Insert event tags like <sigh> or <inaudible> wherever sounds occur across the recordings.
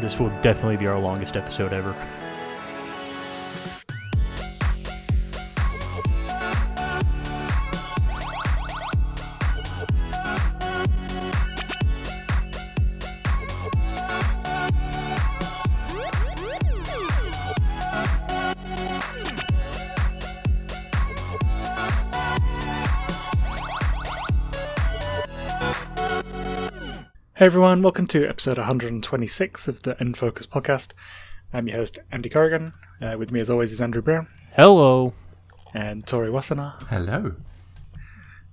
this will definitely be our longest episode ever. Hey everyone, welcome to episode 126 of the N Focus podcast. I'm your host, Andy Corrigan. Uh, with me, as always, is Andrew Brown Hello. and Tori Wassenaar. Hello.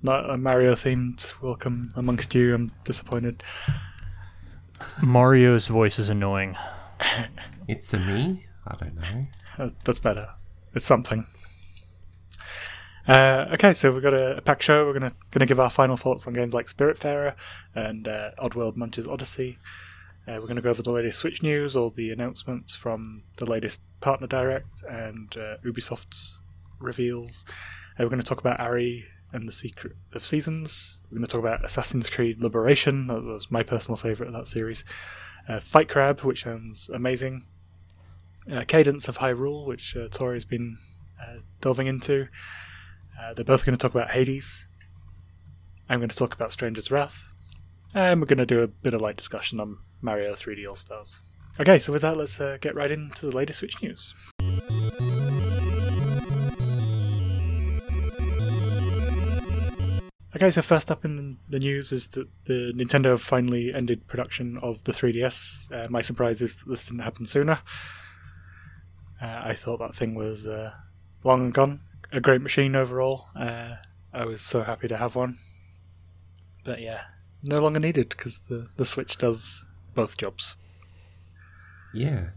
Not a Mario themed welcome amongst you. I'm disappointed. Mario's voice is annoying. It's a me? I don't know. Uh, That's better. It's something. Uh, okay, so we've got a, a packed show. We're gonna gonna give our final thoughts on games like Spiritfarer and uh, Oddworld Munch's Odyssey. Uh, we're gonna go over the latest Switch news, all the announcements from the latest Partner Direct and uh, Ubisoft's reveals. Uh, we're gonna talk about Ary and the Secret of Seasons. We're gonna talk about Assassin's Creed Liberation. That was my personal favorite of that series. Uh, Fight Crab, which sounds amazing. Cadence of Hyrule, which uh, Tori's been delving into. Uh, they're both going to talk about Hades. I'm going to talk about Stranger's Wrath. And we're going to do a bit of light discussion on Mario 3D All Stars. Okay, so with that, let's uh, get right into the latest Switch news. Okay, so first up in the news is that the Nintendo have finally ended production of the 3DS. Uh, my surprise is that this didn't happen sooner. Uh, I thought that thing was uh, long gone. A great machine overall. Uh, I was so happy to have one. But yeah, no longer needed because the, the Switch does both jobs. Yeah.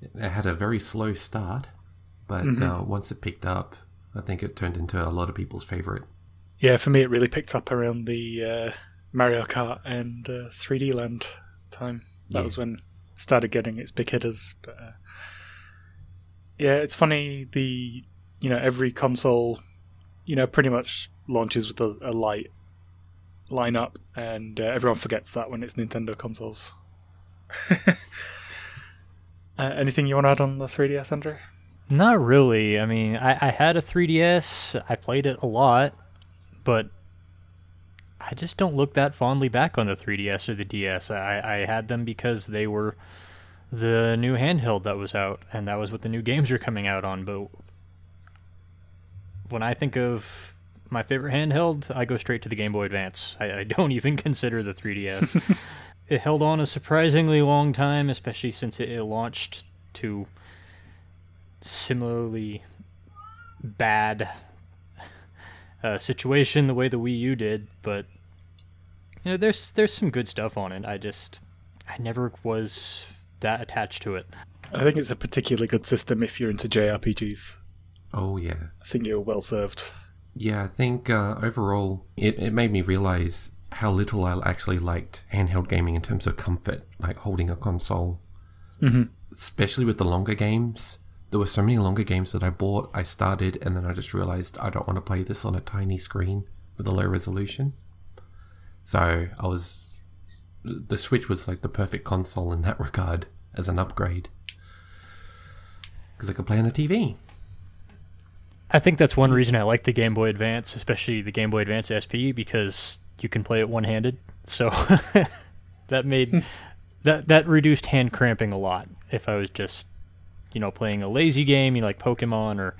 It had a very slow start, but Mhm. uh, once it picked up, I think it turned into a lot of people's favorite. Yeah, for me, it really picked up around the uh, Mario Kart and uh, 3D Land time. That Yeah. was when it started getting its big hitters. But uh, yeah, it's funny. The you know every console, you know, pretty much launches with a, a light lineup, and uh, everyone forgets that when it's Nintendo consoles. <laughs> uh, anything you want to add on the 3DS, Andrew? Not really. I mean, I, I had a 3DS. I played it a lot, but I just don't look that fondly back on the 3DS or the DS. I, I had them because they were the new handheld that was out, and that was what the new games were coming out on. But when I think of my favorite handheld, I go straight to the Game Boy Advance. I, I don't even <laughs> consider the 3DS. <laughs> it held on a surprisingly long time, especially since it, it launched to similarly bad <laughs> uh, situation the way the Wii U did, but you know, there's there's some good stuff on it. I just I never was that attached to it. I think it's a particularly good system if you're into JRPGs. Oh, yeah. I think you're well served. Yeah, I think uh, overall, it, it made me realize how little I actually liked handheld gaming in terms of comfort, like holding a console. Mm-hmm. Especially with the longer games. There were so many longer games that I bought, I started, and then I just realized I don't want to play this on a tiny screen with a low resolution. So I was. The Switch was like the perfect console in that <laughs> regard as an upgrade. Because I could play on a TV. I think that's one reason I like the Game Boy Advance, especially the Game Boy Advance SP, because you can play it one-handed. So <laughs> that made hmm. that that reduced hand cramping a lot. If I was just, you know, playing a lazy game, you know, like Pokemon or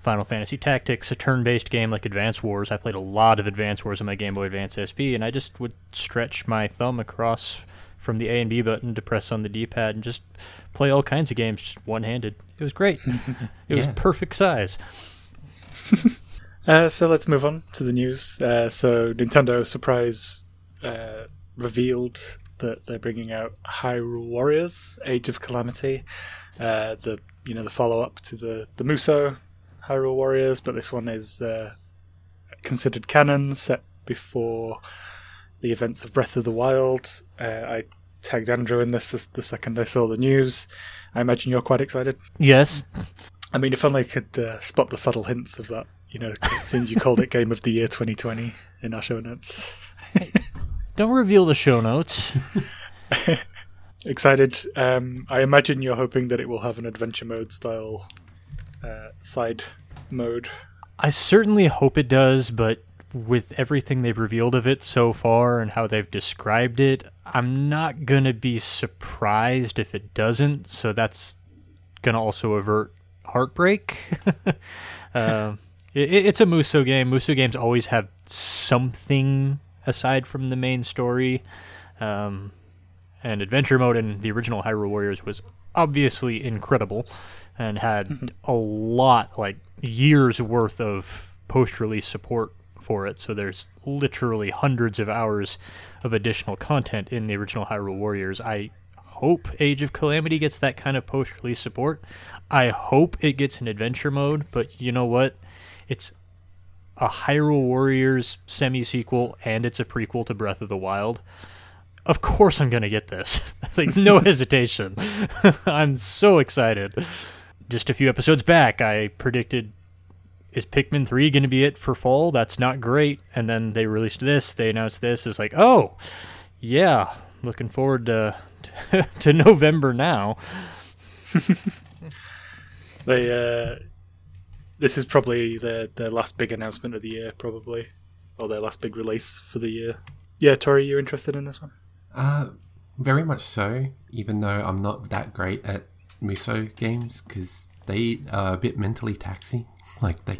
Final Fantasy Tactics, a turn-based game like Advance Wars. I played a lot of Advance Wars on my Game Boy Advance SP, and I just would stretch my thumb across from the A and B button to press on the D-pad and just play all kinds of games just one-handed. It was great. <laughs> it was perfect size. <laughs> Uh, so let's move on to the news. Uh, so Nintendo surprise uh, revealed that they're bringing out Hyrule Warriors: Age of Calamity, uh, the you know the follow up to the the Muso Hyrule Warriors, but this one is uh, considered canon, set before the events of Breath of the Wild. Uh, I tagged Andrew in this the second I saw the news. I imagine you're quite excited. Yes, I mean, if only I could uh, spot the subtle hints of that. You know, since you called it Game of the Year 2020 in our show notes. <laughs> Don't reveal the show notes. <laughs> excited. Um, I imagine you're hoping that it will have an adventure mode style uh, side mode. I certainly hope it does, but with everything they've revealed of it so far and how they've described it, I'm not going to be surprised if it doesn't. So that's going to also avert heartbreak. <laughs> uh, it, it's a Muso game. Muso games always have something aside from the main story. Um, and adventure mode in the original Hyrule Warriors was obviously incredible and had a lot, like years worth of post release support for it. So there's literally hundreds of hours of additional content in the original Hyrule Warriors. I hope Age of Calamity gets that kind of post release support. I hope it gets an adventure mode, but you know what? It's a Hyrule Warriors semi sequel and it's a prequel to Breath of the Wild. Of course I'm going to get this. <laughs> like no <laughs> hesitation. <laughs> I'm so excited. Just a few episodes back, I predicted is Pikmin 3 going to be it for fall? That's not great. And then they released this, they announced this. It's like, "Oh, yeah, looking forward to to November now." They uh, this is probably their their last big announcement of the year, probably, or their last big release for the year. Yeah, Tori, you interested in this one? Uh, very much so. Even though I'm not that great at Muso games because they are a bit mentally taxing. <laughs> Like they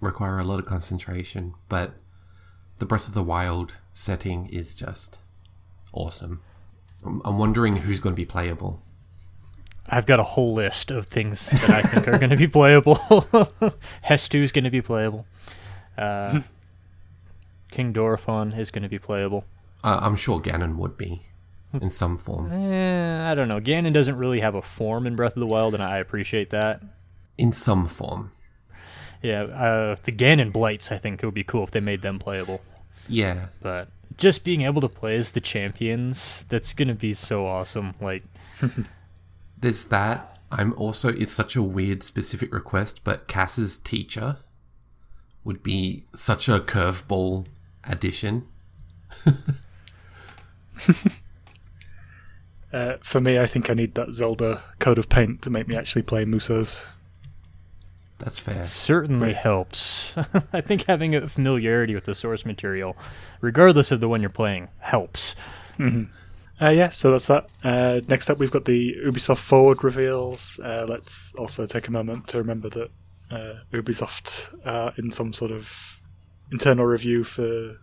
require a lot of concentration, but the Breath of the Wild setting is just awesome. I'm, I'm wondering who's going to be playable. I've got a whole list of things that I think are going to be playable. <laughs> Hestu is going to be playable. Uh, <laughs> King Dorephan is going to be playable. Uh, I'm sure Ganon would be in some form. <laughs> Eh, I don't know. Ganon doesn't really have a form in Breath of the Wild, and I appreciate that. In some form. Yeah, uh, the Ganon Blights, I think it would be cool if they made them playable. Yeah. But just being able to play as the champions, that's going to be so awesome. Like, There's that. I'm also, it's such a weird specific request, but Kass's teacher would be such a curveball addition. <laughs> Uh, for me, I think I need that Zelda coat of Paint to make me actually play Musos. That's fair. certainly helps. <laughs> I think having a familiarity with the source material, regardless of the one you're playing, helps. Uh, yeah, so that's that. Uh, next up, we've got the Ubisoft Forward reveals. Uh, let's also take a moment to remember that uh, Ubisoft are in some sort of internal review for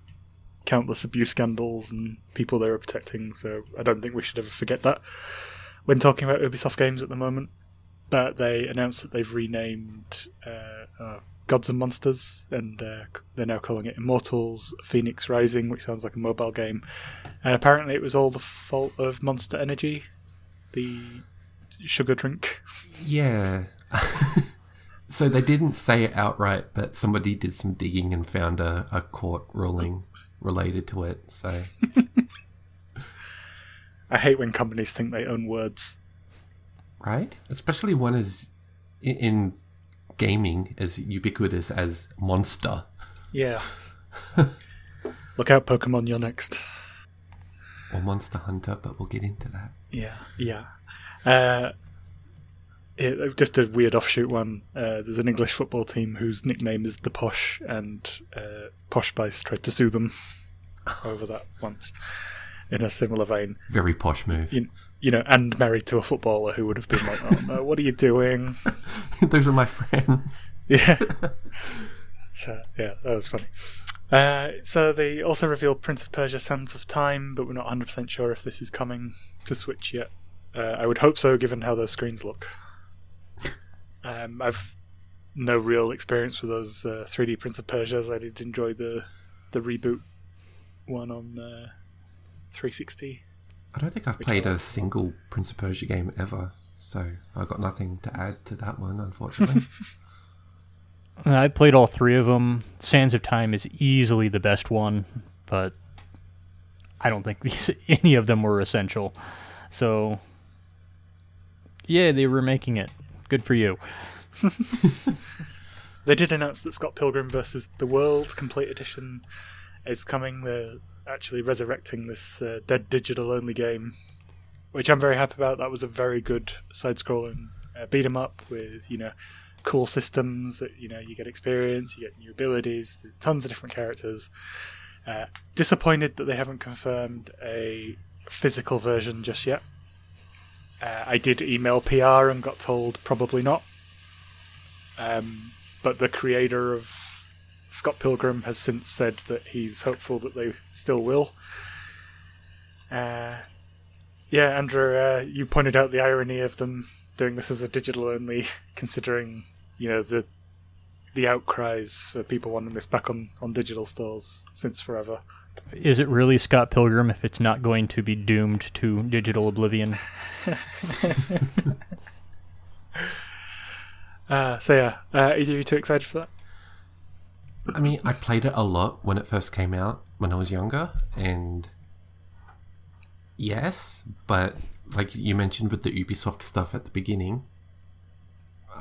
countless abuse scandals and people they were protecting. So I don't think we should ever forget that when talking about Ubisoft games at the moment. But they announced that they've renamed uh, uh, Gods and Monsters, and uh, they're now calling it Immortals Phoenix Rising, which sounds like a mobile game. And apparently, it was all the fault of Monster Energy, the sugar drink. Yeah. <laughs> so they didn't say it outright, but somebody did some digging and found a, a court ruling related to it. So <laughs> I hate when companies think they own words. right, especially one in, in gaming as ubiquitous as monster. Yeah. <laughs> Look out, Pokemon, you're next. or Monster Hunter, but we'll get into that. Yeah, yeah. Uh, it, just a weird offshoot one. Uh, there's an English football team whose nickname is the Posh, and uh, Posh Spice tried to sue them <laughs> over that once in a similar vein. Very posh move. You, you know, and married to a footballer who would have been like, "Oh no, what are you doing?" <laughs> Those are my friends. Yeah. <laughs> so yeah, that was funny. Uh, so they also revealed Prince of Persia: Sands of Time, but we're not 100 percent sure if this is coming to Switch yet. Uh, I would hope so, given how those screens look. <laughs> Um, I've no real experience with those uh, 3D Prince of Persias. I did enjoy the the reboot one on uh, 360. I don't think I've played a single Prince of Persia game ever, so I've got nothing to add to that one, unfortunately. <laughs> I played all three of them. Sands of Time is easily the best one, but I don't think <laughs> these any of them were essential. So, yeah, they were making it. Good for you. <laughs> They did announce that Scott Pilgrim versus the World Complete Edition is coming. They're actually resurrecting this uh, dead digital only game which I'm very happy about. That was a very good side-scrolling uh, beat 'em up with you know cool systems. That, you know, you get experience, you get new abilities. There's tons of different characters. Uh, disappointed that they haven't confirmed a physical version just yet. Uh, I did email PR and got told probably not. Um, but the creator of Scott Pilgrim has since said that he's hopeful that they still will. Uh, yeah, Andrew, uh, you pointed out the irony of them doing this as a digital only, <laughs> considering you know the the outcries for people wanting this back on, on digital stores since forever. Is it really Scott Pilgrim if it's not going to be doomed to digital oblivion? <laughs> <laughs> uh, so yeah, uh, either of you too excited for that? I mean, I played it a lot when it first came out when I was younger, and yes, but like you mentioned with the Ubisoft stuff at the beginning,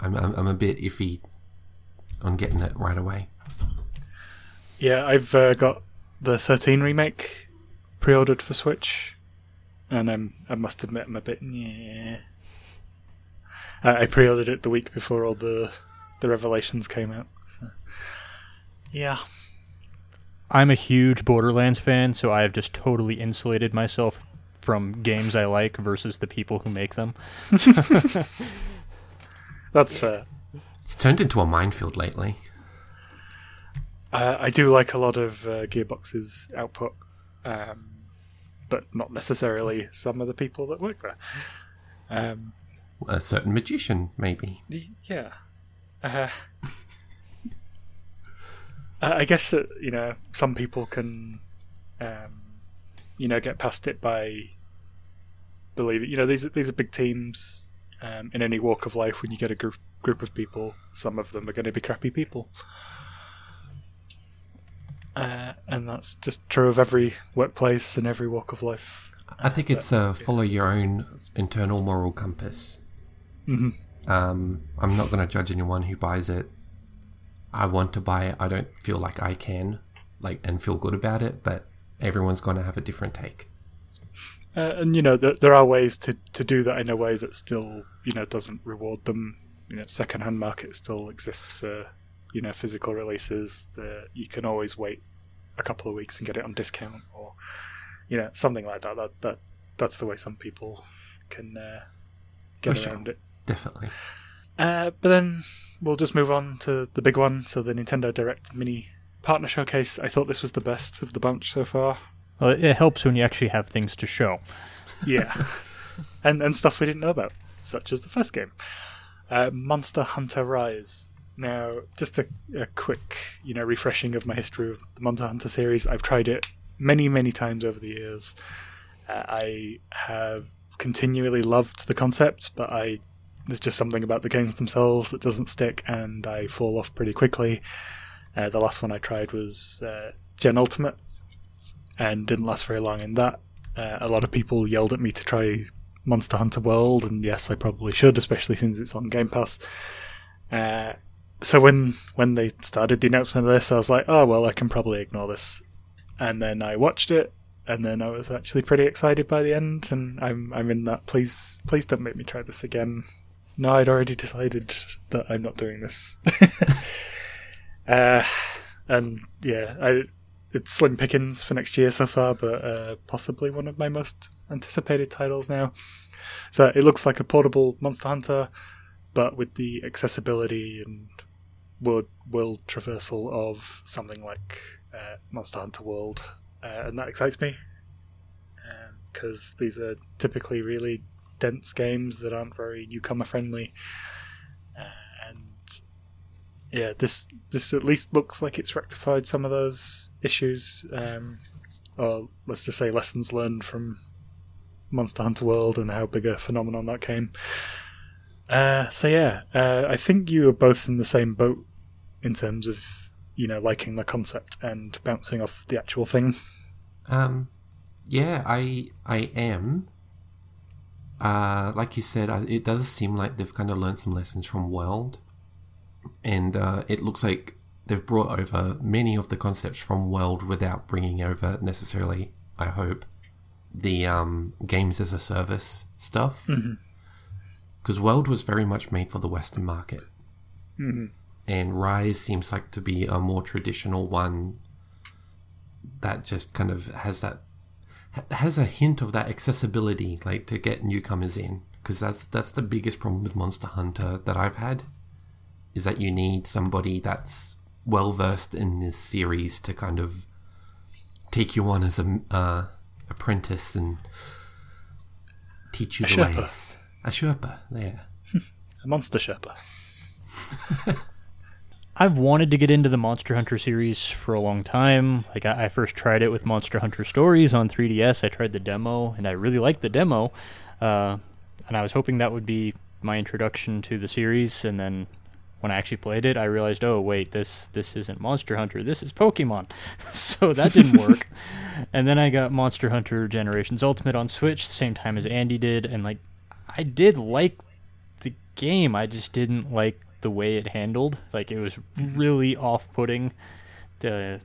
I'm I'm, I'm a bit iffy on getting it right away. Yeah, I've uh, got the 13 remake pre-ordered for Switch, and I'm I must admit I'm a bit yeah. Uh, I pre-ordered it the week before all the the revelations came out. So. Yeah, I'm a huge Borderlands fan, so I have just totally insulated myself from games I like versus the people who make them. <laughs> that's fair. It's turned into a minefield lately. Uh, I do like a lot of uh, Gearbox's output, um, but not necessarily some of the people that work there. Um, a certain magician, maybe. Yeah. Uh, I guess that you know some people can, um, you know, get past it by believing. You know, these these are big teams um, in any walk of life. When you get a group group of people, some of them are going to be crappy people. Uh, and that's just true of every workplace and every walk of life. I think it's uh, follow your own internal moral compass. Mm-hmm. Um, I'm not going to judge anyone who buys it. I want to buy it. I don't feel like I can, like, and feel good about it. But everyone's going to have a different take. Uh, and you know, th- there are ways to, to do that in a way that still, you know, doesn't reward them. You know, secondhand market still exists for you know physical releases that you can always wait a couple of weeks and get it on discount or you know something like that. That that that's the way some people can uh, get around sure. it. Definitely. Uh, but then we'll just move on to the big one. So the Nintendo Direct Mini Partner Showcase. I thought this was the best of the bunch so far. Well, it helps when you actually have things to show. Yeah, <laughs> and and stuff we didn't know about, such as the first game, uh, Monster Hunter Rise. Now, just a, a quick, you know, refreshing of my history of the Monster Hunter series. I've tried it many, many times over the years. Uh, I have continually loved the concept, but I there's just something about the games themselves that doesn't stick, and I fall off pretty quickly. Uh, the last one I tried was uh, Gen Ultimate, and didn't last very long in that. Uh, a lot of people yelled at me to try Monster Hunter World, and yes, I probably should, especially since it's on Game Pass. Uh, so when when they started the announcement of this, I was like, oh well, I can probably ignore this. And then I watched it, and then I was actually pretty excited by the end, and I'm I'm in that. Please please don't make me try this again. No, I'd already decided that I'm not doing this. <laughs> uh, and yeah, I, it's slim pickings for next year so far, but uh, possibly one of my most anticipated titles now. So it looks like a portable Monster Hunter, but with the accessibility and world, world traversal of something like uh, Monster Hunter World, uh, and that excites me because these are typically really dense games that aren't very newcomer friendly, uh, and yeah, this this at least looks like it's rectified some of those issues, um, or let's just say lessons learned from Monster Hunter World and how big a phenomenon that came. Uh, so yeah, uh, I think you are both in the same boat in terms of you know liking the concept and bouncing off the actual thing. Um, yeah, I I am. Uh, like you said, it does seem like they've kind of learned some lessons from World, and uh, it looks like they've brought over many of the concepts from World without bringing over necessarily, I hope, the um, games as a service stuff. Because World was very much made for the Western market. Mhm. And Rise seems like to be a more traditional one that just kind of has that ha- has a hint of that accessibility, like to get newcomers in. Because that's that's the biggest problem with Monster Hunter that I've had, is that you need somebody that's well versed in this series to kind of take you on as a uh, apprentice and teach you A the Sherpa. ways. A Sherpa, there. <laughs> A monster Sherpa. <laughs> I've wanted to get into the Monster Hunter series for a long time. Like I, I first tried it with Monster Hunter Stories on 3DS. I tried the demo, and I really liked the demo. Uh, and I was hoping that would be my introduction to the series. And then when I actually played it, I realized, oh wait, this this isn't Monster Hunter. This is Pokemon. <laughs> so that didn't <laughs> work. and then I got Monster Hunter Generations Ultimate on Switch, the same time as Andy did, and like I did like the game. I just didn't like the way it handled. Like it was really off-putting. The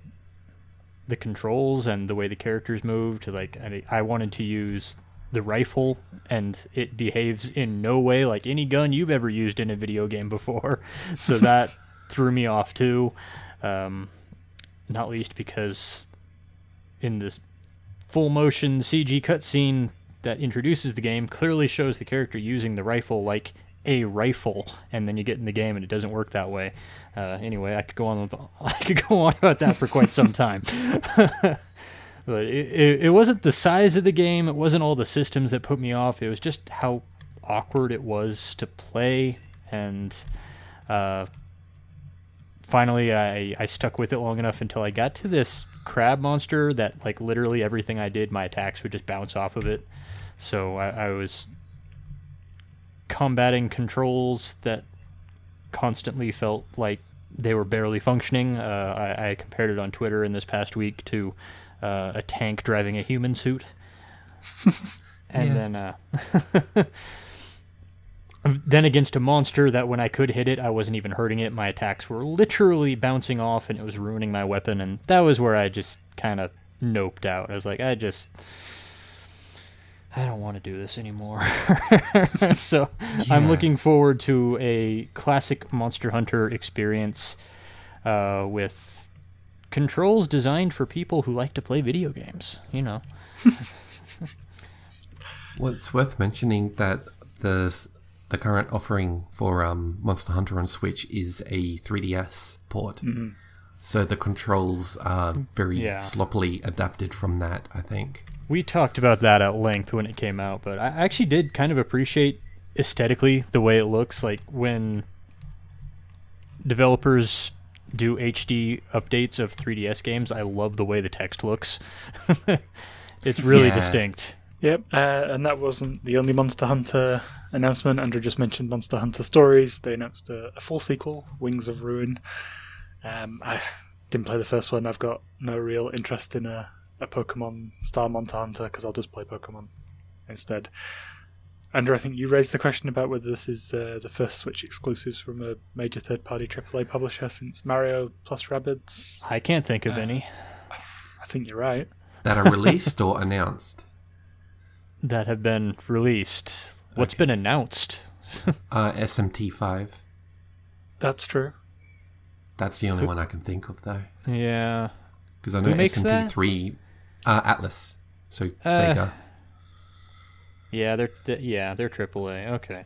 the controls and the way the characters moved. Like I, I wanted to use the rifle, and it behaves in no way like any gun you've ever used in a video game before. <laughs> So that <laughs> threw me off too. Um, not least because in this full motion CG cutscene that introduces the game clearly shows the character using the rifle like a rifle, and then you get in the game and it doesn't work that way. Uh, anyway, I could go on. <laughs> I could go on about that for quite some time. <laughs> but it, it, it wasn't the size of the game. It wasn't all the systems that put me off. It was just how awkward it was to play, and uh, finally I, I stuck with it long enough until I got to this crab monster that like literally everything I did, my attacks would just bounce off of it. So I, I was combating controls that constantly felt like they were barely functioning. Uh, I, I compared it on Twitter in this past week to uh, a tank driving a human suit. <laughs> and then uh, <laughs> then against a monster that when I could hit it, I wasn't even hurting it. My attacks were literally bouncing off, and it was ruining my weapon. And that was where I just kind of noped out. I was like, I just, I don't want to do this anymore. <laughs> so I'm looking forward to a classic Monster Hunter experience uh, with controls designed for people who like to play video games. You know. <laughs> Well, it's worth mentioning that the the current offering for um, Monster Hunter on Switch is a 3DS port. So the controls are very Yeah. sloppily adapted from that, I think. We talked about that at length when it came out, but I actually did kind of appreciate aesthetically the way it looks. Like when developers do HD updates of 3DS games, I love the way the text looks. <laughs> it's really Yeah. distinct. Yep, uh, and that wasn't the only Monster Hunter announcement. Andrew just mentioned Monster Hunter Stories. They announced a, a full sequel, Wings of Ruin. Um, I didn't play the first one. I've got no real interest in a, a Pokemon style Monster Hunter because I'll just play Pokemon instead. Andrew, I think you raised the question about whether this is uh, the first Switch exclusives from a major third-party AAA publisher since Mario plus Rabbids. I can't think of Uh, any I think you're right. That are released or <laughs> announced. that have been released. What's been announced? <laughs> Uh, SMT5. That's true. That's the only one I can think of, though. Yeah. Because I know Who makes that? SMT3. Uh, Atlus. So Uh, Sega. Yeah, they're th- yeah, they're AAA. Okay.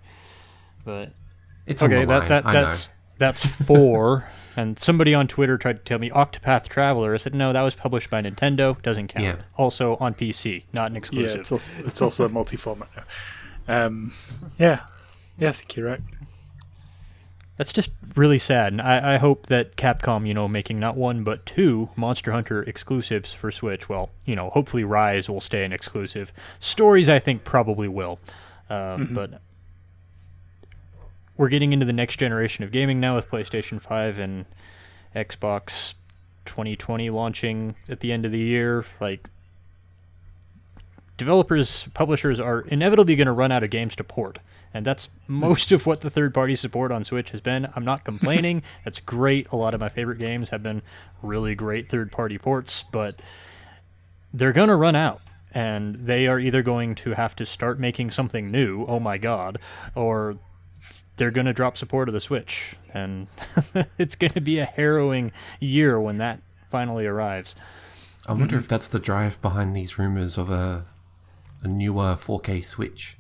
But It's on okay, the that line. that I that's <laughs> that's four. and somebody on Twitter tried to tell me Octopath Traveler. I said no, that was published by Nintendo. Doesn't count. Yeah. Also on PC, not an Yeah, exclusive. it's also it's also a multi-format. Um, yeah, yeah, I think you're right. That's just really sad. And I, I hope that Capcom, you know, making not one but two Monster Hunter exclusives for Switch. Well, you know, hopefully Rise will stay an exclusive. Stories, I think, probably will. Uh, But we're getting into the next generation of gaming now with PlayStation 5 and Xbox 2020 launching at the end of the year. Like, developers, publishers are inevitably going to run out of games to port. And that's most of what the third party support on Switch has been. I'm not complaining. <laughs> that's great. A lot of my favorite games have been really great third party ports, but they're going to run out. and they are either going to have to start making something new, oh my god, or they're going to drop support of the Switch, and <laughs> it's going to be a harrowing year when that finally arrives. I wonder if that's the drive behind these rumors of a a newer 4K Switch.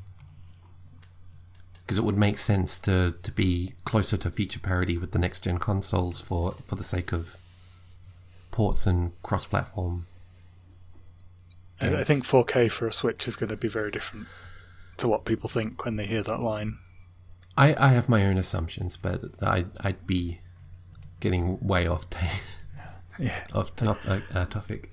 Because it would make sense to, to be closer to feature parity with the next gen consoles for, for the sake of ports and cross platform. I, I think 4K for a Switch is going to be very different to what people think when they hear that line. I, I have my own assumptions, but I'd, I'd be getting way off, t- <laughs> Yeah. <laughs> off top, uh, uh, topic.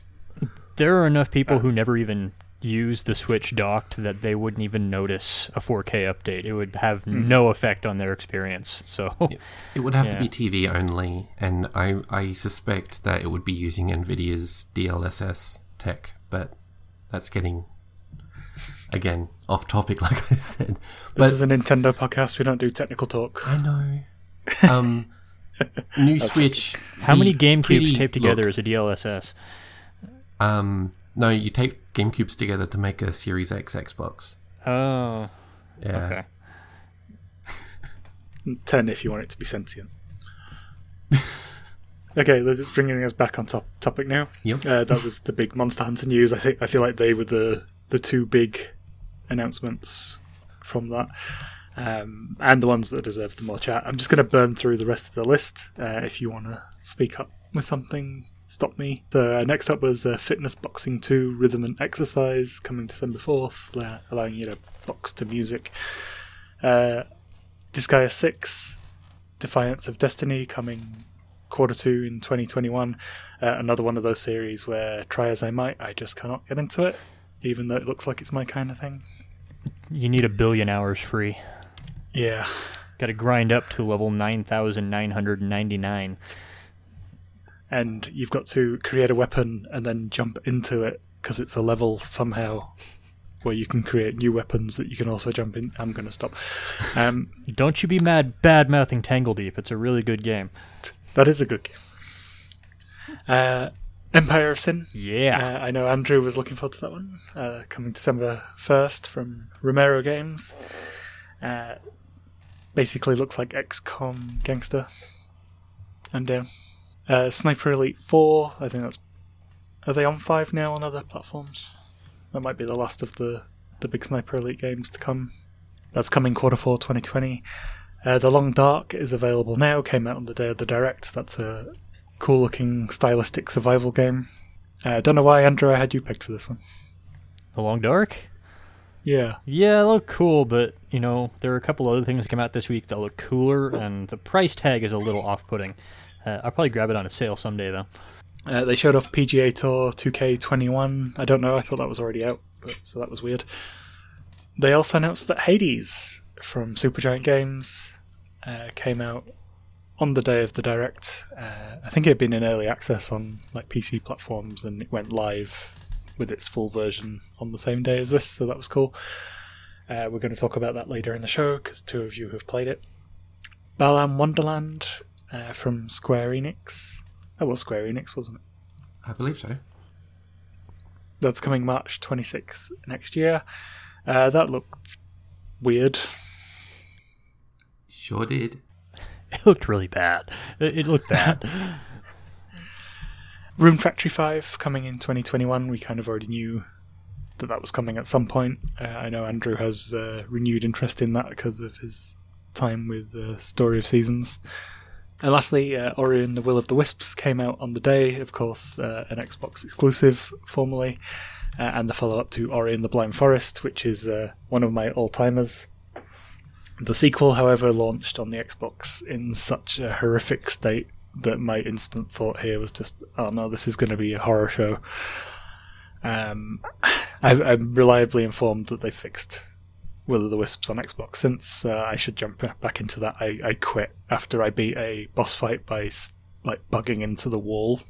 There are enough people who never even use the Switch docked that they wouldn't even notice a 4K update. It would have no effect on their experience. So, <laughs> It would have to be TV only, and I, I suspect that it would be using NVIDIA's DLSS tech, but that's getting, again, off topic, <laughs> like I said. This But is a Nintendo podcast. We don't do technical talk. I know. Um, <laughs> new Switch. how many the GameCubes taped together look, as a DLSS? um, no, you tape GameCubes together to make a Series X Xbox. Oh, Yeah. okay. <laughs> 10 if you want it to be sentient. <laughs> okay, let's bringing us back on top topic now. Yep. Uh, that was the big Monster Hunter news. I think I feel like they were the the two big announcements from that, um, and the ones that deserve the more chat. I'm just going to burn through the rest of the list. Uh, if you want to speak up with something, stop me. So uh, next up was uh, Fitness Boxing 2 Rhythm and Exercise coming December 4th, la- allowing you to box to music. Uh, Disgaea 6 Defiance of Destiny coming quarter two in 2021. Uh, another one of those series where, try as I might, I just cannot get into it, even though it looks like it's my kind of thing. You need a billion hours free. Yeah. Got to grind up to level 9,999. And you've got to create a weapon and then jump into it because it's a level somehow where you can create new weapons that you can also jump in. I'm going to stop. Um, Don't you be mad bad mouthing Tangledeep. It's a really good game. that is a good game. Uh, Empire of Sin. Yeah. Uh, I know Andrew was looking forward to that one. Uh, coming December 1st from Romero Games. Uh, basically looks like XCOM Gangster. I'm down. Uh, Sniper Elite 4. I think that's. Are they on 5 now on other platforms? That might be the last of the, the big Sniper Elite games to come. That's coming quarter 4 2020. Uh, the Long Dark is available now. Came out on the day of the Direct. That's a cool looking stylistic survival game. I don't know why, Andrew, I had you picked for this one. the Long Dark? Yeah. Yeah, it looked cool, but, you know, there are a couple other things that came out this week that look cooler, and the price tag is a little off putting. Uh, I'll probably grab it on a sale someday, though. Uh, they showed off PGA Tour 2K21. I don't know, I thought that was already out, but, so that was weird. They also announced that Hades from Supergiant Games uh, came out on the day of the Direct. Uh, I think it had been in early access on like PC platforms and it went live with its full version on the same day as this, so that was cool. Uh, we're going to talk about that later in the show because two of you have played it. Balan Wonderland uh, from Square Enix. That was Square Enix, wasn't it? I believe so. That's coming March 26th next year. Uh, that looked weird. Sure did. <laughs> It looked really bad. It, it looked bad. <laughs> <laughs> Rune Factory 5 coming in 2021. We kind of already knew that that was coming at some point. Uh, I know Andrew has uh, renewed interest in that because of his time with uh, Story of Seasons. And lastly, uh, Ori and the Will of the Wisps came out on the day, of course, uh, an Xbox exclusive formally, uh, and the follow up to Ori and the Blind Forest, which is uh, one of my all timers. The sequel, however, launched on the Xbox in such a horrific state that my instant thought here was just, oh no, this is going to be a horror show. Um, <sighs> I, I'm reliably informed that they fixed Will of the Wisps on Xbox. Since uh, I should jump back into that, I, I quit after I beat a boss fight by like bugging into the wall,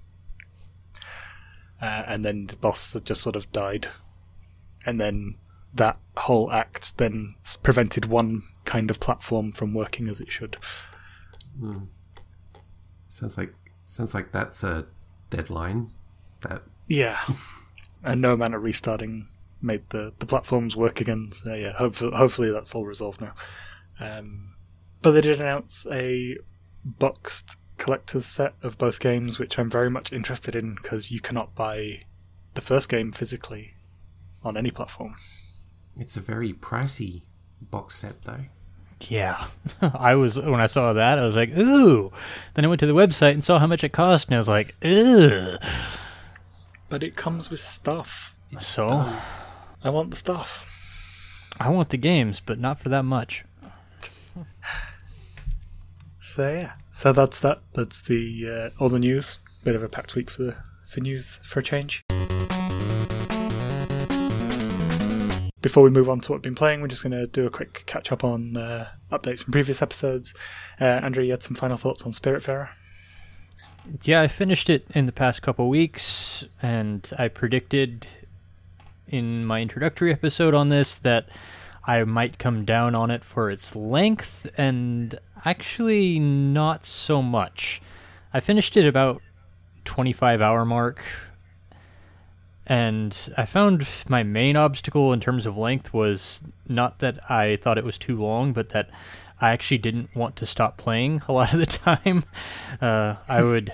uh, and then the boss had just sort of died, and then that whole act then prevented one kind of platform from working as it should. Sounds like sounds like that's a deadline. That Yeah, <laughs> and no amount of restarting made the, the platforms work again. So yeah, hopefully, hopefully that's all resolved now. Um, but they did announce a boxed collector's set of both games, which I'm very much interested in because you cannot buy the first game physically on any platform. It's a very pricey box set, though. Yeah, <laughs> I was when I saw that I was like, ooh. Then I went to the website and saw how much it cost, and I was like, ugh. But it comes with stuff. So I want the stuff. I want the games, but not for that much. So yeah, so that's that. That's the uh, all the news. Bit of a packed week for the for news for a change. Before we move on to what we've been playing, we're just going to do a quick catch up on uh, updates from previous episodes. Uh, Andrew, you had some final thoughts on Spiritfarer? Yeah, I finished it in the past couple weeks, and I predicted in my introductory episode on this that I might come down on it for its length, and actually not so much. I finished it about 25 hour mark, and I found my main obstacle in terms of length was not that I thought it was too long, but that I actually didn't want to stop playing a lot of the <laughs> time. Uh, I would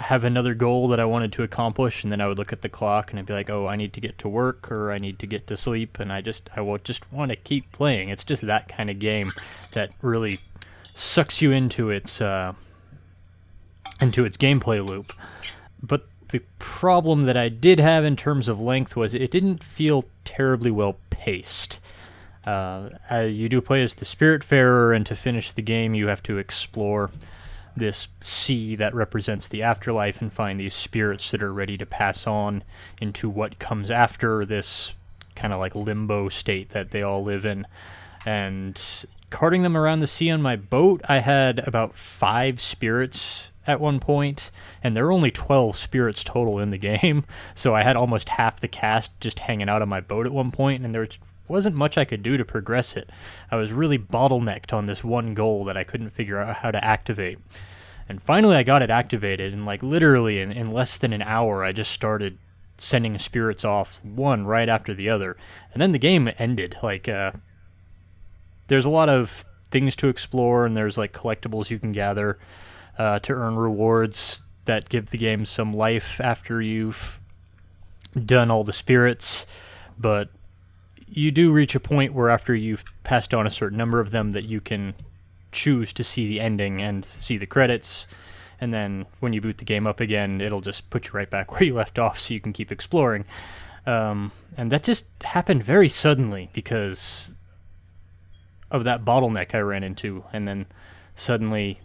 have another goal that I wanted to accomplish, and then I would look at the clock and I'd be like, "Oh, I need to get to work or I need to get to sleep," and I just I will just want to keep playing. It's just that kind of game that really sucks you into its uh, into its gameplay loop. But the problem that I did have in terms of length was it didn't feel terribly well paced. Uh, you do play as the Spiritfarer, and to finish the game, you have to explore this sea that represents the afterlife and find these spirits that are ready to pass on into what comes after this kind of like limbo state that they all live in. And carting them around the sea on my boat, I had about five spirits at one point, and there are only 12 spirits total in the <laughs> game. So I had almost half the cast just hanging out on my boat at one point, and there wasn't much I could do to progress it. I was really bottlenecked on this one goal that I couldn't figure out how to activate. And finally, I got it activated, and like literally in, in less than an hour, I just started sending spirits off one right after the other. And then the game ended. Like, uh, there's a lot of things to explore, and there's like collectibles you can gather uh, to earn rewards that give the game some life after you've done all the spirits. But you do reach a point where after you've passed on a certain number of them that you can choose to see the ending and see the credits. And then when you boot the game up again it'll just put you right back <laughs> where you left off so you can keep exploring. Um, and that just happened very suddenly because of that bottleneck i ran into. And then suddenly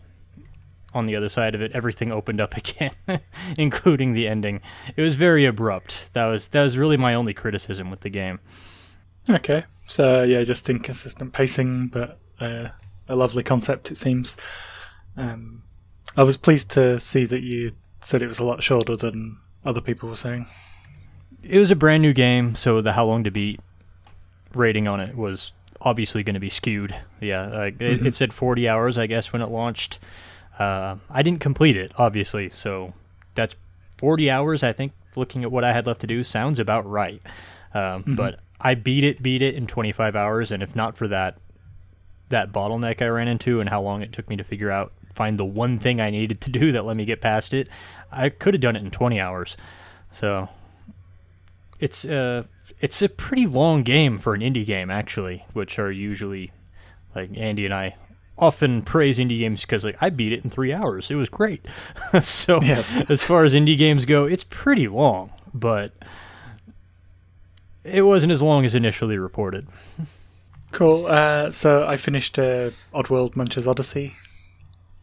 on the other side of it everything opened up <laughs> again including the ending. It was very abrupt. That was that was really my only criticism with the game Okay, so yeah, just inconsistent pacing, but uh, a lovely concept it seems. Um, I was pleased to see that you said it was a lot shorter than other people were saying. It was a brand new game, so the how long to beat rating on it was obviously going to be skewed. Yeah, like it, Mhm. it said 40 hours, I guess, when it launched. Uh, I didn't complete it, obviously, so that's 40 hours. I think looking at what I had left to do sounds about right. Um, Mhm. But I beat it, beat it in 25 hours, and if not for that that bottleneck I ran into and how long it took me to figure out find the one thing I needed to <laughs> do that let me get past it, I could have done it in 20 hours. So it's uh it's a pretty long game for an indie game actually, which are usually like Andy and I often praise indie games because like I beat it in 3 hours. It was great. <laughs> so Yes. as far as indie games go, it's pretty long, but it wasn't as long as initially reported. Cool. Uh, so I finished uh, Oddworld Munch's Odyssey.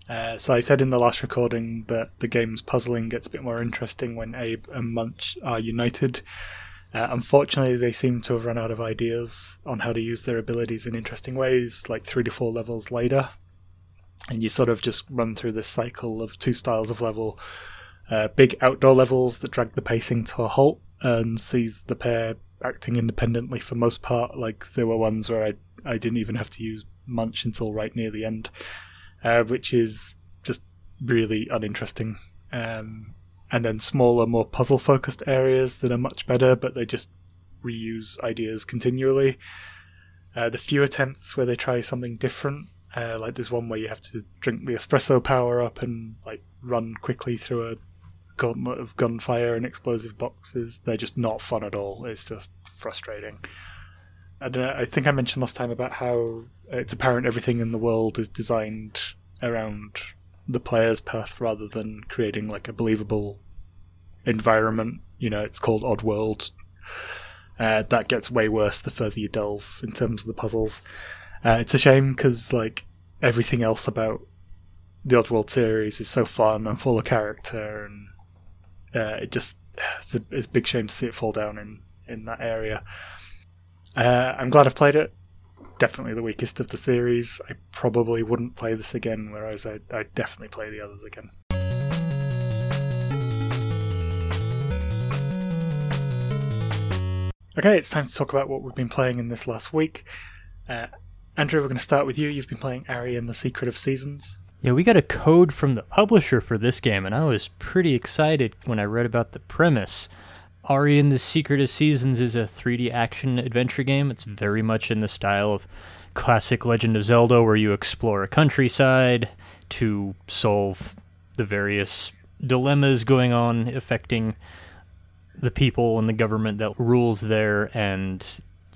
Uh, so I said in the last recording that the game's puzzling gets a bit more interesting when Abe and Munch are united. Uh, unfortunately, they seem to have run out of ideas on how to use their abilities in interesting ways, like three to four levels later. And you sort of just run through this cycle of two styles of level uh, big outdoor levels that drag the pacing to a halt and sees the pair acting independently for most part. Like there were ones where I I didn't even have to use Munch until right near the end, uh, which is just really uninteresting. Um, and then smaller, more puzzle focused areas that are much better, but they just reuse ideas continually. Uh, the few attempts where they try something different, uh, like there's one where you have to drink the espresso power up and like run quickly through a gauntlet of gunfire and explosive boxes. They're just not fun at all. It's just frustrating. And uh, I think I mentioned last time about how it's apparent everything in the world is designed around the player's path rather than creating like a believable environment. You know, it's called Oddworld. Uh, that gets way worse the further you delve in terms of the puzzles. Uh, it's a shame because like everything else about the Oddworld series is so fun and full of character, and uh, it just it's a, it's a big shame to see it fall down in in that area. Uh, I'm glad I've played it. Definitely the weakest of the series. I probably wouldn't play this again, whereas I I definitely play the others again. Okay, it's time to talk about what we've been playing in this last week. Uh, Andrew, we're going to start with you. You've been playing Ary and the Secret of Seasons. Yeah, we got a code from the publisher for this game, and I was pretty excited when I read about the premise. Ary and the Secret of Seasons is a 3D action adventure game. It's very much in the style of classic Legend of Zelda, where you explore a countryside to solve the various dilemmas going on affecting the people and the government that rules there and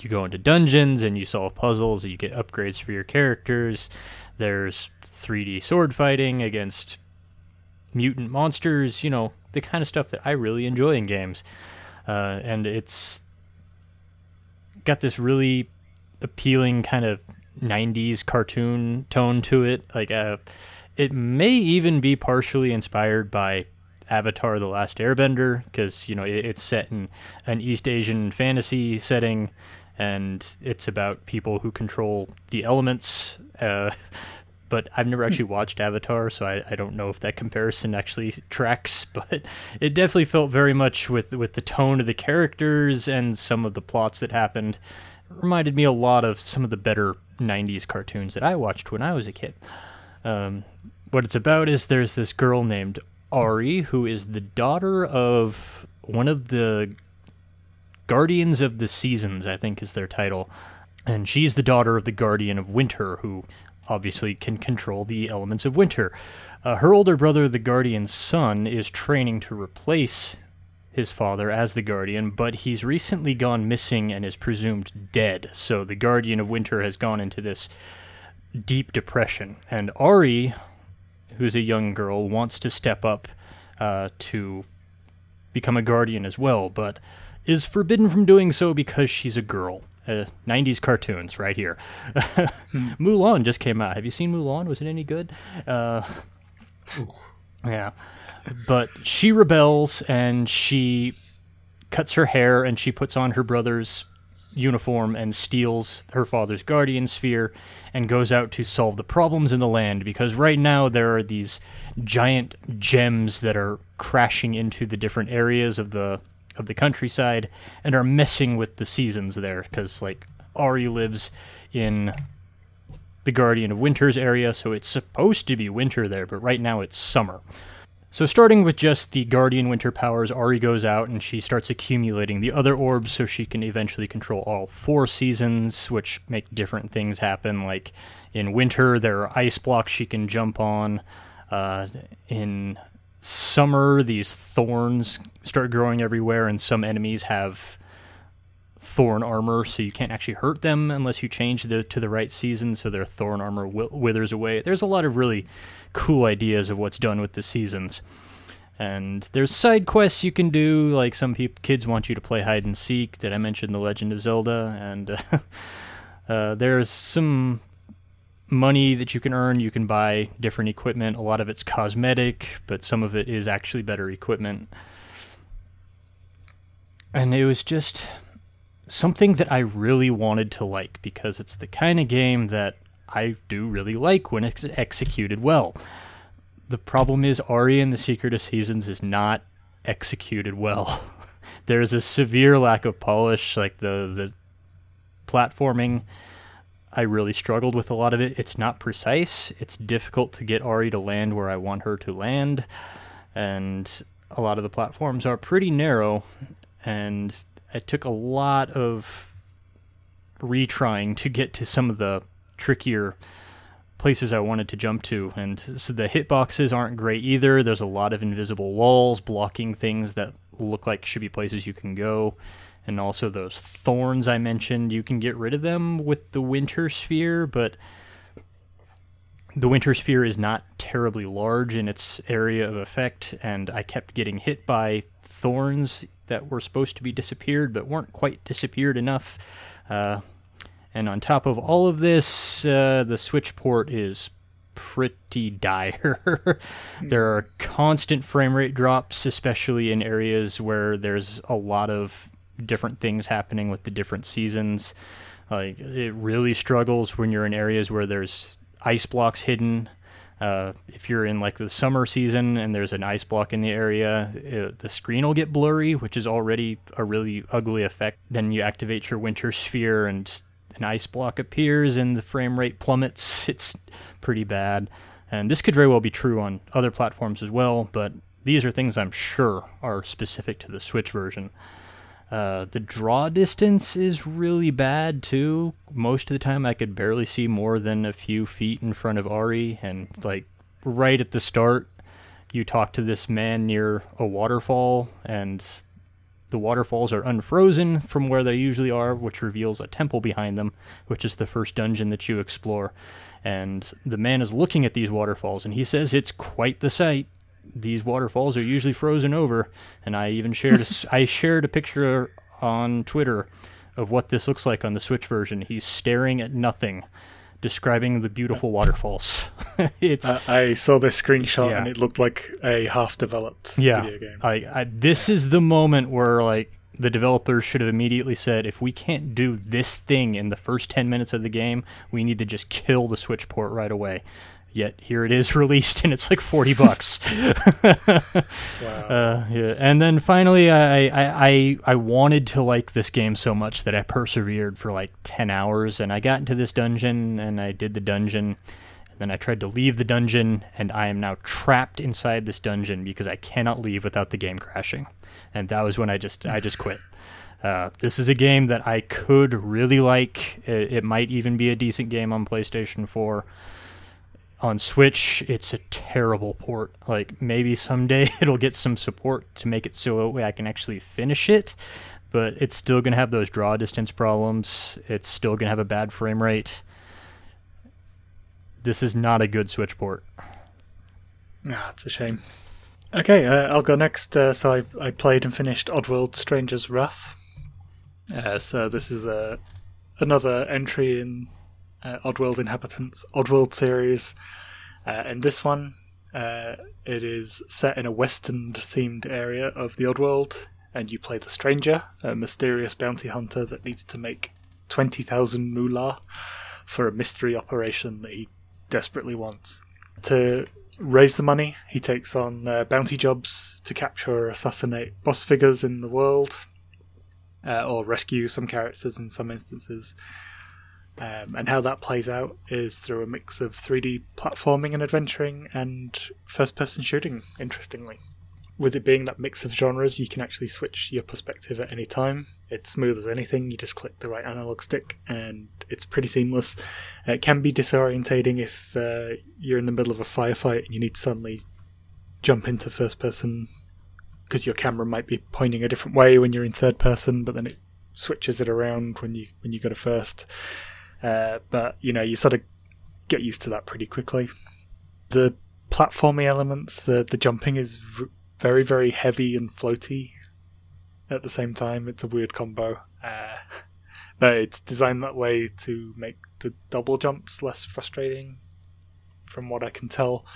you go into dungeons and you solve puzzles you get upgrades for your characters there's 3d sword fighting against mutant monsters you know the kind of stuff that i really enjoy in games uh, and it's got this really appealing kind of 90s cartoon tone to it like uh, it may even be partially inspired by Avatar: The Last Airbender because you know it, it's set in an East Asian fantasy setting, and it's about people who control the elements. Uh, <laughs> but I've never actually watched Avatar, so I, I don't know if that comparison actually tracks. <laughs> But it definitely felt very much with with the tone of the characters and some of the plots that happened. It reminded me a lot of some of the better '90s cartoons that I watched when I was a kid. Um, what it's about is there's this girl named Ary, who is the daughter of one of the Guardians of the Seasons, I think is their title. And she's the daughter of the Guardian of Winter, who obviously can control the elements of winter. Uh, her older brother, the Guardian's son, is training to replace his father as the Guardian, but he's recently gone missing and is presumed dead. So the Guardian of Winter has gone into this deep depression. And Ary, who's a young girl, wants to step up uh, to become a guardian as well, but is forbidden from doing so because she's a girl. Uh, 90s cartoons right here. <laughs> Mulan just came out. Have you seen Mulan? Was it any good? Uh, yeah. But she rebels and she cuts her hair and she puts on her brother's uniform and steals her father's guardian sphere and goes out to solve the problems in the land because right now there are these giant gems that are crashing into the different areas of the of the countryside and are messing with the seasons there because like Ary lives in the Guardian of Winter's area so it's supposed to be winter there but right now it's summer. So, starting with just the Guardian Winter powers, Ary goes out and she starts accumulating the other orbs so she can eventually control all four seasons, which make different things happen. Like in winter, there are ice blocks she can jump on. Uh, in summer, these thorns start growing everywhere, and some enemies have thorn armor, so you can't actually hurt them unless you change the to the right season, so their thorn armor withers away. There's a lot of really cool ideas of what's done with the seasons. And there's side quests you can do, like some people, kids want you to play hide and seek. Did I mention The Legend of Zelda? And uh, <laughs> uh, there's some money that you can earn. You can buy different equipment. A lot of it's cosmetic, but some of it is actually better equipment. And it was just something that I really wanted to like because it's the kind of game that I do really like when it's executed well. The problem is Ary and the Secret of Seasons is not executed well. <laughs> There's a severe lack of polish, like the the platforming. I really struggled with a lot of it. It's not precise. It's difficult to get Ary to land where I want her to land, and a lot of the platforms are pretty narrow, and it took a lot of retrying to get to some of the trickier places I wanted to jump to. And so the hitboxes aren't great either. There's a lot of invisible walls blocking things that look like should be places you can go. And also those thorns I mentioned, you can get rid of them with the winter sphere, but the winter sphere is not terribly large in its area of effect, and I kept getting hit by thorns that were supposed to be disappeared but weren't quite disappeared enough. Uh, and on top of all of this, uh, the Switch port is pretty dire. <laughs> there are constant frame rate drops, especially in areas where there's a lot of different things happening with the different seasons. Like it really struggles when you're in areas where there's ice blocks hidden. Uh, if you're in like the summer season and there's an ice block in the area, it, the screen will get blurry, which is already a really ugly effect. Then you activate your winter sphere and an ice block appears and the frame rate plummets. It's pretty bad. And this could very well be true on other platforms as well, but these are things I'm sure are specific to the Switch version. Uh, the draw distance is really bad too. Most of the time, I could barely see more than a few feet in front of Ary, and like right at the start, you talk to this man near a waterfall, and the waterfalls are unfrozen from where they usually are, which reveals a temple behind them, which is the first dungeon that you explore. And the man is looking at these waterfalls, and he says it's quite the sight. These waterfalls are usually frozen over, and I even shared a, <laughs> I shared a picture on Twitter of what this looks like on the Switch version. He's staring at nothing describing the beautiful waterfalls. <laughs> it's uh, I saw this screenshot yeah. and it looked like a half-developed yeah, video game. I, I this yeah. is the moment where like the developers should have immediately said, if we can't do this thing in the first ten minutes of the game, we need to just kill the Switch port right away. Yet here it is <laughs> released, and it's like forty <laughs> bucks. <laughs> wow. Uh, yeah. And then finally, I, I I I wanted to like this game so much that I persevered for like ten hours, and I got into this dungeon, and I did the dungeon. And then I tried to leave the dungeon, and I am now trapped inside this dungeon because I cannot leave without the game crashing. And that was when I just I just quit. Uh, this is a game that I could really like. It, it might even be a decent game on PlayStation 4 on Switch, it's a terrible port. Like maybe someday <laughs> it'll get some support to make it so I can actually finish it, but it's still gonna have those draw distance problems. It's still gonna have a bad frame rate. This is not a good Switch port. Ah, it's a shame. Okay, uh, I'll go next. Uh, so I, I played and finished Oddworld Stranger's Wrath. Uh, so this is a uh, another entry in uh, Oddworld Inhabitants Oddworld series. Uh, in this one, uh, it is set in a western themed area of the Oddworld, and you play the Stranger, a mysterious bounty hunter that needs to make 20,000 moolah for a mystery operation that he desperately wants. To raise the money, he takes on uh, bounty jobs to capture or assassinate boss figures in the world, uh, or rescue some characters in some instances. Um, and how that plays out is through a mix of 3D platforming and adventuring and first person shooting, interestingly. With it being that mix of genres, you can actually switch your perspective at any time. It's smooth as anything, you just click the right analog stick and it's pretty seamless. It can be disorientating if uh, you're in the middle of a firefight and you need to suddenly jump into first person because your camera might be pointing a different way when you're in third person, but then it switches it around when you when you go to first. Uh, but you know, you sort of get used to that pretty quickly. The platforming elements, the the jumping is v- very very heavy and floaty. At the same time, it's a weird combo. Uh, <laughs> but it's designed that way to make the double jumps less frustrating, from what I can tell.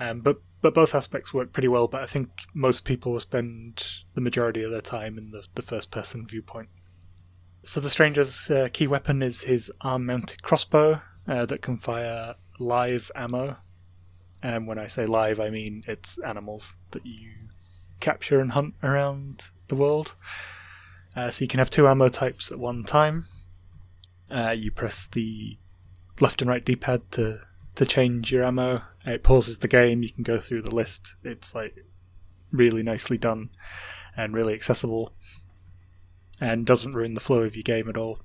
Um, but but both aspects work pretty well. But I think most people spend the majority of their time in the, the first person viewpoint. So the stranger's uh, key weapon is his arm-mounted crossbow uh, that can fire live ammo. And when I say live, I mean it's animals that you capture and hunt around the world. Uh, so you can have two ammo types at one time. Uh, you press the left and right D-pad to to change your ammo. It pauses the game. You can go through the list. It's like really nicely done and really accessible. And doesn't ruin the flow of your game at all.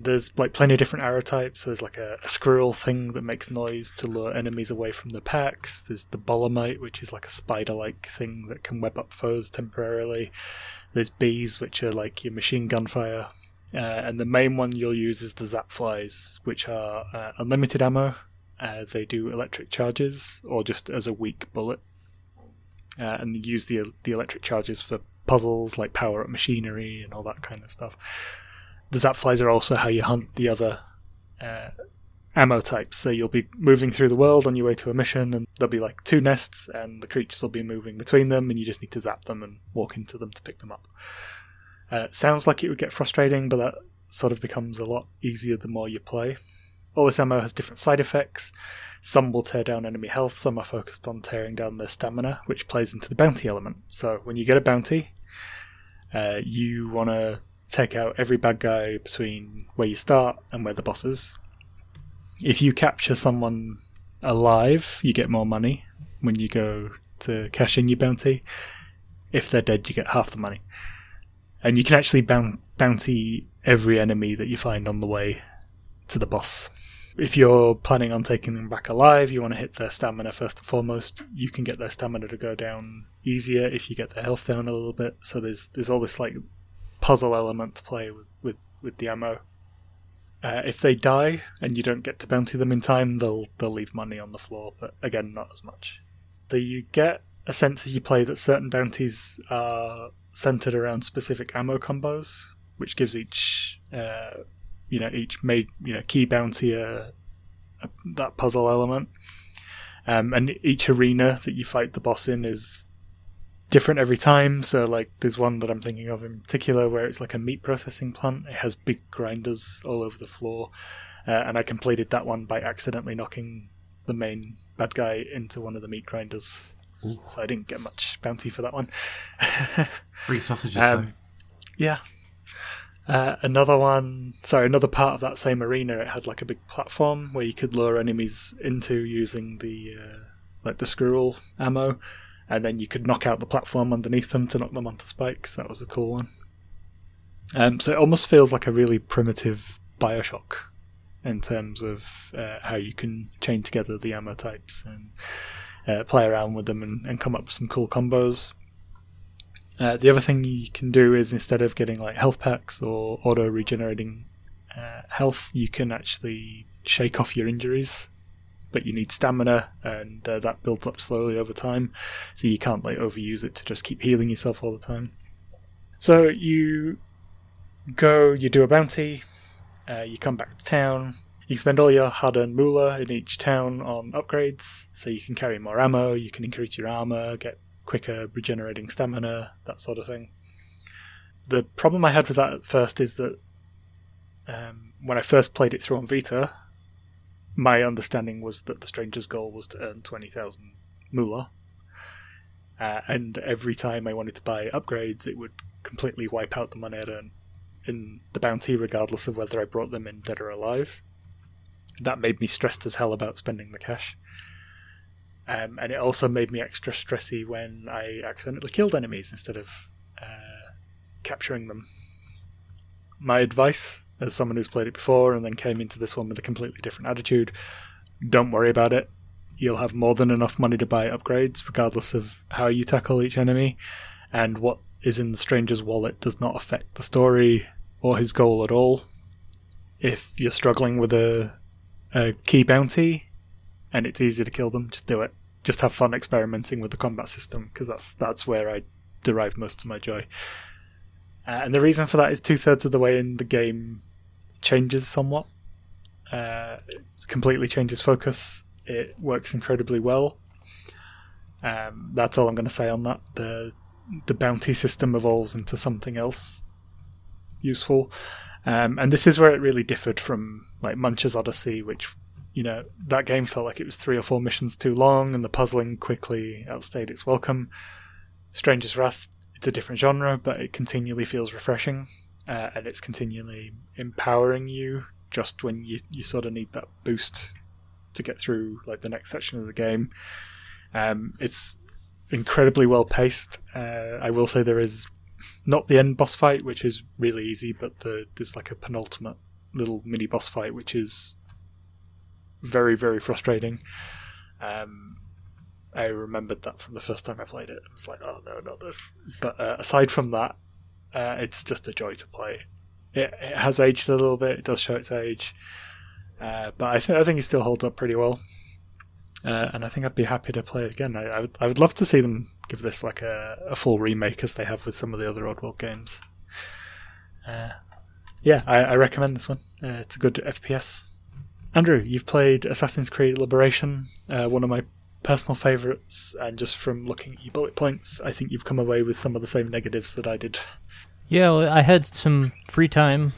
There's like plenty of different arrow types. There's like a, a squirrel thing that makes noise to lure enemies away from the packs. There's the bolamite, which is like a spider-like thing that can web up foes temporarily. There's bees, which are like your machine gun fire. Uh, and the main one you'll use is the zap flies, which are uh, unlimited ammo. Uh, they do electric charges, or just as a weak bullet, uh, and use the the electric charges for puzzles like power up machinery and all that kind of stuff. The zap flies are also how you hunt the other uh, ammo types. So you'll be moving through the world on your way to a mission, and there'll be like two nests, and the creatures will be moving between them, and you just need to zap them and walk into them to pick them up. Uh, sounds like it would get frustrating, but that sort of becomes a lot easier the more you play. All this ammo has different side effects. Some will tear down enemy health, some are focused on tearing down their stamina, which plays into the bounty element. So when you get a bounty, uh, you want to take out every bad guy between where you start and where the boss is. If you capture someone alive, you get more money when you go to cash in your bounty. If they're dead, you get half the money. And you can actually bounty every enemy that you find on the way to the boss. If you're planning on taking them back alive, you want to hit their stamina first and foremost. You can get their stamina to go down easier if you get their health down a little bit. So there's there's all this like puzzle element to play with with, with the ammo. Uh, if they die and you don't get to bounty them in time, they'll they'll leave money on the floor, but again, not as much. So you get a sense as you play that certain bounties are centered around specific ammo combos, which gives each uh, you know each made you know key bounty a, a, that puzzle element. Um, and each arena that you fight the boss in is different every time. So like there's one that I'm thinking of in particular where it's like a meat processing plant. It has big grinders all over the floor, uh, and I completed that one by accidentally knocking the main bad guy into one of the meat grinders. Ooh. So I didn't get much bounty for that one. <laughs> Free sausages um, though. Yeah. Uh, another one, sorry, another part of that same arena, it had like a big platform where you could lure enemies into using the uh, like the squirrel ammo, and then you could knock out the platform underneath them to knock them onto spikes. That was a cool one. Um, so it almost feels like a really primitive Bioshock in terms of uh, how you can chain together the ammo types and uh, play around with them and, and, come up with some cool combos. Uh, the other thing you can do is instead of getting like health packs or auto regenerating uh, health, you can actually shake off your injuries. But you need stamina, and uh, that builds up slowly over time, so you can't like overuse it to just keep healing yourself all the time. So you go, you do a bounty, uh, you come back to town, you spend all your hard-earned moolah in each town on upgrades, so you can carry more ammo, you can increase your armor, get quicker regenerating stamina, that sort of thing. The problem I had with that at first is that um, when I first played it through on Vita, my understanding was that the Stranger's goal was to earn 20,000 moolah. Uh, and every time I wanted to buy upgrades, it would completely wipe out the money I'd earned in the bounty, regardless of whether I brought them in dead or alive that made me stressed as hell about spending the cash. Um, and it also made me extra stressy when I accidentally killed enemies instead of uh, capturing them. My advice, as someone who's played it before and then came into this one with a completely different attitude, don't worry about it. You'll have more than enough money to buy upgrades, regardless of how you tackle each enemy. And what is in the stranger's wallet does not affect the story or his goal at all. If you're struggling with a a key bounty, and it's easy to kill them. Just do it. Just have fun experimenting with the combat system because that's that's where I derive most of my joy. Uh, and the reason for that is two thirds of the way in the game changes somewhat. Uh, it completely changes focus. It works incredibly well. Um, that's all I'm going to say on that. The the bounty system evolves into something else useful. Um, and this is where it really differed from like Munch's Oddysee, which you know that game felt like it was three or four missions too long, and the puzzling quickly outstayed its welcome. Stranger's Wrath, it's a different genre, but it continually feels refreshing, uh, and it's continually empowering you just when you you sort of need that boost to get through like the next section of the game. Um, it's incredibly well paced. Uh, I will say there is not the end boss fight, which is really easy, but the, there's like a penultimate little mini boss fight, which is very very frustrating. Um, I remembered that from the first time I played it. I was like, oh no, not this. But uh, aside from that, uh, it's just a joy to play. It, it, has aged a little bit. It does show its age, uh, but I think I think it still holds up pretty well. Uh, and I think I'd be happy to play it again. I, I, would I would love to see them give this like a, a full remake as they have with some of the other Oddworld games. Uh, yeah, I, I, recommend this one. Uh, it's a good FPS. Andrew, you've played Assassin's Creed Liberation, one of my personal favourites, and just from looking at your bullet points, I think you've come away with some of the same negatives that I did. Yeah, well, I had some free time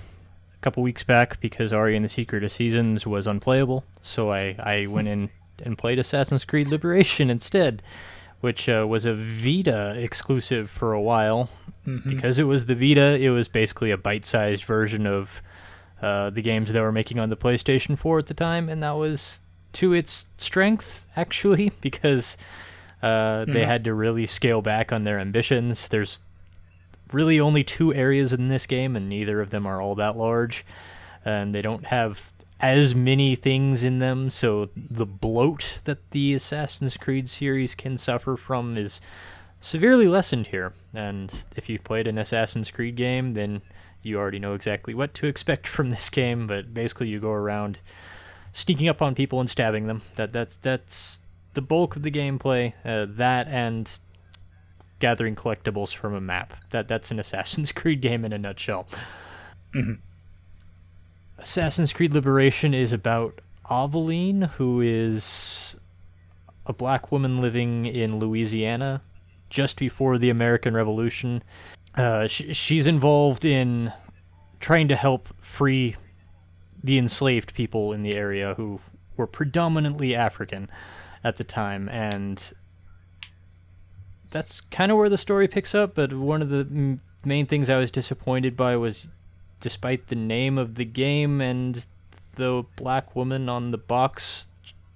a couple weeks back because Ary and the Secret of Seasons was unplayable, so I, I went in and played Assassin's Creed Liberation <laughs> instead, which uh, was a Vita exclusive for a while. Mm-hmm. Because it was the Vita, it was basically a bite sized version of uh, the games they were making on the PlayStation 4 at the time, and that was to its strength actually <laughs> because uh, they mm-hmm. had to really scale back on their ambitions. There's really only two areas in this game, and neither of them are all that large, and they don't have as many things in them. So the bloat that the Assassin's Creed series can suffer from is severely lessened here. And if you've played an Assassin's Creed game, then you already know exactly what to expect from this game. But basically, you go around sneaking up on people and stabbing them. That that's that's the bulk of the gameplay. Uh, that and gathering collectibles from a map. That that's an Assassin's <laughs> Creed game in a nutshell. Mm-hmm. Assassin's Creed Liberation is about Aveline, who is a black woman living in Louisiana just before the American Revolution. Uh, sh- she's involved in trying to help free the enslaved people in the area who were predominantly African at the time, and that's kind of where the story picks up. But one of the m- main things I was disappointed by was, despite the name of the game and the black woman on the box,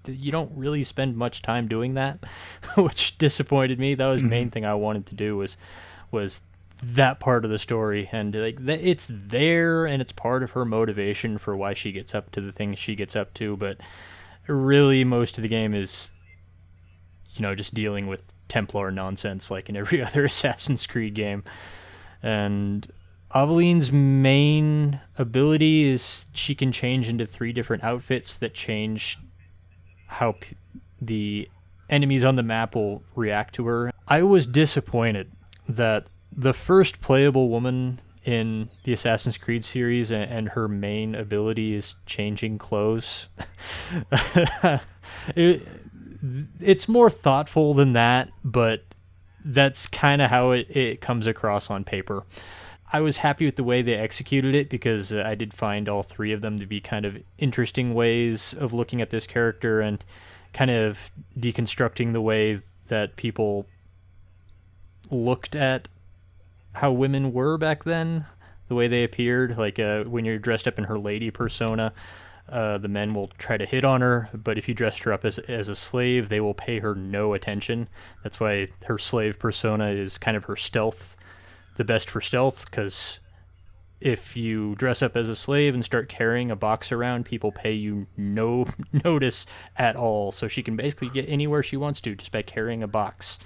you don't really spend much time doing that, <laughs> which disappointed me. That was the main mm-hmm. thing I wanted to do was was that part of the story and like it's there and it's part of her motivation for why she gets up to the things she gets up to but really most of the game is you know just dealing with templar nonsense like in every <laughs> other assassin's creed game and Aveline's main ability is she can change into three different outfits that change how p- the enemies on the map will react to her. I was disappointed that the first playable woman in the Assassin's Creed series, and, and her main ability is changing clothes. <laughs> it, it's more thoughtful than that, but that's kind of how it, it comes across on paper. I was happy with the way they executed it because uh, I did find all three of them to be kind of interesting ways of looking at this character and kind of deconstructing the way that people looked at how women were back then, the way they appeared. Like uh, when you're dressed up in her lady persona, uh, the men will try to hit on her, but if you dressed her up as as a slave, they will pay her no attention. That's why her slave persona is kind of her stealth, the best for stealth, because if you dress up as a slave and start carrying a box around, people pay you no <laughs> notice at all. So she can basically get anywhere she wants to just by carrying a box.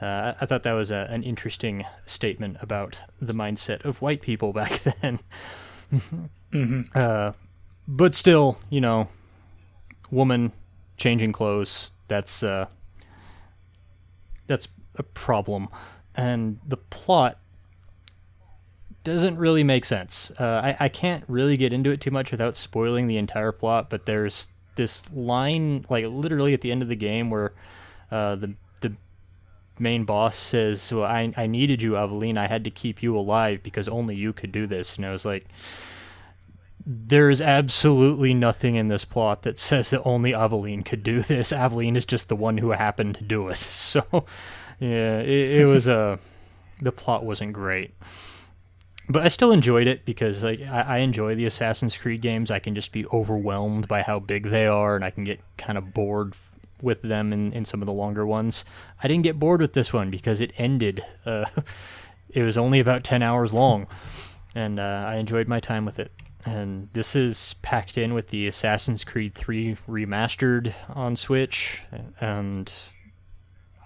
Uh, I thought that was a, an interesting statement about the mindset of white people <laughs> back then. mm-hmm. <laughs> uh, but still, you know, woman changing clothes, that's uh, that's a problem. And the plot doesn't really make sense. Uh, I, I can't really get into it too much without spoiling the entire plot, but there's this line, like literally at the end of the game, where uh, the main boss says, well, I, I needed you, Aveline. I had to keep you alive because only you could do this. And I was like, there is absolutely nothing in this plot that says that only Aveline could do this. Aveline is just the one who happened to do it. <laughs> So, yeah, it, it was a. Uh, the plot wasn't great. But I still enjoyed it because like I, I enjoy the Assassin's Creed games. I can just be overwhelmed by how big they are, and I can get kind of bored with them in, in some of the longer ones. I didn't get bored with this one because it ended uh, <laughs> it was only about 10 hours long, <laughs> and uh, I enjoyed my time with it. And this is packed in with the Assassin's Creed 3 remastered on Switch, and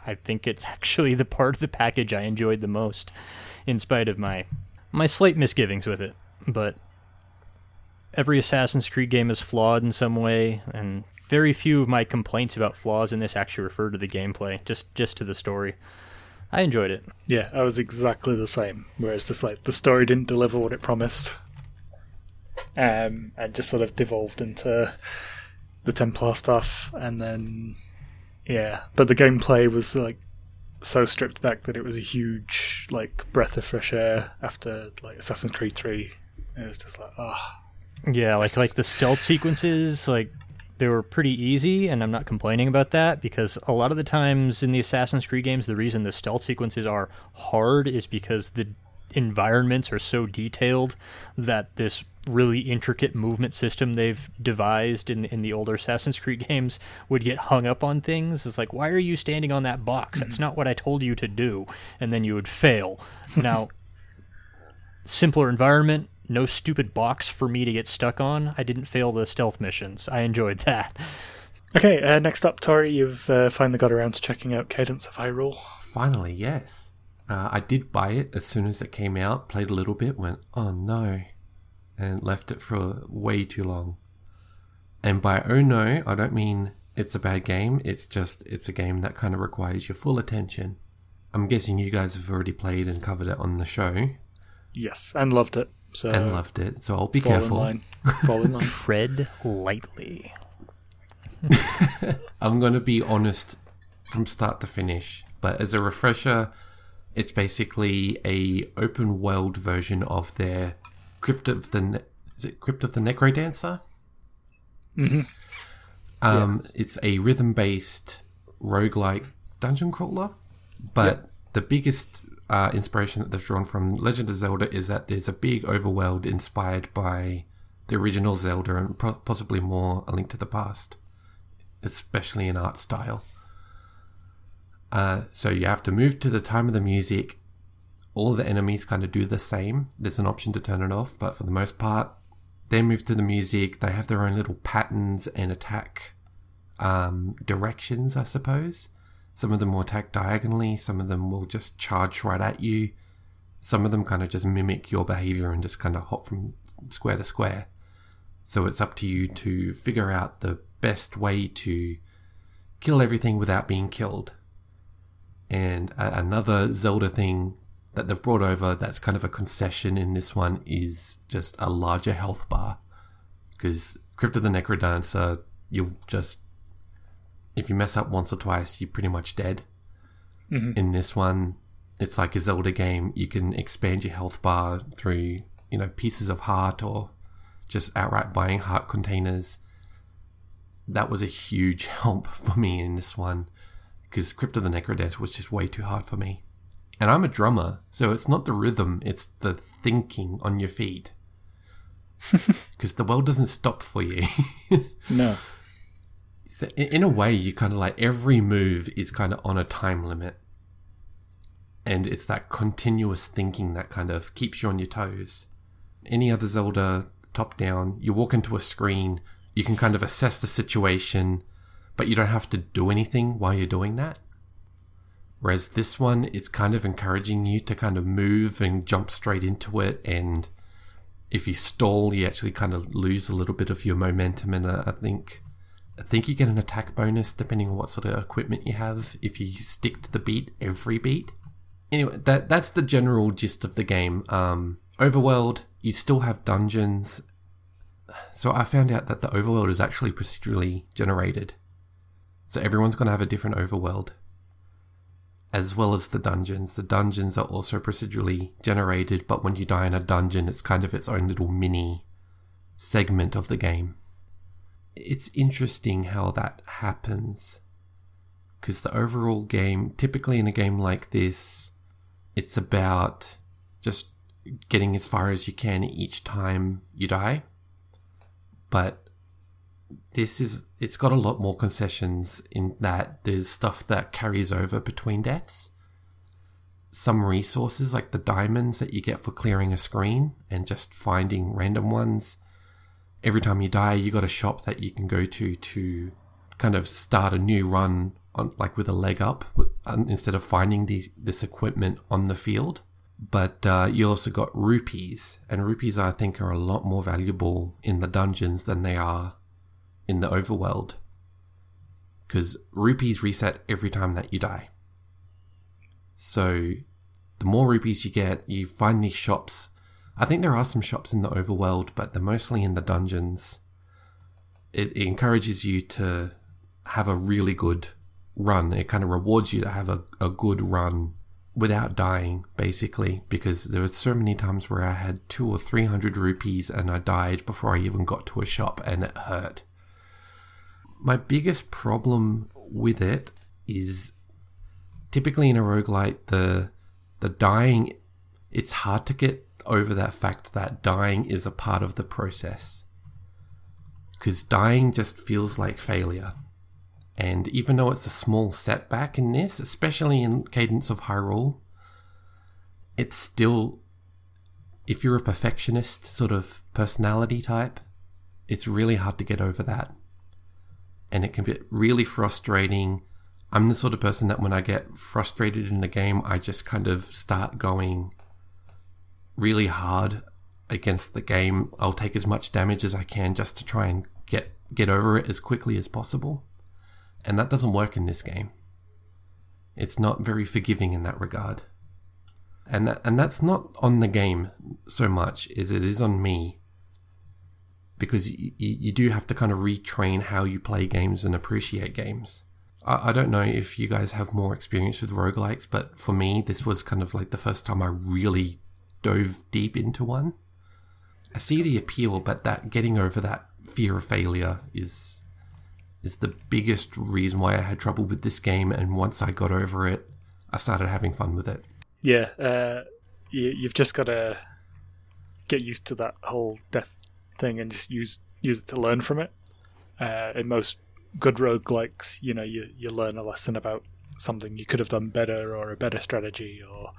I think it's <laughs> actually the part of the package I enjoyed the most, in spite of my my slight misgivings with it. But every Assassin's Creed game is flawed in some way, and very few of my complaints about flaws in this actually refer to the gameplay, just just to the story. I enjoyed it. Yeah, I was exactly the same. Whereas just like the story didn't deliver what it promised, um, and just sort of devolved into the Templar stuff, and then yeah, but the gameplay was like so stripped back that it was a huge like breath of fresh air after like Assassin's Creed Three. It was just like ah. Yeah, like like the stealth sequences, like they were pretty easy, and I'm not complaining about that because a lot of the times in the Assassin's Creed games, the reason the stealth sequences are hard is because the environments are so detailed that this really intricate movement system they've devised in in the older Assassin's Creed <laughs> games would get hung up on things. It's like, why are you standing on that box? Mm-hmm. That's not what I told you to do, and then you would fail. Now, <laughs> simpler environment, no stupid box for me to get stuck on. I didn't fail the stealth missions. I enjoyed that. Okay, uh, next up, Tori, you've uh, finally got around to checking out Cadence of Hyrule. Finally, yes. Uh, I did buy it as soon as it came out, played a little bit, went, oh no, and left it for way too long. And by oh no, I don't mean it's a bad game, it's just, it's a game that kind of requires your full attention. I'm guessing you guys have already played and covered it on the show. Yes, and loved it. So and loved it, so I'll be fall careful. In line. Fall in line. <laughs> Tread lightly. <laughs> I'm going to be honest from start to finish, but as a refresher, it's basically a open world version of their Crypt of the ne- is it Crypt of the Necro Dancer? Mm-hmm. Um, It's a rhythm based roguelike dungeon crawler, but the biggest uh, inspiration that they've drawn from Legend of Zelda is that there's a big overworld inspired by the original Zelda and po- possibly more A Link to the Past, especially in art style. Uh, so you have to move to the time of the music. All the enemies kind of do the same. There's an option to turn it off, but for the most part, they move to the music. They have their own little patterns and attack um, directions, I suppose. Some of them will attack diagonally. Some of them will just charge right at you. Some of them kind of just mimic your behavior and just kind of hop from square to square. So it's up to you to figure out the best way to kill everything without being killed. And a- another Zelda thing that they've brought over that's kind of a concession in this one is just a larger health bar. Because Crypt of the Necrodancer, you'll just, if you mess up once or twice, you're pretty much dead. Mm-hmm. In this one, it's like a Zelda game. You can expand your health bar through, you know, pieces of heart or just outright buying heart containers. That was a huge <laughs> help for me in this one because Crypt of the Necrodancer was just way too hard for me. And I'm a drummer, so it's not the rhythm, it's the thinking on your feet. <laughs> <laughs> Because the world doesn't stop for you. No. So in, a way, you kind of like every move is kind of on a time limit. And it's that continuous thinking that kind of keeps you on your toes. Any other Zelda top down, you walk into a screen, you can kind of assess the situation, but you don't have to do anything while you're doing that. Whereas this one, it's kind of encouraging you to kind of move and jump straight into it. And if you stall, you actually kind of lose a little bit of your momentum. And I think, I think you get an attack bonus depending on what sort of equipment you have if you stick to the beat every beat. Anyway, that that's the general gist of the game. Um, overworld, you still have dungeons. So I found out that the overworld is actually procedurally generated. So everyone's going to have a different overworld as well as the dungeons. The dungeons are also procedurally generated, but when you die in a dungeon, it's kind of its own little mini segment of the game. It's interesting how that happens. Because the overall game, typically in a game like this, it's about just getting as far as you can each time you die. But this is it's got a lot more concessions in that there's stuff that carries over between deaths. some resources like the diamonds that you get for clearing a screen and just finding random ones. Every time you die, you got a shop that you can go to to kind of start a new run on like with a leg up instead of finding the, this equipment on the field. But uh, you also got rupees, and rupees I think are a lot more valuable in the dungeons than they are in the overworld. Because rupees reset every time that you die. So the more rupees you get, you find these shops. I think there are some shops in the overworld, but they're mostly in the dungeons. It, encourages you to have a really good run. It kind of rewards you to have a, a good run without dying, basically, because there were so many times where I had two or three hundred rupees and I died before I even got to a shop and it hurt. My biggest problem with it is typically in a roguelite, the the dying it's hard to get over that fact that dying is a part of the process. Because dying just feels like failure. And even though it's a small setback in this, especially in Cadence of Hyrule, it's still, if you're a perfectionist sort of personality type, it's really hard to get over that. And it can be really frustrating. I'm the sort of person that when I get frustrated in a game, I just kind of start going really hard against the game. I'll take as much damage as I can just to try and get get over it as quickly as possible. And that doesn't work in this game. It's not very forgiving in that regard. And that, and that's not on the game so much as it is on me. Because you, you do have to kind of retrain how you play games and appreciate games. I, I don't know if you guys have more experience with roguelikes, but for me, this was kind of like the first time I really dove deep into one. I see the appeal, but that getting over that fear of failure is is the biggest reason why I had trouble with this game. And once I got over it, I started having fun with it. Yeah, uh, you, you've just got to get used to that whole death thing and just use use it to learn from it. Uh, in most good roguelikes, you know, you, you learn a lesson about something you could have done better or a better strategy or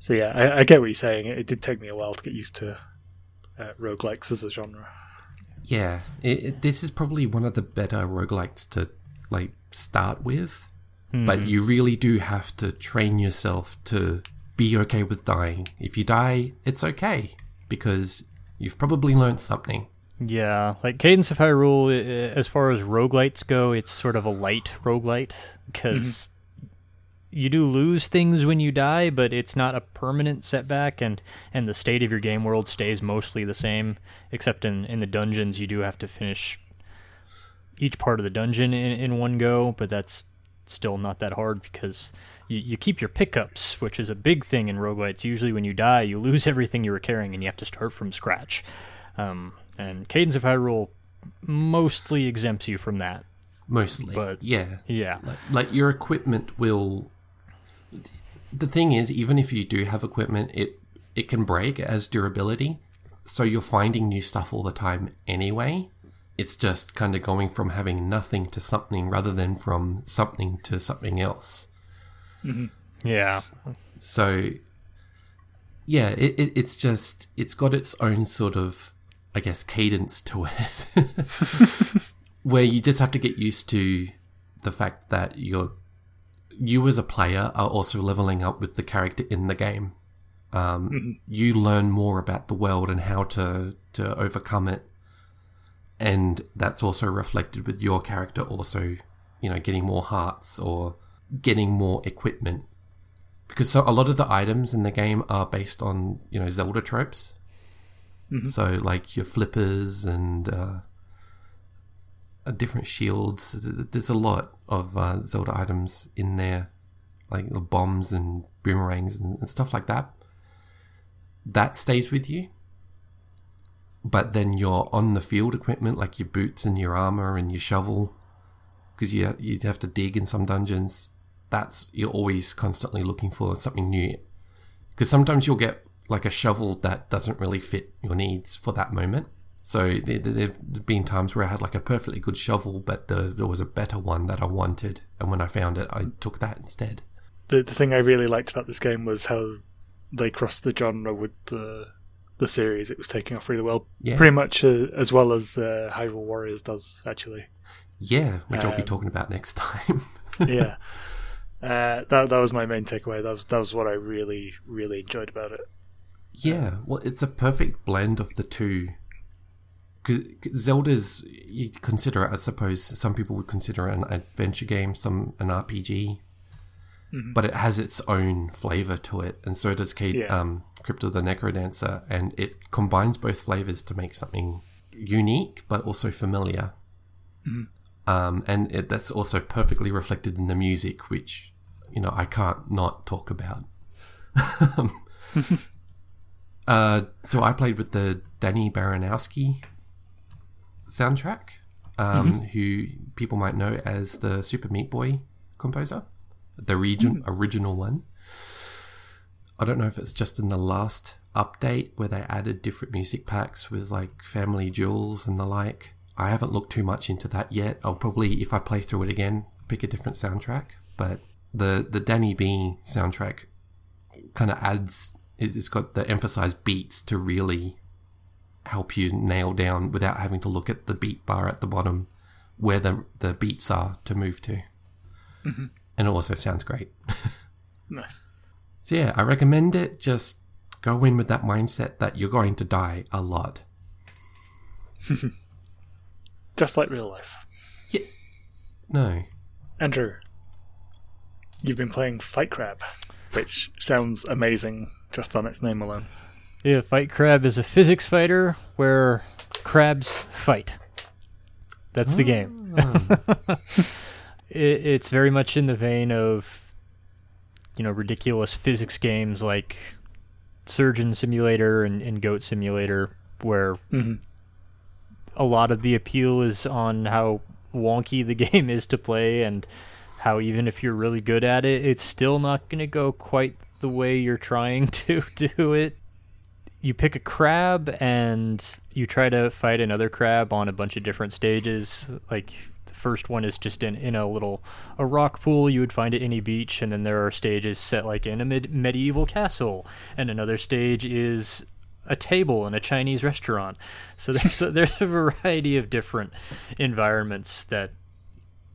so yeah I, I, get what you're saying it, it, did take me a while to get used to uh, roguelikes as a genre yeah, it, it, this is probably one of the better roguelikes to like start with, mm. but you really do have to train yourself to be okay with dying. If you die, it's okay because you've probably learned something. Yeah, like Cadence of Hyrule, as far as roguelites go, it's sort of a light roguelite because mm-hmm you do lose things when you die, but it's not a permanent setback, and and the state of your game world stays mostly the same, except in in the dungeons you do have to finish each part of the dungeon in, in one go, but that's still not that hard because you, you keep your pickups, which is a big thing in roguelites. Usually, when you die, you lose <laughs> everything you were carrying, and you have to start from scratch. Um, and Cadence of Hyrule mostly exempts you from that. Mostly, but yeah, yeah, like, like your equipment will the thing is, even if you do have equipment, it it can break as durability. So you're finding new stuff all the time anyway. It's just kind of going from having nothing to something rather than from something to something else. Mm-hmm. Yeah. So, yeah, it, it, it's just, it's got its own sort of, I guess, cadence to it. <laughs> <laughs> where you just have to get used to the fact that you're you as a player are also leveling up with the character in the game. Um, mm-hmm. You learn more about the world and how to to overcome it, and that's also reflected with your character. Also, you know, getting more hearts or getting more equipment, because so a lot of the items in the game are based on you know Zelda tropes. Mm-hmm. So like your flippers and uh, different shields. There's a lot of uh, Zelda items in there, like bombs and boomerangs and, and stuff like that. That stays with you. But then your on the field equipment, like your boots and your armor and your shovel, because you you have to dig in some dungeons. That's you're always constantly looking for something new. Because sometimes you'll get like a shovel that doesn't really fit your needs for that moment so there have been times where I had like a perfectly good shovel, but the, there was a better one that I wanted, and when I found it, I took that instead. the the thing I really liked about this game was how they crossed the genre with the the series. It was taking off really well, Yeah. pretty much uh, as well as uh, Hyrule Warriors does actually. Yeah, which I'll be Um, talking about next time. <laughs> yeah. Uh, that that was my main takeaway. That was that was what I really really enjoyed about it. Yeah, well, it's a perfect blend of the two. Because Zelda's, you consider it, I suppose some people would consider it an adventure game, some an RPG, but it has its own flavor to it, and so does Kate, Yeah. um, Crypt of the NecroDancer, and it combines both flavors to make something unique but also familiar. Um, and it, that's also perfectly reflected in the music, which you know I can't not talk about. <laughs> <laughs> Uh, so I played with the Danny Baranowski soundtrack, um, who people might know as the Super Meat Boy composer, the region original one. I don't know if it's just in the last update where they added different music packs with like FamilyJules and the like. I haven't looked too much into that yet. I'll probably, if I play through it again, pick a different soundtrack. But the the Danny B soundtrack kind of adds it's it's got the emphasized beats to really help you nail down without having to look at the beat bar at the bottom where the the beats are to move to. Mm-hmm. And it also sounds great. <laughs> Nice. so yeah i recommend it. Just go in with that mindset that you're going to die a lot. <laughs> Just like real life. no. Andrew, you've been playing Fight Crab, which sounds amazing just on its name alone. Yeah, Fight Crab is a physics fighter where crabs fight. That's the game. <laughs> it, it's very much in the vein of, you know, ridiculous physics games like Surgeon Simulator and, and Goat Simulator, where hmm a lot of the appeal is on how wonky the <laughs> game is to play and how even if you're really good at it, it's still not going to go quite the way you're trying <laughs> to do it. You pick a crab and you try to fight another crab on a bunch of different stages. Like the first one is just in, in a little a rock pool. You would find at any beach, and then there are stages set like in a mid- medieval castle, and another stage is a table in a Chinese restaurant. So <laughs> there's a, there's a variety of different environments that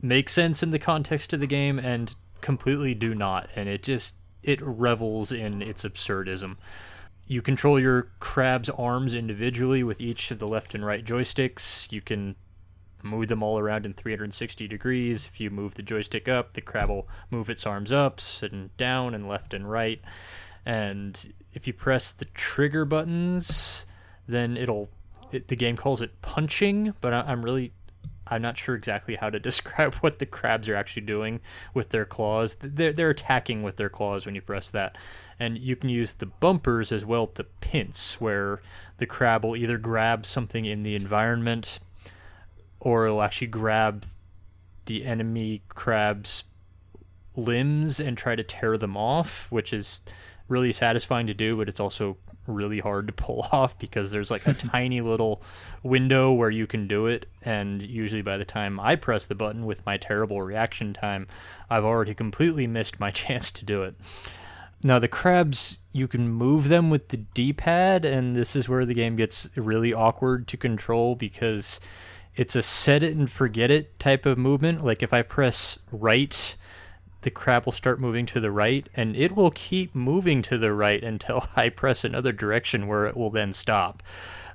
make sense in the context of the game and completely do not, and it just it revels in its absurdism. You control your crab's arms individually with each of the left and right joysticks. You can move them all around in 360 degrees. If you move the joystick up, the crab will move its arms up and down and left and right. And if you press the trigger buttons, then it'll. It, the game calls it punching, but I, I'm really. I'm not sure exactly how to <laughs> describe what the crabs are actually doing with their claws. They're, they're attacking with their claws when you press that. And you can use the bumpers as well to pinch, where the crab will either grab something in the environment or it'll actually grab the enemy crab's limbs and try to tear them off, which is really satisfying to do, but it's also really hard to pull <laughs> off because there's like a <laughs> tiny little window where you can do it and usually by the time I press the button with my terrible reaction time, I've already completely missed my <laughs> chance to do it. Now the crabs, you can move them with the D-pad, and this is where the game gets really awkward to control because it's a set it and forget it type of movement. Like if I press right, the crab will start moving to the right, and it will keep moving to the right until <laughs> I press another direction where it will then stop.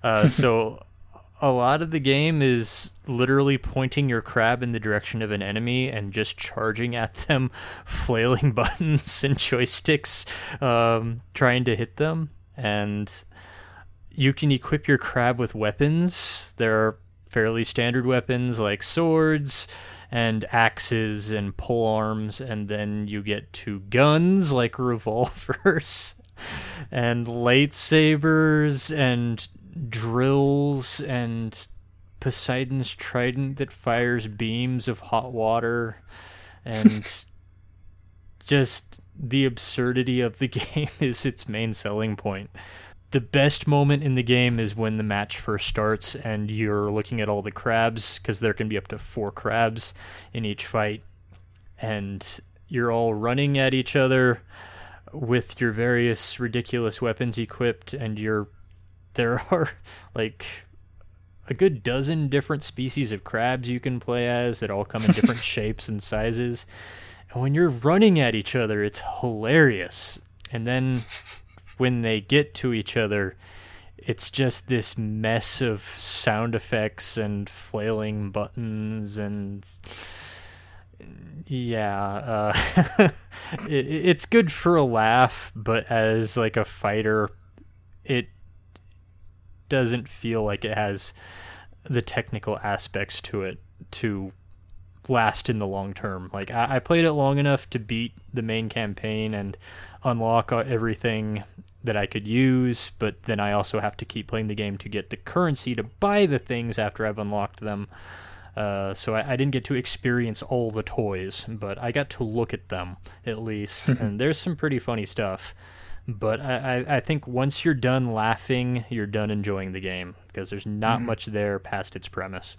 Uh, so <laughs> a lot of the game is literally pointing your crab in the direction of an enemy and just charging at them, <laughs> flailing buttons and joysticks, um, trying to hit them. And you can equip your crab with weapons. There are fairly standard weapons like swords and axes and pole arms, and then you get to guns like <laughs> revolvers and lightsabers and drills and Poseidon's trident that fires beams of hot water and <laughs> just the absurdity of the <laughs> game is its main selling point. The best moment in the game is when the match first starts and you're looking at all the crabs because there can be up to four crabs in each fight and you're all running at each other with your various ridiculous weapons equipped, and you're there <laughs> are like a good dozen different species of crabs you can play as that all come in different <laughs> shapes and sizes. And when you're running at each other, it's hilarious. And then when they get to each other, it's just this mess of sound effects and flailing buttons and yeah uh, <laughs> it, it's good for a laugh but as like a fighter it doesn't feel like it has the technical aspects to it to last in the long term. Like I, I played it long enough to beat the main campaign and unlock everything that I could use, but then I also have to keep playing the game to get the currency to buy the things after I've unlocked them. Uh, so I, I, didn't get to experience all the toys, but I got to look at them at least, <laughs> and there's some pretty funny stuff. But I, I, I, think once you're done laughing, you're done enjoying the game because there's not mm-hmm. much there past its premise.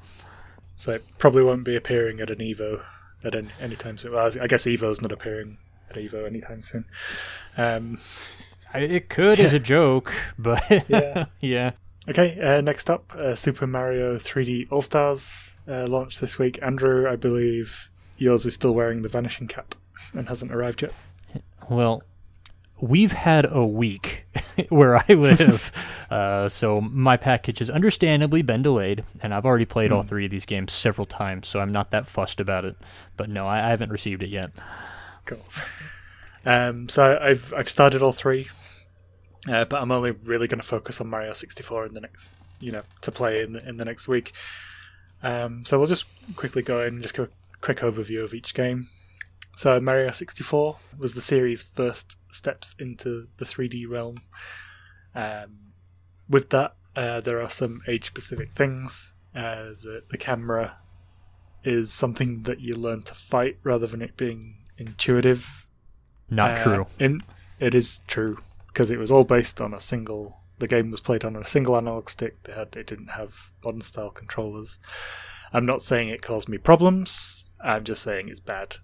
So it probably won't be appearing at an Evo at any, time soon. Well, I guess Evo's not appearing at Evo anytime soon. Um, it could as a joke, but <laughs> yeah. yeah. Okay, uh, next up, uh, Super Mario 3D All Stars uh, launched this week. Andrew, I believe yours is still wearing the vanishing cap and hasn't arrived yet. Well, we've had a week <laughs> where I <laughs> live, uh, so my package has understandably been delayed, and I've already played mm. all hmm. three of these games several times, so I'm not that fussed about it. But no, I, I haven't received it yet. Cool. Um, so I've I've started all three. Uh, but I'm only really going to focus on Mario 64 in the next, you know, to play in the, in the next week. Um, so we'll just quickly go in and just give a quick overview of each game. So Mario 64 was the series' first steps into the 3D realm. Um, with that, uh, there are some age-specific things. Uh, the, the camera is something that you learn to fight rather than it being intuitive. Not uh, true. In, it is true because it was all based on a single. The game was played on a single analog stick. They had, it didn't have modern style controllers. I'm not saying it caused me problems. I'm just saying it's bad.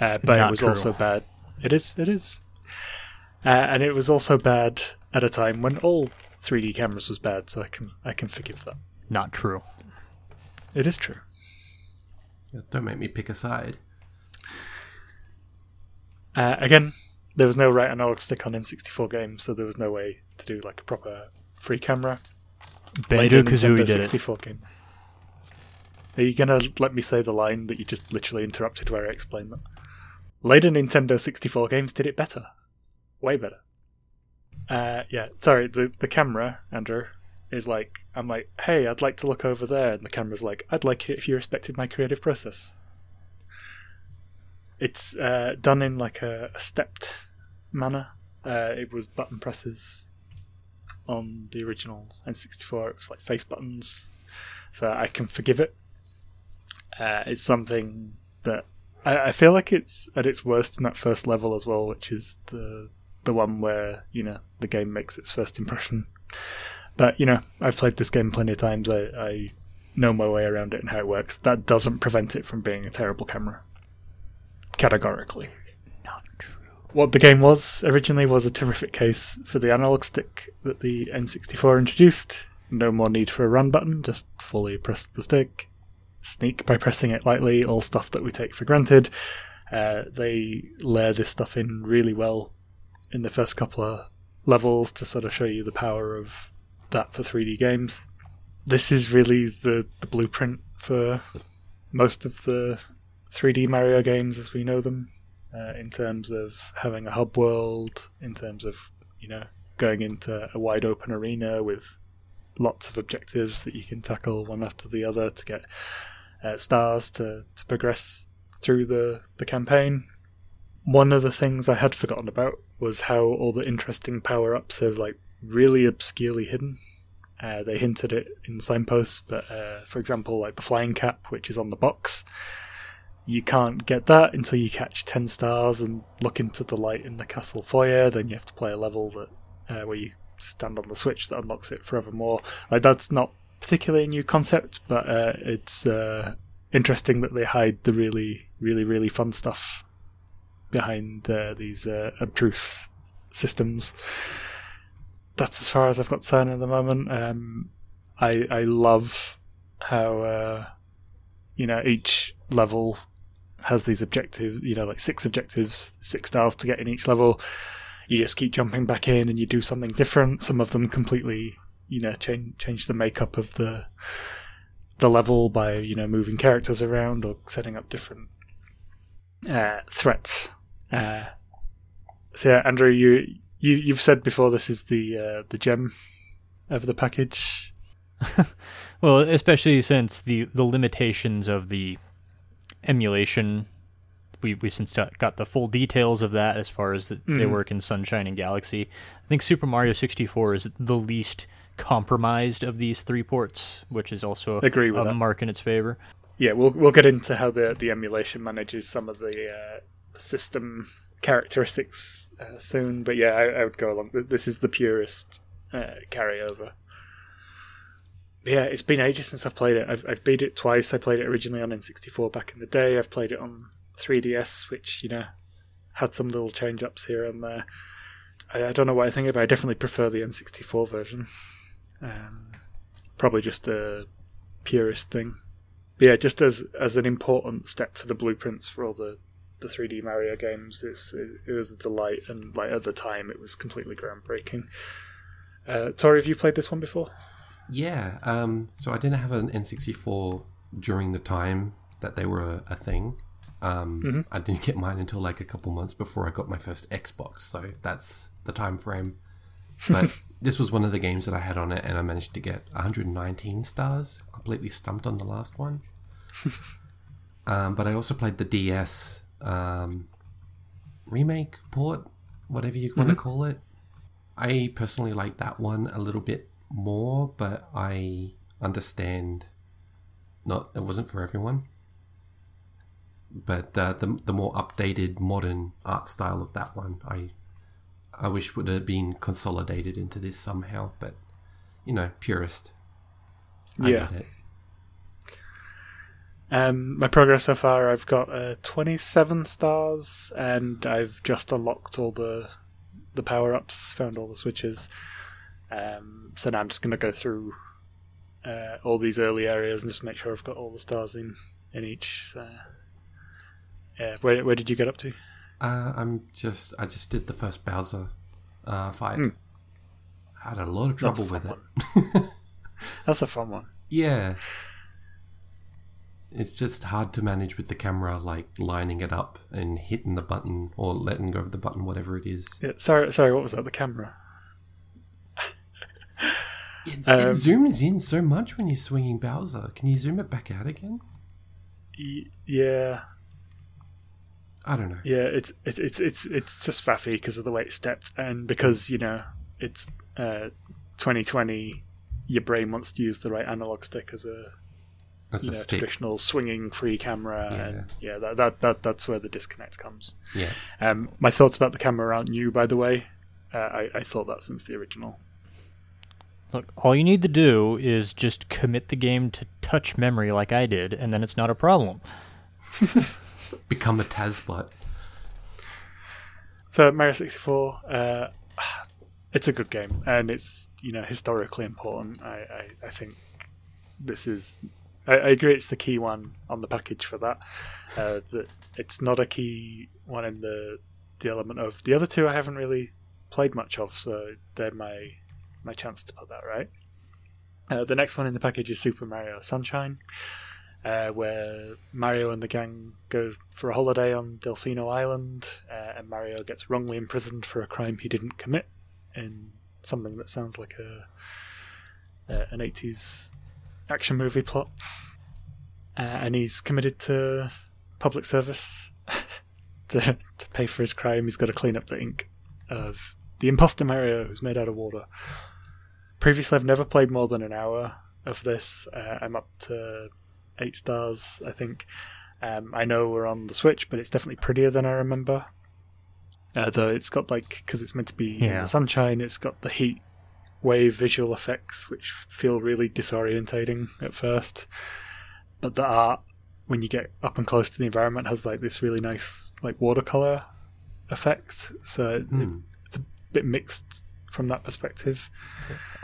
Uh, but not it was true. also bad. It is. It is. Uh, and it was also bad at a time when all 3D cameras was bad. So I can I can forgive that. Not true. It is true. Don't make me pick a side. Uh, again, there was no right analog stick on N64 games, so there was no way to do like a proper free camera. Banjo Kazooie did 64 it. Game. Are you gonna let me say the line that you just literally interrupted where I explained that? Later Nintendo 64 games did it better, way better. Uh, yeah, sorry. The the camera, Andrew, is like I'm like, hey, I'd like to look over there, and the camera's like, I'd like it if you respected my creative process. It's uh, done in like a, a stepped manner. Uh, it was button presses on the original N64. It was like face buttons, so I can forgive it. Uh, it's something that I, I, feel like it's at its worst in that first level as well, which is the the one where you know the game makes its first impression. But you know, I've played this game plenty of times. I, I know my way around it and how it works. That doesn't prevent it from being a terrible camera categorically. Not true. What the game was originally was a terrific case for the analog stick that the N64 introduced. No more need for a run button, just fully press the stick. Sneak by pressing it lightly, all stuff that we take for granted. Uh, they layer this stuff in really well in the first couple of levels to sort of show you the power of that for 3D games. This is really the, the blueprint for most of the 3D Mario games as we know them, uh, in terms of having a hub world, in terms of you know going into a wide open arena with lots of objectives that you can tackle one after the other to get uh, stars to, to progress through the, the campaign. One of the things I had forgotten about was how all the interesting power ups are like really obscurely hidden. Uh, they hinted it in signposts, but uh, for example, like the flying cap, which is on the box, you can't get that until you catch 10 stars and look into the light in the castle foyer. Then you have to play a level that uh, where you stand on the switch that unlocks it forevermore. Like that's not particularly a new concept, but uh, it's uh, interesting that they hide the really, really, really fun stuff behind uh, these uh, obtruse systems. That's as far as I've got say at the moment. Um, I I love how uh, you know each level has these objectives. You know, like six objectives, six stars to get in each level. You just keep jumping back in, and you do something different. Some of them completely, you know, change change the makeup of the the level by you know moving characters around or setting up different uh, threats. Uh, so yeah, Andrew, you you you've said before this is the uh, the gem of the package. <laughs> well, especially since the the limitations of the emulation, we we since got the full details of that as far as the, mm. they work in Sunshine and Galaxy. I think Super Mario 64 is the least compromised of these three ports, which is also Agree with a that. mark in its favor. Yeah, we'll we'll get into how the the emulation manages some of the uh, system characteristics uh, soon, but yeah, I, I, would go along. This is the purest uh, carryover. Yeah, it's been ages since I've played it. I've, I've beat it twice. I played it originally on N64 back in the day. I've played it on 3DS, which you know had some little change ups here and there. I, I, don't know what I think of it. I definitely prefer the N64 version. Um, probably just a purist thing. But yeah, just as as an important step for the blueprints for all the the 3D Mario games, it's, it, it was a delight, and like at the time, it was completely groundbreaking. Uh, Tori, have you played this one before? Yeah. Um, so I didn't have an N64 during the time that they were a, a thing. Um, mm-hmm. I didn't get mine until like a couple months before I got my first Xbox, so that's the time frame. <laughs> But this was one of the games that I had on it, and I managed to get 119 stars. Completely stumped on the last one. <laughs> um, but I also played the DS um, remake port, whatever you want mm-hmm. to call it. I personally like that one a little bit more, but I understand. Not it wasn't for everyone but uh, the the more updated modern art style of that one, I I wish would have been consolidated into this somehow. But you know, purist. I yeah. Um, my progress so far, I've got uh, 27 stars, and I've just unlocked all the the power ups, found all the switches. Um, so now I'm just going to go through uh, all these early areas and just make sure I've got all the stars in in each. So yeah, where where did you get up to? Uh, I'm just I just did the first Bowser uh, fight. Mm. Had a lot of trouble with it. <laughs> That's a fun one. Yeah. It's just hard to manage with the camera, like lining it up and hitting the button or letting go of the button, whatever it is. Yeah, sorry, sorry. What was that? The camera. It, um, it zooms in so much when you're swinging Bowser. Can you zoom it back out again? Y- yeah, I don't know. Yeah, it's it's it's it's it's just faffy because of the way it's stepped, and because you know it's uh, 2020. Your brain wants to use the right analog stick as a as you know, traditional swinging free camera, yeah. and yeah, that, that that that's where the disconnect comes. Yeah. Um, my thoughts about the camera aren't new, by the way. Uh, I I thought that since the original. Look, all you need to do is just commit the game to touch memory like I did, and then it's not a problem. <laughs> become a Tazbot. So Mario 64, uh, it's a good game, and it's you know historically important. I, I, I think this is. I, I, agree, it's the key one on the package for that. Uh, that it's not a key one in the the element of the other two. I haven't really played much of, so they're my my chance to put that right. Uh, the next one in the package is Super Mario Sunshine uh, where Mario and the gang go for a holiday on Delfino Island, uh, and Mario gets wrongly imprisoned for a crime he didn't commit in something that sounds like a an 80s action movie plot. Uh, and he's committed to public service <laughs> to, to pay for his crime. He's got to clean up the ink of the imposter Mario, who's made out of water. Previously, I've never played more than an hour of this. Uh, I'm up to eight stars, I think. Um, I know we're on the Switch, but it's definitely prettier than I remember. Uh, though it's got like because it's meant to be yeah. the sunshine, it's got the heat wave visual effects which feel really disorientating at first. But the art, when you get up and close to the environment, has like this really nice like watercolor effect. So it- Hmm. it's a bit mixed from that perspective.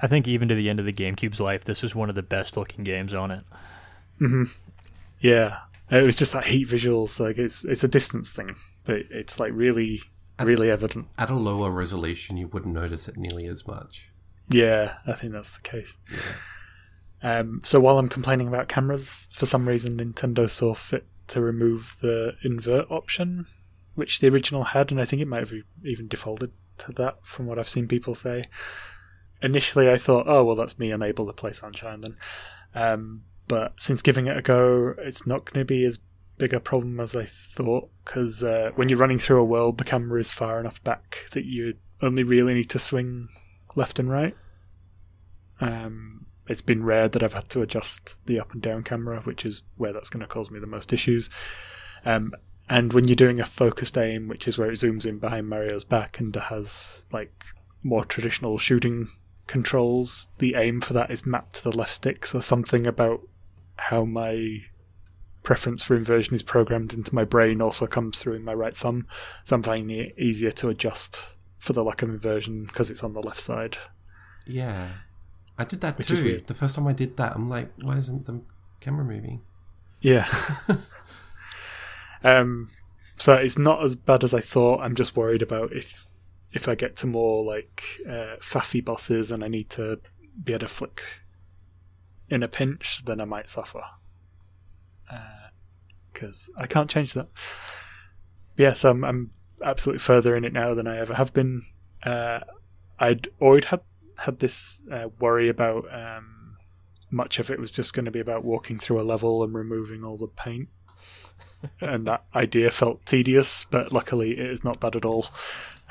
I think even to the end of the GameCube's life, this was one of the best looking games on it. hmm Yeah, it was just that heat visuals. Like it's it's a distance thing, but it's like really really evident. At a lower resolution, you wouldn't notice it nearly as much. Yeah, I think that's the case. Um, so while I'm complaining about cameras, for some reason Nintendo saw fit to remove the invert option, which the original had, and I think it might have even defaulted to that from what I've seen people say. Initially, I thought, oh well, that's me unable to play Sunshine then. Um, but since giving it a go, it's not going to be as big a problem as I thought because uh, when you're running through a world, the camera is far enough back that you only really need to swing left and right. Um, it's been rare that I've had to adjust the up and down camera, which is where that's going to cause me the most issues. Um, and when you're doing a focused aim, which is where it zooms in behind Mario's back and has like more traditional shooting controls, the aim for that is mapped to the left stick. So something about how my preference for inversion is programmed into my brain also comes through in my right thumb. So I'm finding it easier to adjust for the lack of inversion because it's on the left side. Yeah. I did that Which too. The first time I did that, I'm like, why isn't the camera moving? Yeah. <laughs> um, so it's not as bad as I thought. I'm just worried about if if I get to more like uh, faffy bosses and I need to be able to flick in a pinch, then I might suffer. Because I can't change that. Yeah, so I'm, I'm absolutely further in it now than I ever have been. Uh, I'd already had had this uh, worry about um, much of it was just going to be about walking through a level and removing all the paint. And that idea felt tedious, but luckily it is not that at all. <laughs>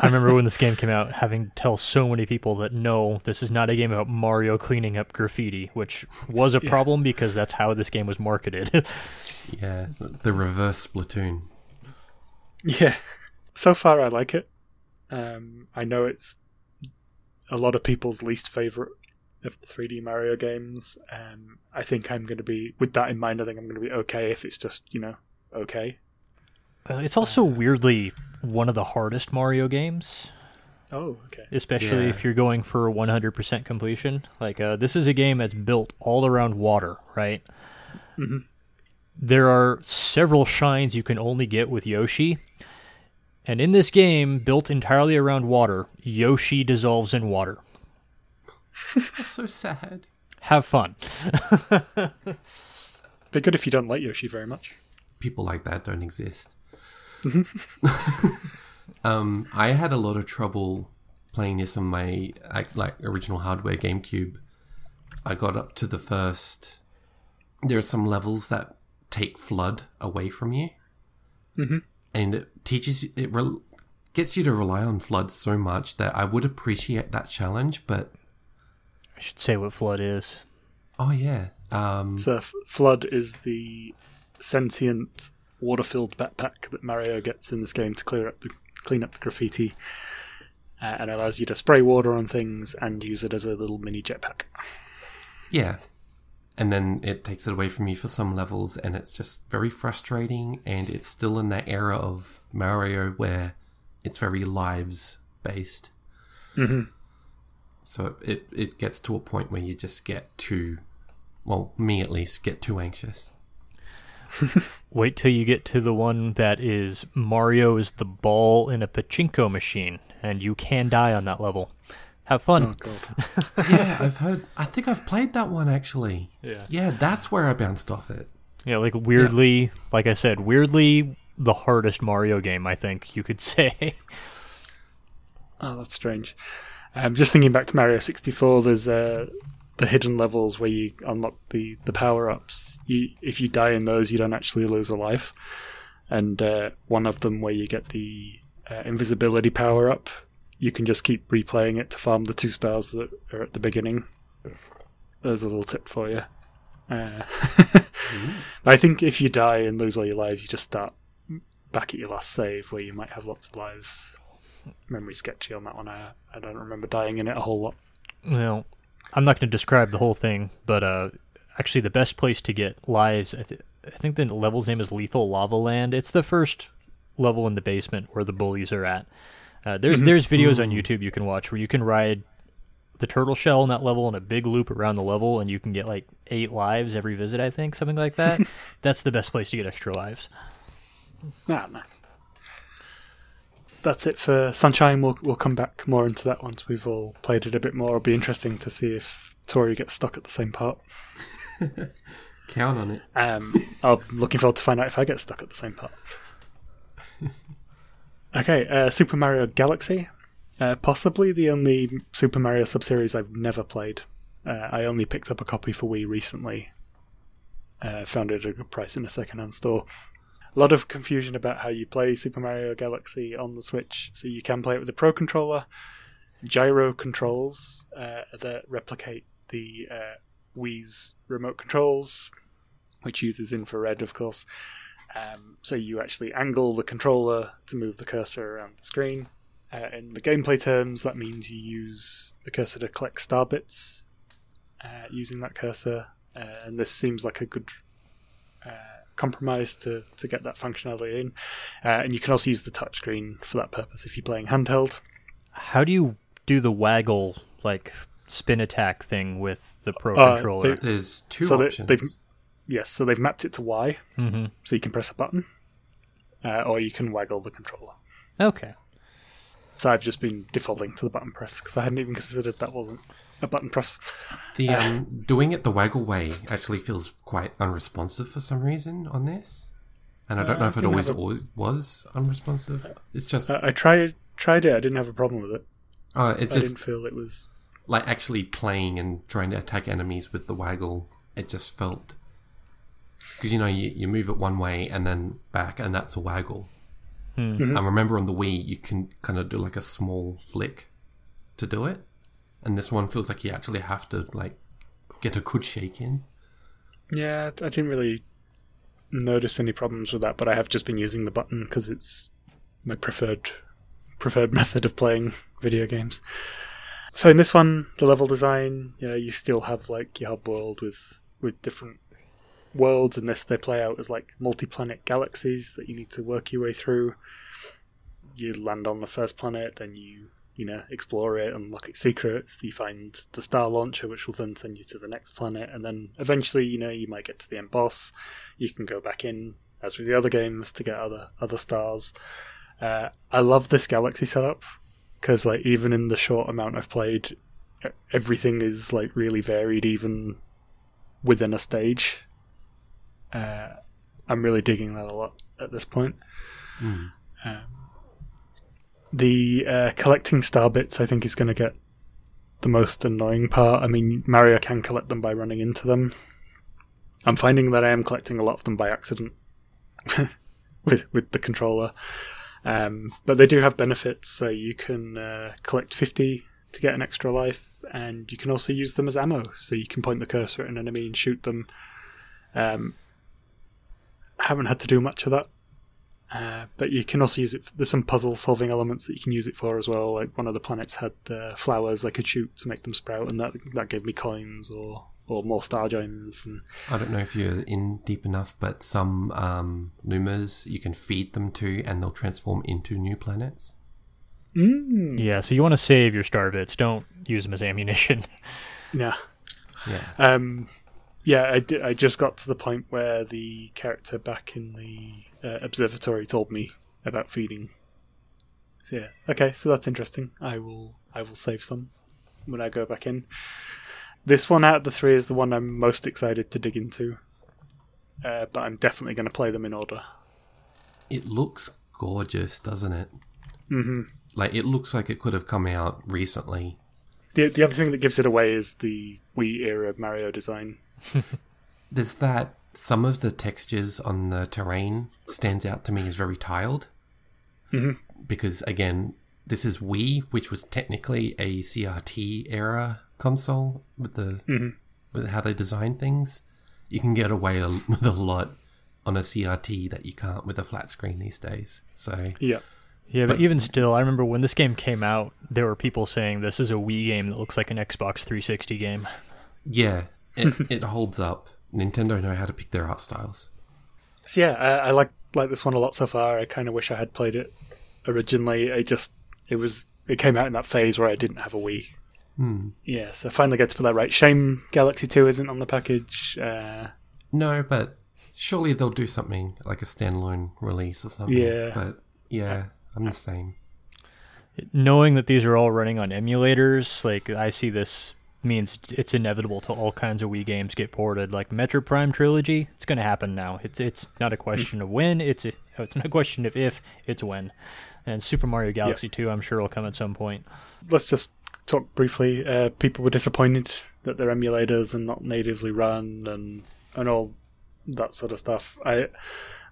I remember when this game came out, having to tell so many people that no, this is not a game about Mario cleaning up graffiti, which was a <laughs> Yeah. problem because that's how this game was marketed. <laughs> Yeah. The reverse Splatoon. Yeah. So far, I like it. Um, I know it's a lot of people's least favorite of the 3D Mario games. Um, I think I'm going to be, with that in mind, I think I'm going to be okay if it's just, you know, okay. Uh, it's also weirdly one of the hardest Mario games, Oh, okay. especially Yeah. if you're going for 100% completion. Like, uh, this is a game that's built all around water, right? Mhm. There are several shines you can only get with Yoshi. And in this game, built entirely around water, Yoshi dissolves in water. <laughs> That's so sad. Have fun. <laughs> Be good if you don't like Yoshi very much. People like that don't exist. <laughs> um, I had a lot of trouble playing this on my like, like original hardware GameCube. I got up to the first. There are some levels that take FLUDD away from you, Mhm. and it teaches it re- gets you to rely on FLUDD so much that I would appreciate that challenge. But I should say what FLUDD is. oh yeah, um, So, F- FLUDD is the sentient water-filled backpack that Mario gets in this game to clear up the clean up the graffiti, uh, and allows you to spray water on things and use it as a little mini jetpack. Yeah. And then it takes it away from you for some levels, and it's just very frustrating. And it's still in that era of Mario where it's very lives based. Mhm. So it, it gets to a point where you just get too, well, me at least, get too anxious. <laughs> Wait till you get to the one that is Mario is the ball in a pachinko machine, and you can die on that level. Have fun. Oh god. <laughs> yeah, I've heard, I think I've played that one actually. Yeah. Yeah, that's where I bounced off it. Yeah, like weirdly, like I said, weirdly the hardest Mario game I think you could <laughs> say. Oh, that's strange. Um, just thinking back to Mario 64, there's uh, the hidden levels where you unlock the, the power ups. You, if you die in those, you don't actually lose a life. And uh, one of them where you get the uh, invisibility power up, you can just keep replaying it to farm the two stars that are at the beginning. There's a little tip for you. Uh, <laughs> I think if you die and lose all your lives, you just start back at your last save where you might have lots of lives memory sketchy on that one. I I don't remember dying in it a whole lot. well, I'm not going to describe the whole thing, but uh, actually the best place to get lives, I, th- I think the level's name is Lethal Lava Land. It's the first level in the basement where the bullies are at. Uh, there's there's videos on YouTube you can watch where you can ride the turtle shell in that level in a big loop around the level, and you can get like eight lives every visit. I think something like that. <laughs> That's the best place to get extra lives. Ah, nice. That's it for Sunshine. We'll we'll come back more into that once we've all played it a bit more. It'll be interesting to see if Tori gets stuck at the same part. <laughs> Count on it. Um, I'm looking forward to find out if I get stuck at the same part. <laughs> okay, uh, Super Mario Galaxy. Uh, possibly the only Super Mario sub-series I've never played. Uh, I only picked up a copy for Wii recently. Uh, found it at a good price in a second-hand store. A lot of confusion about how you play Super Mario Galaxy on the Switch. So you can play it with the Pro Controller, gyro controls uh, that replicate the uh, Wii's remote controls, which uses infrared, of course. Um, so you actually angle the controller to move the cursor around the screen. Uh, in the gameplay terms, that means you use the cursor to collect star bits uh, using that cursor, uh, and this seems like a good compromise to, to get that functionality in. Uh, and you can also use the touchscreen for that purpose if you're playing handheld. How do you do the waggle like spin attack thing with the Pro Uh, controller? they- There's two So they- options. they've- Yes, so they've mapped it to Y, hmm so you can press a button, uh, or you can waggle the controller. Okay. So I've just been defaulting to the button press because I hadn't even considered that wasn't a button press. The um, doing it the waggle way actually feels quite unresponsive for some reason on this, and I don't Uh, know if it always a- al- was unresponsive. It's just Uh, I tried tried it. I didn't have a problem with it. uh, it's I didn't feel it was. like actually playing and trying to attack enemies with the waggle. It just felt because you know you, you move it one way and then back, and that's a waggle. Mhm. I remember on the Wii you can kind of do like a small flick to do it, and this one feels like you actually have to like get a good shake in. Yeah, I didn't really notice any problems with that, but I have just been using the button because it's my preferred preferred <laughs> method of playing video games. So in this one, the level design, know, you still have like your hub world with with different worlds. and this, they play out as like multi-planet galaxies that you need to work your way through. You land on the first planet, then you you know explore it, and unlock its secrets. You find the star launcher, which will then send you to the next planet, and then eventually, you know, you might get to the end boss. You can go back in as with the other games to get other other stars. Uh, I love this galaxy setup because like even in the short amount I've played, everything is like really varied, even within a stage. Uh, I'm really digging that a lot at this point. Mm. Um, the uh, collecting star bits, I think, is going to get the most annoying part. I mean, Mario can collect them by running into them. I'm finding that I am collecting a lot of them by accident <laughs> with with the controller. Um, but they do have benefits, so you can uh, collect 50 to get an extra life, and you can also use them as ammo. So you can point the cursor at an enemy and shoot them. Um, haven't had to do much of that. Uh, but you can also use it. There's some puzzle solving elements that you can use it for as well. Like one of the planets had uh, flowers I could shoot to make them sprout, and that that gave me coins or or more star gems. And I don't know if you're in deep enough, but some um, Lumas you can feed them to, and they'll transform into new planets. mm. Yeah, so you want to save your star bits. Don't use them as ammunition. <laughs> yeah, Yeah, um, yeah. I, I just got to the point where the character back in the uh, observatory told me about feeding. So yes, okay, so that's interesting. I will I will save some when I go back in. This one out of the three is the one I'm most excited to dig into. Uh, but I'm definitely going to play them in order. it looks gorgeous, doesn't it? hmm Like it looks like it could have come out recently. The the other thing that gives it away is the Wii era Mario design. <laughs> There's that some of the textures on the terrain stands out to me as very tiled. Mhm. Because again, this is Wii, which was technically a CRT era console with the Mhm. with how they design things. You can get away <laughs> with a lot on a CRT that you can't with a flat screen these days. So Yeah. Yeah, but, But- even still, I remember when this game came out, there were people saying this is a Wii game that looks like an Xbox 360 game. yeah, it, <laughs> it holds up. Nintendo know how to pick their art styles. So yeah, I, I like like this one a lot so far. I kind of wish I had played it originally. I just it was it came out in that phase where I didn't have a Wii. Hmm. Yeah, so I finally get to put that right. Shame Galaxy Two isn't on the package. Uh, No, but surely they'll do something like a standalone release or something. Yeah. But yeah, I'm the same. Knowing that these are all running on emulators, like I see this means it's inevitable to all kinds of Wii games get ported. Like Metroid Prime trilogy, it's going to happen now. It's it's not a question of when. It's a, it's not a question of if. It's when. And Super Mario Galaxy Two, I'm sure will come at some point. let's just talk briefly. Uh, people were disappointed that they're emulators and not natively run, and and all that sort of stuff. I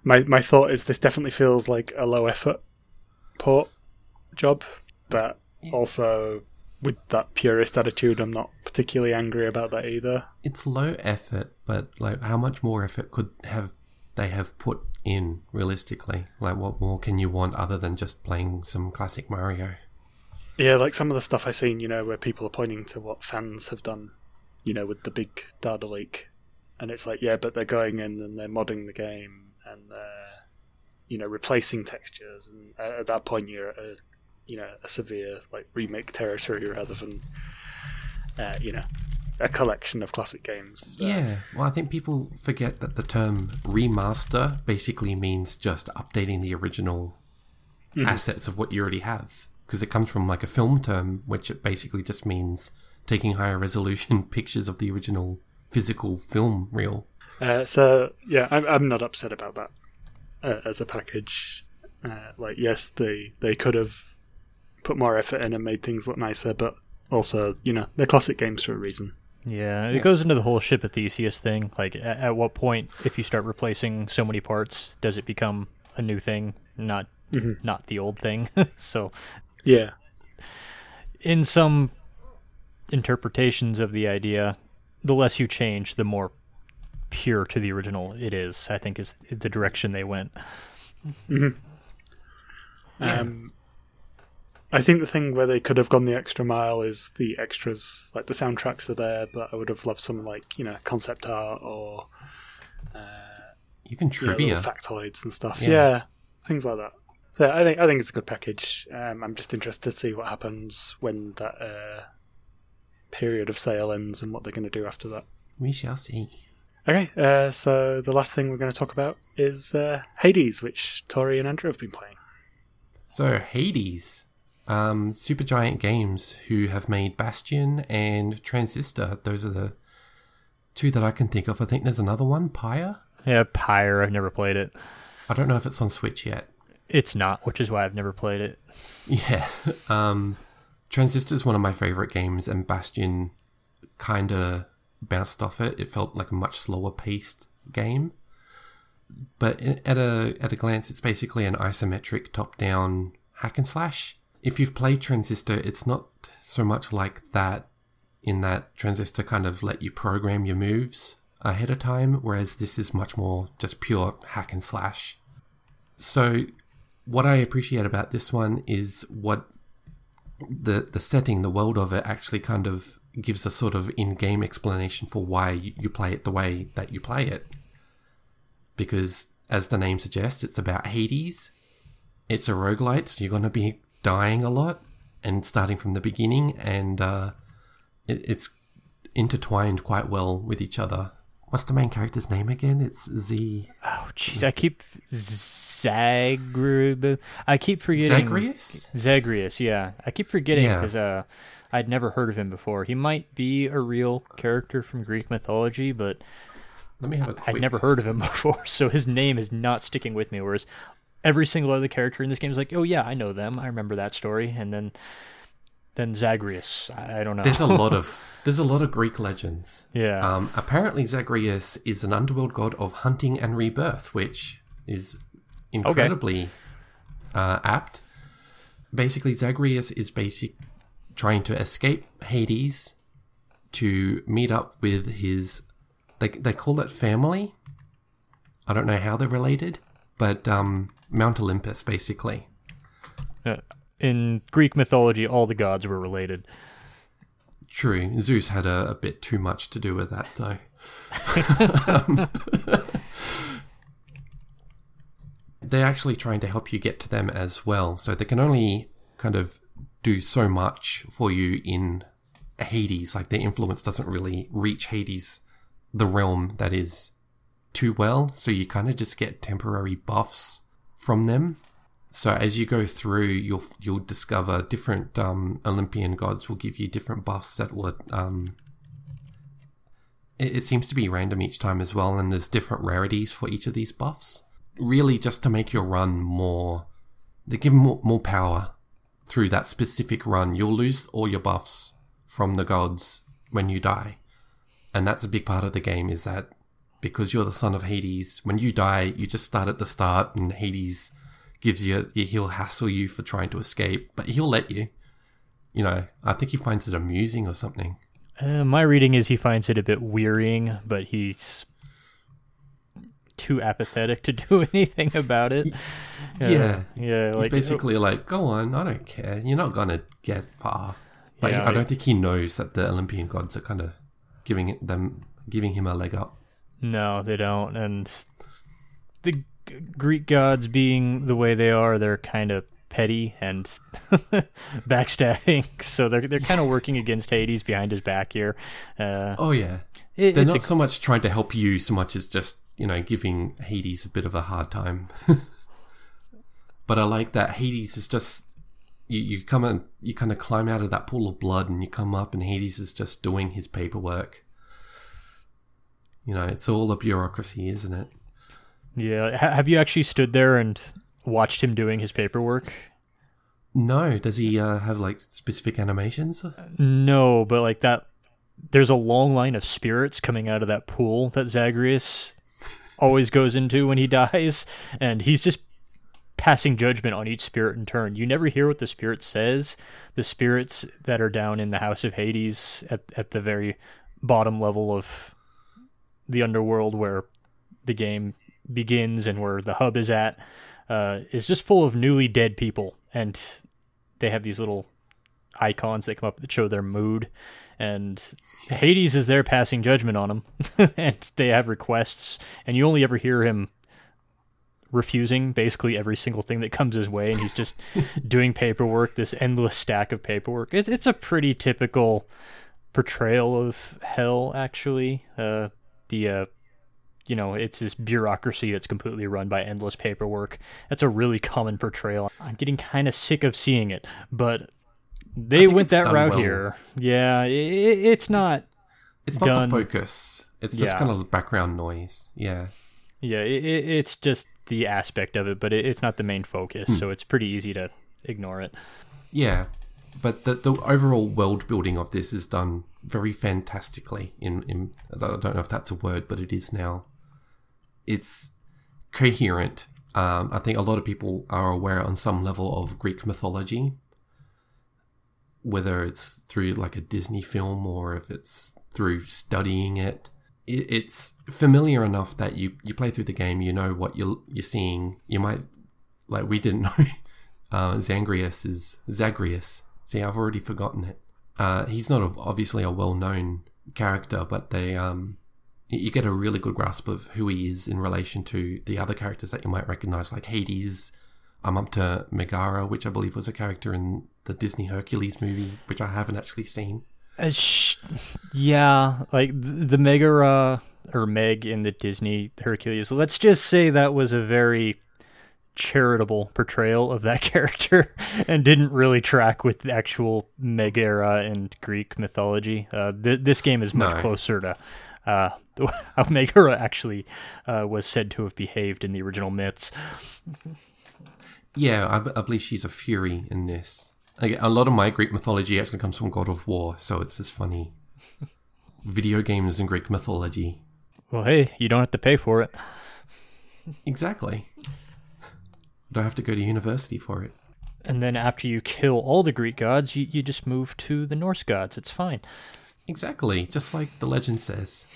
my my thought is this definitely feels like a low effort port job, but also with that purist attitude, I'm not particularly angry about that either. It's low effort, but like how much more effort could have they have put in realistically? Like what more can you want other than just playing some classic Mario? Yeah, like some of the stuff I've seen, you know, where people are pointing to what fans have done, you know, with the big data leak, and it's like, yeah, but they're going in and they're modding the game and they're, you know, replacing textures, and at at that point you're at a, you know, a severe like remake territory rather than, uh, you know, a collection of classic games. So- Yeah, well, I think people forget that the term remaster basically means just updating the original assets of what you already have. Because it comes from like a film term, which it basically just means taking higher resolution <laughs> pictures of the original physical film reel. Uh, so yeah, I'm I'm not upset about that uh, as a package. Uh, like yes, they they could have put more effort in and made things look nicer, but also you know they're classic games for a reason. Yeah, it goes into the whole ship of Theseus thing. Like, at, at what point, if you start replacing so many parts, does it become a new thing, not not the old thing? <laughs> so, Yeah, in some interpretations of the idea, the less you change, the more pure to the original it is. I think is the direction they went. um, I think the thing where they could have gone the extra mile is the extras. Like the soundtracks are there, but I would have loved some like you know concept art or Even you know, trivia. factoids and stuff. Yeah. Yeah. things like that. So I think I think it's a good package. Um, I'm just interested to see what happens when that uh, period of sale ends and what they're going to do after that. we shall see. Okay, uh, so the last thing we're going to talk about is uh, Hades, which Tori and Andrew have been playing. So Hades, um, Supergiant Games, who have made Bastion and Transistor. Those are the two that I can think of. I think there's another one, Pyre. Yeah, Pyre. I've never played it. I don't know if it's on Switch yet. It's not, which is why I've never played it. Yeah. <laughs> Um, Transistor is one of my favorite games, and Bastion kind of bounced off it. It felt like a much slower paced game. But at a at a glance, it's basically an isometric top down hack and slash. If you've played Transistor, it's not so much like that. In that Transistor kind of let you program your moves ahead of time, whereas this is much more just pure hack and slash. So what I appreciate about this one is what the the setting, the world of it, actually kind of gives a sort of in-game explanation for why you, play it the way that you play it. Because, as the name suggests, it's about Hades. It's a roguelite, so you're going to be dying a lot and starting from the beginning, and uh, it, it's intertwined quite well with each other. What's the main character's name again? It's Z. Oh, jeez, I keep Zagreb. I keep forgetting Zagreus? Zagreus, yeah, I keep forgetting Yeah. because uh, I'd never heard of him before. He might be a real character from Greek mythology, but Let me have a quick I'd never heard of him <laughs> before, so his name is not sticking with me. Whereas every single other character in this game is like, oh yeah, I know them. I remember that story. And then then Zagreus, I, I don't know. There's a lot of <laughs> there's a lot of Greek legends. yeah, Um, apparently, Zagreus is an underworld god of hunting and rebirth, which is incredibly uh, apt. Basically, Zagreus is basic trying to escape Hades to meet up with his. They they call it family. I don't know how they're related, but um, Mount Olympus, basically. Uh, in Greek mythology, all the gods were related. True, Zeus had a, a bit too much to do with that, though. <laughs> they're actually trying to help you get to them as well. So they can only kind of do so much for you in Hades. Like their influence doesn't really reach Hades, the realm that is, too well. So you kind of just get temporary buffs from them. So as you go through, you'll you'll discover different um, Olympian gods will give you different buffs that will. Um, it, it seems to be random each time as well, and there's different rarities for each of these buffs. Really, just to make your run more, they give more, more power through that specific run. You'll lose all your buffs from the gods when you die, and that's a big part of the game. Is that because you're the son of Hades, when you die, you just start at the start, and Hades gives you, he'll hassle you for trying to escape, but he'll let you. You know, I think he finds it amusing or something. Uh, my reading is he finds it a bit wearying, but he's too apathetic to <laughs> do anything about it. Uh, Yeah. yeah. He's Like basically like, go on, I don't care. You're not gonna get far. But Yeah, I don't think he knows that the Olympian gods are kind of giving it, them, giving him a leg up. No, they don't. And the G- Greek gods being the way they are, they're kind of petty and <laughs> backstabbing. <laughs> So they're they're kind of working against Hades behind his back here. Uh, Oh yeah, it- they're not a- so much trying to help you so much as just you know giving Hades a bit of a hard time. <laughs> but I like that Hades is just you, you come and you kind of climb out of that pool of blood and you come up and Hades is just doing his paperwork. You know, it's all a bureaucracy, isn't it? yeah. Ha- have you actually stood there and watched him doing his paperwork? No, does he uh, have like specific animations? No, but like that. There's a long line of spirits coming out of that pool that Zagreus always goes into when he <laughs> dies, and he's just passing judgment on each spirit in turn. You never hear what the spirit says. The spirits that are down in the House of Hades at at the very bottom level of the underworld where the game begins and where the hub is at uh, is just full of newly dead people, and they have these little icons that come up that show their mood. And Hades is there passing judgment on them, <laughs> and they have requests, and you only ever hear him refusing basically every single thing that comes his way, and he's just <laughs> doing paperwork, this endless stack of paperwork. It's it's a pretty typical portrayal of hell, actually. Uh, the uh, you know, it's this bureaucracy that's completely run by endless paperwork. That's a really common portrayal. I'm getting kind of sick of seeing it, but they went that route well. here. Yeah, i it's not. It's not Done. the focus. It's just Yeah. kind of background noise. Yeah. Yeah, i i- it's just the aspect of it, but it, it's not the main focus, so it's pretty easy to ignore it. Yeah, but the the overall world building of this is done very fantastically. In in I don't know if that's a word, but it is now. It's coherent. Um, I think a lot of people are aware on some level of Greek mythology, whether it's through like a Disney film or if it's through studying it. it it's familiar enough that you you play through the game, you know what you're you're seeing. You might like we didn't <laughs> know uh, is Zagreus. See, I've already forgotten it. Uh, he's not a, obviously a well-known character, but they um, you get a really good grasp of who he is in relation to the other characters that you might recognize, like Hades. I'm up to Megara, which I believe was a character in the Disney Hercules movie, which I haven't actually seen. Uh, sh- yeah, like th- the Megara or Meg in the Disney Hercules. Let's just say that was a very charitable portrayal of that <laughs> character and didn't really track with the actual Megara and Greek mythology. Uh, th- this game is much No. closer to uh, <laughs> how Megara actually uh, was said to have behaved in the original myths. Yeah, I, believe she's a fury in this. Like, a lot of my Greek mythology actually comes from God of War, so it's just funny. <laughs> Video games and Greek mythology. Well, hey, you don't have to pay for it. Exactly. Don't have to go to university for it. And then after you kill all the Greek gods, you, you just move to the Norse gods. It's fine. Exactly, just like the legend says.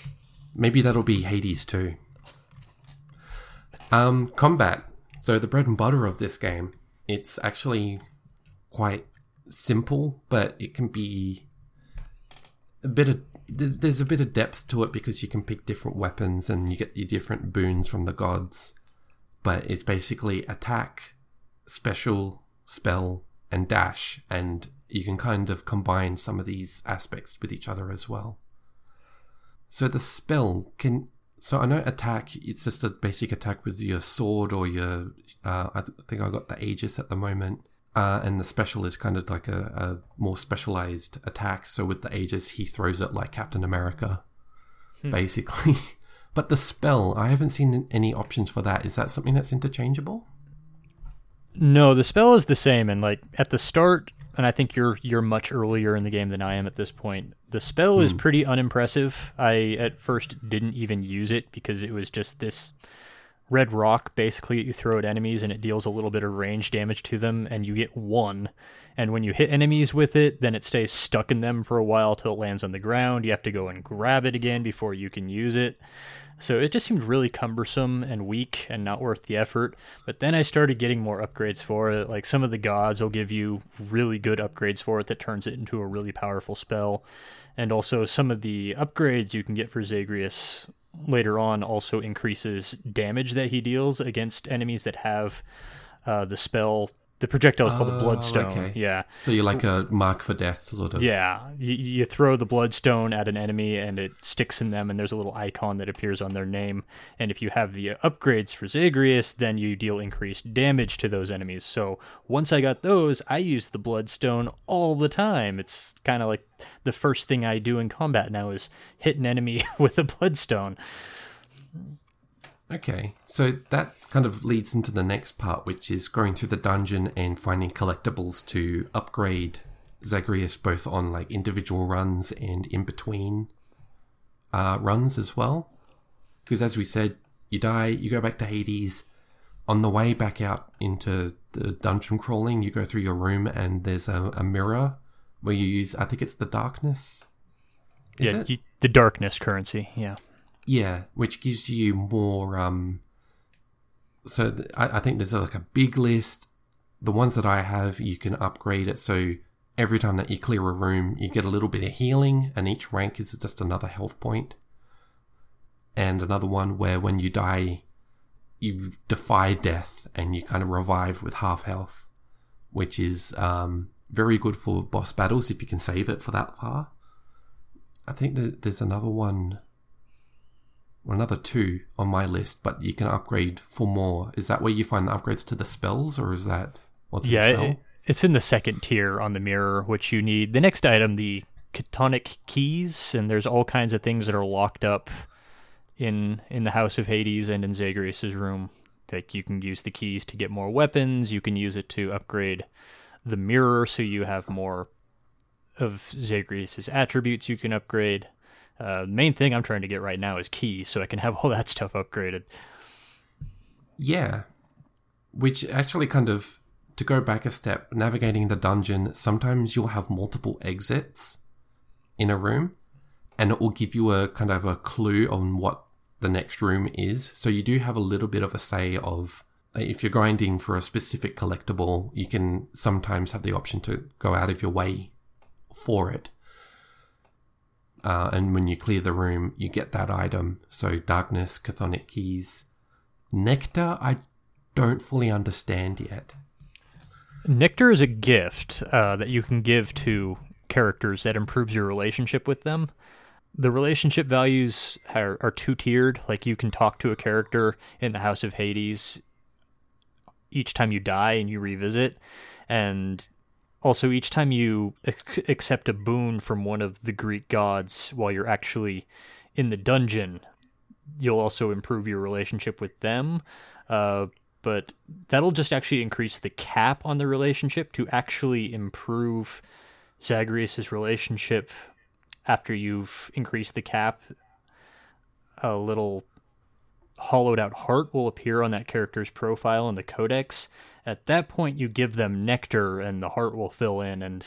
Maybe that'll be Hades too. Um, combat. So the bread and butter of this game, it's actually quite simple, but it can be a bit of there's a bit of depth to it because you can pick different weapons and you get your different boons from the gods. But it's basically attack, special, spell, and dash, and you can kind of combine some of these aspects with each other as well. So the spell can. So I know attack. It's just a basic attack with your sword or your. Uh, I th- think I got the Aegis at the moment. Uh, and the special is kind of like a, a, more specialized attack. So with the Aegis, he throws it like Captain America, hmm. basically. <laughs> but the spell, I haven't seen any options for that. Is that something that's interchangeable? No, the spell is the same. And like at the start, and I think you're you're much earlier in the game than I am at this point. The spell hmm. is pretty unimpressive. I at first didn't even use it because it was just this red rock basically that you throw at enemies and it deals a little bit of range damage to them and you get one and when you hit enemies with it then it stays stuck in them for a while till it lands on the ground you have to go and grab it again before you can use it so it just seemed really cumbersome and weak and not worth the effort. But then i started getting more upgrades for it. Like some of the gods will give you really good upgrades for it that turns it into a really powerful spell. And also some of the upgrades you can get for Zagreus later on also increases damage that he deals against enemies that have uh, the spell the projectile is called the oh, Bloodstone. Okay. Yeah. So you're like a mark for death, sort of. Yeah. You, you, throw the Bloodstone at an enemy and it sticks in them, and there's a little icon that appears on their name. And if you have the upgrades for Zagreus, then you deal increased damage to those enemies. So once I got those, I use the Bloodstone all the time. It's kind of like the first thing I do in combat now is hit an enemy <laughs> with a Bloodstone. Okay, so that kind of leads into the next part, which is going through the dungeon and finding collectibles to upgrade Zagreus both on like individual runs and in between uh, runs as well. Because as we said, you die, you go back to Hades. On the way back out into the dungeon crawling, you go through your room and there's a, a mirror where you use, I think it's the darkness. Is yeah, you, the darkness currency. Yeah. Yeah, which gives you more. Um, so th- I, I think there's like a big list. The ones that I have, you can upgrade it. So every time that you clear a room, you get a little bit of healing, and each rank is just another health point. And another one where when you die, you defy death and you kind of revive with half health, which is um, very good for boss battles if you can save it for that far. I think that there's another one another two on my list, but you can upgrade for more. Is that where you find the upgrades to the spells, or is that what's yeah, the it, it's in the second tier on the mirror, which you need. The next item, the chthonic keys, and there's all kinds of things that are locked up in in the House of Hades and in Zagreus's room. Like you can use the keys to get more weapons. You can use it to upgrade the mirror, so you have more of Zagreus's attributes you can upgrade. Uh, main thing I'm trying to get right now is keys, so I can have all that stuff upgraded. Yeah, which actually kind of to go back a step, navigating the dungeon. Sometimes you'll have multiple exits in a room, and it will give you a kind of a clue on what the next room is. So you do have a little bit of a say of uh, if you're grinding for a specific collectible, you can sometimes have the option to go out of your way for it. Uh, and when you clear the room, you get that item. So darkness, chthonic keys, nectar. I don't fully understand yet. Nectar is a gift uh, that you can give to characters that improves your relationship with them. The relationship values are, are two tiered. Like you can talk to a character in the House of Hades each time you die and you revisit, and also, each time you ac- accept a boon from one of the Greek gods while you're actually in the dungeon, you'll also improve your relationship with them. Uh, but that'll just actually increase the cap on the relationship to actually improve Zagreus' relationship after you've increased the cap. A little hollowed out heart will appear on that character's profile in the codex at that point, you give them nectar, and the heart will fill in, and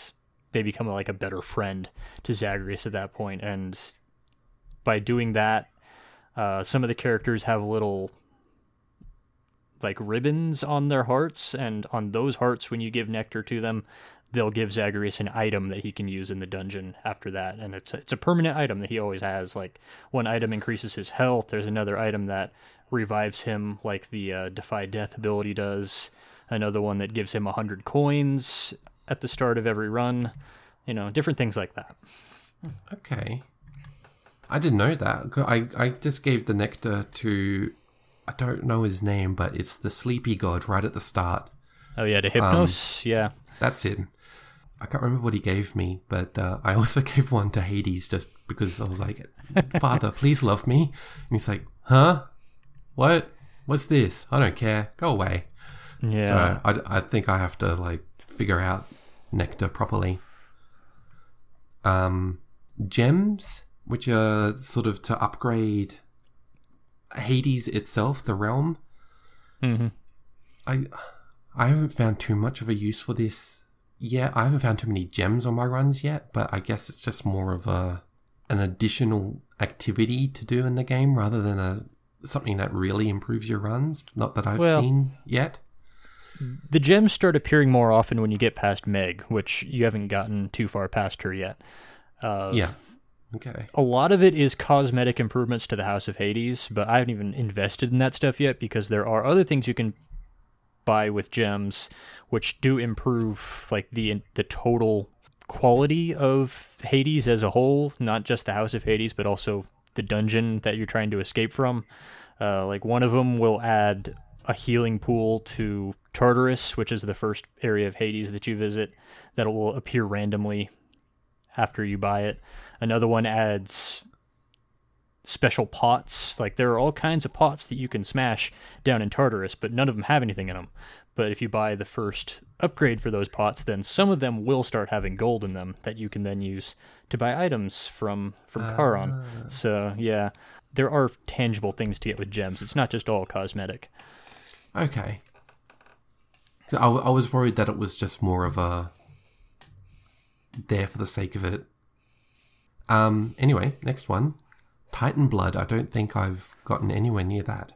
they become like a better friend to Zagreus at that point. And by doing that, uh, some of the characters have little like ribbons on their hearts, and on those hearts, when you give nectar to them, they'll give Zagreus an item that he can use in the dungeon after that, and it's a, it's a permanent item that he always has. Like one item increases his health. There's another item that revives him, like the uh, Defy Death ability does. Another one that gives him hundred coins at the start of every run. You know, different things like that. Okay. I didn't know that. I, I just gave the nectar to, I don't know his name, but it's the sleepy god right at the start. Oh yeah, to Hypnos. yeah, That's it. I can't remember what he gave me, but uh, I also <laughs> gave one to Hades just because I was like, Father, please love me. And he's like, huh? What? What's this? I don't care. Go away. Yeah. So I, I think I have to like figure out nectar properly. Um, gems, which are sort of to upgrade Hades itself, the realm. hmm I I haven't found too much of a use for this yet. I haven't found too many gems on my runs yet, but I guess it's just more of a an additional activity to do in the game rather than a something that really improves your runs. Not that I've Well- seen yet. The gems start appearing more often when you get past Meg, which you haven't gotten too far past her yet. Uh, Yeah. Okay. a lot of it is cosmetic improvements to the House of Hades, but I haven't even invested in that stuff yet because there are other things you can buy with gems which do improve like the the total quality of Hades as a whole, not just the House of Hades, but also the dungeon that you're trying to escape from. Uh, like one of them will add a healing pool to Tartarus, which is the first area of Hades that you visit, that will appear randomly after you buy it. Another one adds special pots. Like there are all kinds of pots that you can smash down in Tartarus, but none of them have anything in them. But if you buy the first upgrade for those pots, then some of them will start having gold in them that you can then use to buy items from from Charon. Ah. So yeah, there are tangible things to get with gems. It's not just all cosmetic. Okay. I, I was worried that it was just more of a there for the sake of it. Um. Anyway, next one, Titan Blood. I don't think I've gotten anywhere near that.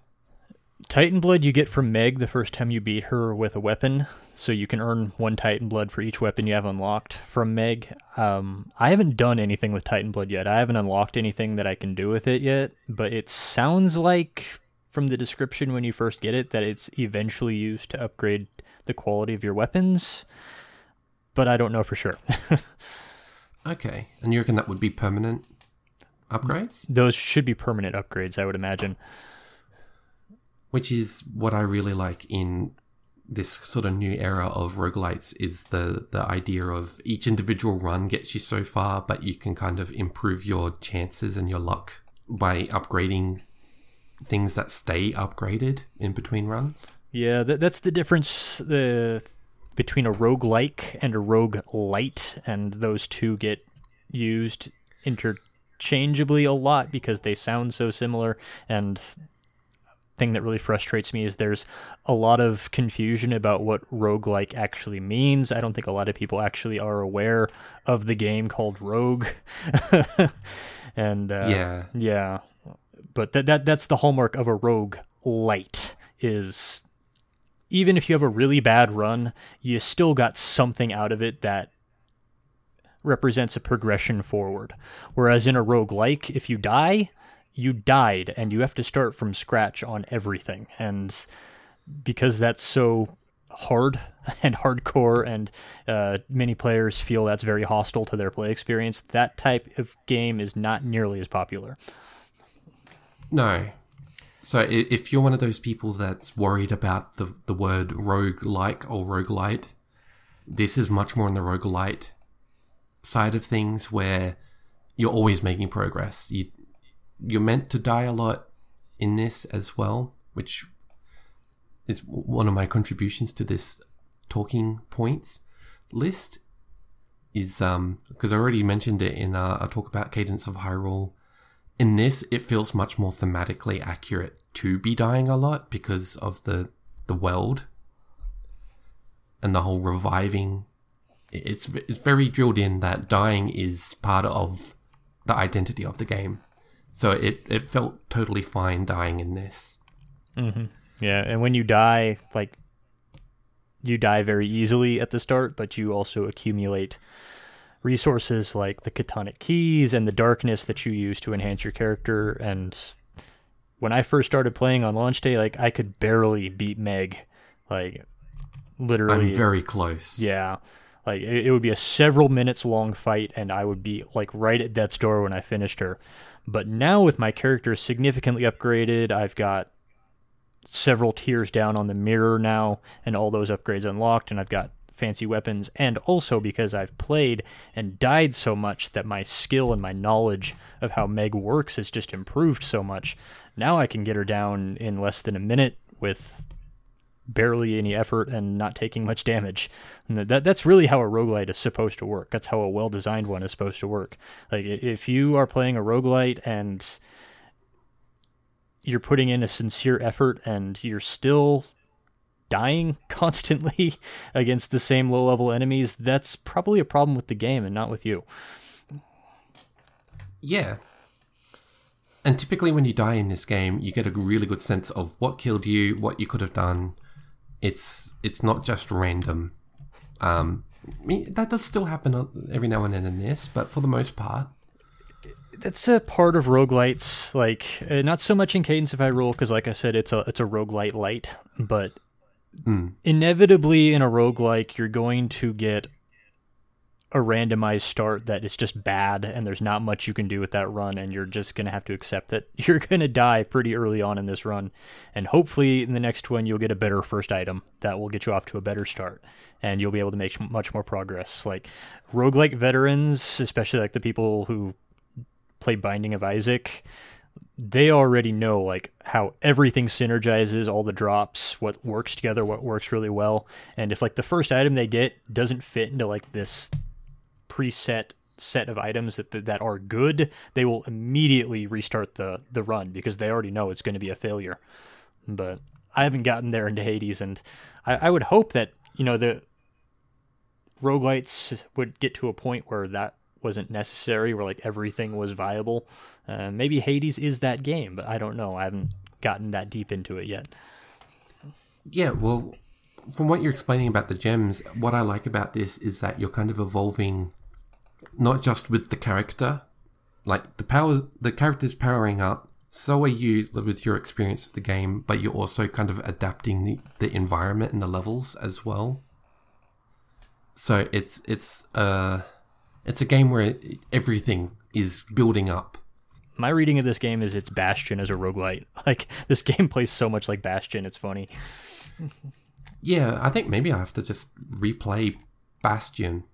Titan blood you get from Meg the first time you beat her with a weapon, so you can earn one Titan blood for each weapon you have unlocked from Meg. Um, I haven't done anything with Titan blood yet. I haven't unlocked anything that I can do with it yet, but it sounds like from the description when you first get it that it's eventually used to upgrade the quality of your weapons. But I don't know for sure. <laughs> Okay, and you reckon that would be permanent upgrades, Those should be permanent upgrades, I would imagine. which is what I really like in this sort of new era of roguelites is the the idea of each individual run gets you so far, but you can kind of improve your chances and your luck by upgrading things that stay upgraded in between runs. Yeah, that, that's the difference uh, between a roguelike and a rogue light, and those two get used interchangeably a lot because they sound so similar. And thing that really frustrates me is there's a lot of confusion about what roguelike actually means. I don't think a lot of people actually are aware of the game called Rogue. <laughs> and uh, Yeah. yeah, but that that that's the hallmark of a rogue light is even if you have a really bad run, you still got something out of it that represents a progression forward. Whereas in a roguelike, if you die, you died and you have to start from scratch on everything. And because that's so hard <laughs> and hardcore and uh, many players feel that's very hostile to their play experience, that type of game is not nearly as popular. No. So if you're one of those people that's worried about the, the word rogue-like or roguelite, this is much more on the roguelite side of things where you're always making progress. You, you're meant to die a lot in this as well, which is one of my contributions to this talking points list is um because I already mentioned it in a talk about Cadence of Hyrule in this it feels much more thematically accurate to be dying a lot because of the the world and the whole reviving. It's it's very drilled in that dying is part of the identity of the game. So it it felt totally fine dying in this. Mm-hmm. Yeah, and when you die, like you die very easily at the start, but you also accumulate resources like the Chthonic keys and the darkness that you use to enhance your character. And when I first started playing on launch day, like I could barely beat Meg, like literally. I'm very close. Yeah. Like it, it would be a several minutes long fight, and I would be like right at death's door when I finished her. But now with my character significantly upgraded, I've got several tiers down on the mirror now, and all those upgrades unlocked, and I've got fancy weapons, and also because I've played and died so much that my skill and my knowledge of how Meg works has just improved so much. Now I can get her down in less than a minute with barely any effort and not taking much damage. And that that's really how a roguelite is supposed to work. That's how a well-designed one is supposed to work. Like if you are playing a roguelite and you're putting in a sincere effort and you're still dying <laughs> constantly against the same low level enemies, that's probably a problem with the game and not with you. Yeah. And typically, when you die in this game, you get a really good sense of what killed you, what you could have done. It's it's not just random. Um, I mean, that does still happen every now and then in this, but for the most part, that's a part of roguelites. Like uh, not so much in Cadence of Hyrule because, like I said, it's a it's a roguelite light. But mm. inevitably in a roguelike, you're going to get a randomized start that is just bad, and there's not much you can do with that run, and you're just gonna have to accept that <laughs> you're gonna die pretty early on in this run. And hopefully, in the next one, you'll get a better first item that will get you off to a better start, and you'll be able to make much more progress. Like roguelike veterans, especially like the people who play Binding of Isaac, they already know like how everything synergizes, all the drops, what works together, what works really well. And if like the first item they get doesn't fit into like this preset set of items that that are good, they will immediately restart the the run because they already know it's going to be a failure. But I haven't gotten there into Hades, and I, I would hope that you know the roguelites would get to a point where that wasn't necessary, where like everything was viable. Uh, maybe Hades is that game, but I don't know. I haven't gotten that deep into it yet. Yeah, well, from what you're explaining about the gems, what I like about this is that you're kind of evolving, not just with the character, like the powers, the character's powering up. So are you with your experience of the game, but you're also kind of adapting the, the environment and the levels as well. So it's it's uh it's a game where everything is building up. My reading of this game is it's Bastion as a roguelite. <laughs> Like this game plays so much like Bastion, it's funny. <laughs> yeah, I think maybe I have to just replay Bastion.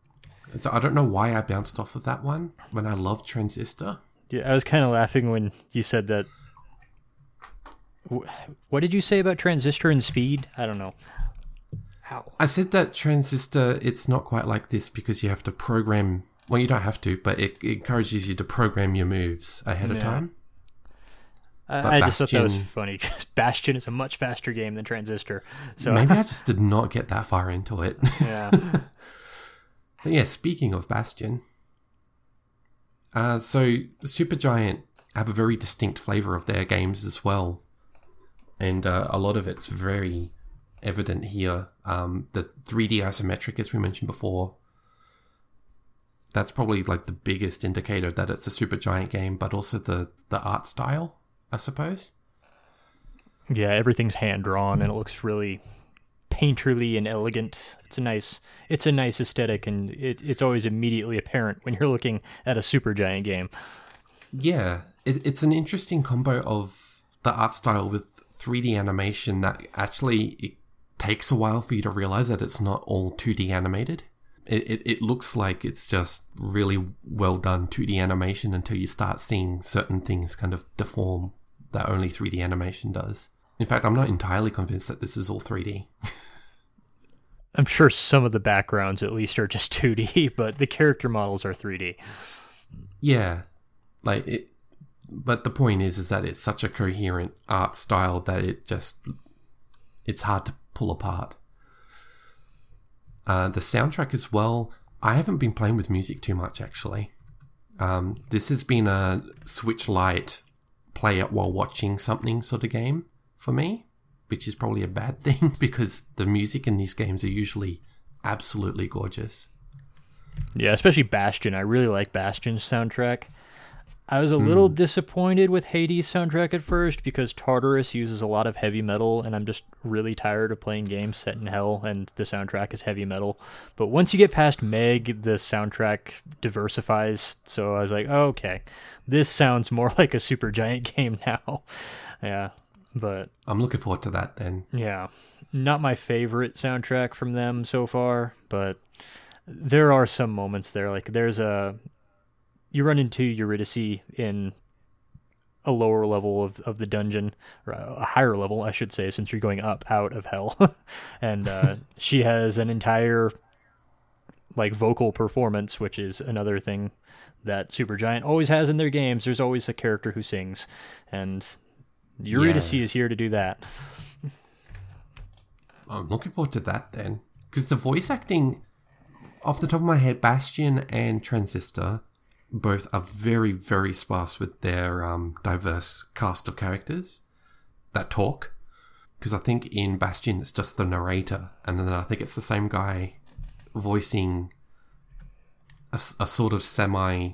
So I don't know why I bounced off of that one when I love Transistor. Yeah, I was kind of laughing when you said that. What did you say about Transistor and Speed? I don't know. How? I said that Transistor, it's not quite like this because you have to program well, you don't have to, but it, it encourages you to program your moves ahead yeah. of time. I, I just thought that was funny because Bastion is a much faster game than Transistor. So <laughs> maybe I just did not get that far into it. <laughs> Yeah. but yeah, speaking of Bastion, uh, so Supergiant have a very distinct flavor of their games as well, and uh, a lot of it's very evident here. Um, the 3D isometric, as we mentioned before, that's probably like the biggest indicator that it's a Supergiant game, but also the the art style, I suppose. Yeah, everything's hand drawn and it looks really painterly and elegant. It's a nice it's a nice aesthetic and it, it's always immediately apparent when you're looking at a Supergiant game. Yeah, it, it's an interesting combo of the art style with 3D animation that actually it takes a while for you to realize that it's not all 2D animated it, it, it looks like it's just really well done 2D animation until you start seeing certain things kind of deform that only 3D animation does. In fact, I'm not entirely convinced that this is all 3D. <laughs> I'm sure some of the backgrounds at least are just 2D, <laughs> but the character models are 3D. Yeah. Like it but the point is is that it's such a coherent art style that it just it's hard to pull apart. Uh, the soundtrack as well. I haven't been playing with music too much actually. Um, this has been a Switch Lite play it while watching something sort of game for me. which is probably a bad <laughs> thing because the music in these games are usually absolutely gorgeous. Yeah, especially Bastion. I really like Bastion's soundtrack. I was a little hmm. disappointed with Hades' soundtrack at first because Tartarus uses a lot of heavy metal, and I'm just really tired of playing games set in hell, and the soundtrack is heavy metal. But once you get past Meg, the soundtrack diversifies, so I was like, oh, okay, this sounds more <laughs> like a Supergiant game now. <laughs> yeah, but I'm looking forward to that then. yeah, not my favorite soundtrack from them so far, but there are some moments there. Like there's a you run into Eurydice in a lower level of, of the dungeon, or a higher level, I should say, since you're going up out of hell, <laughs> and uh, <laughs> she has an entire like vocal performance, which is another thing that Supergiant always has in their games. There's always a character who sings, and Eurydice Yeah. is here to do that. I'm looking forward to that then. Because the voice acting, off the top of my head, Bastion and Transistor both are very, very sparse with their um, diverse cast of characters that talk. Because I think in Bastion it's just the narrator, and then I think it's the same guy voicing a sort of semi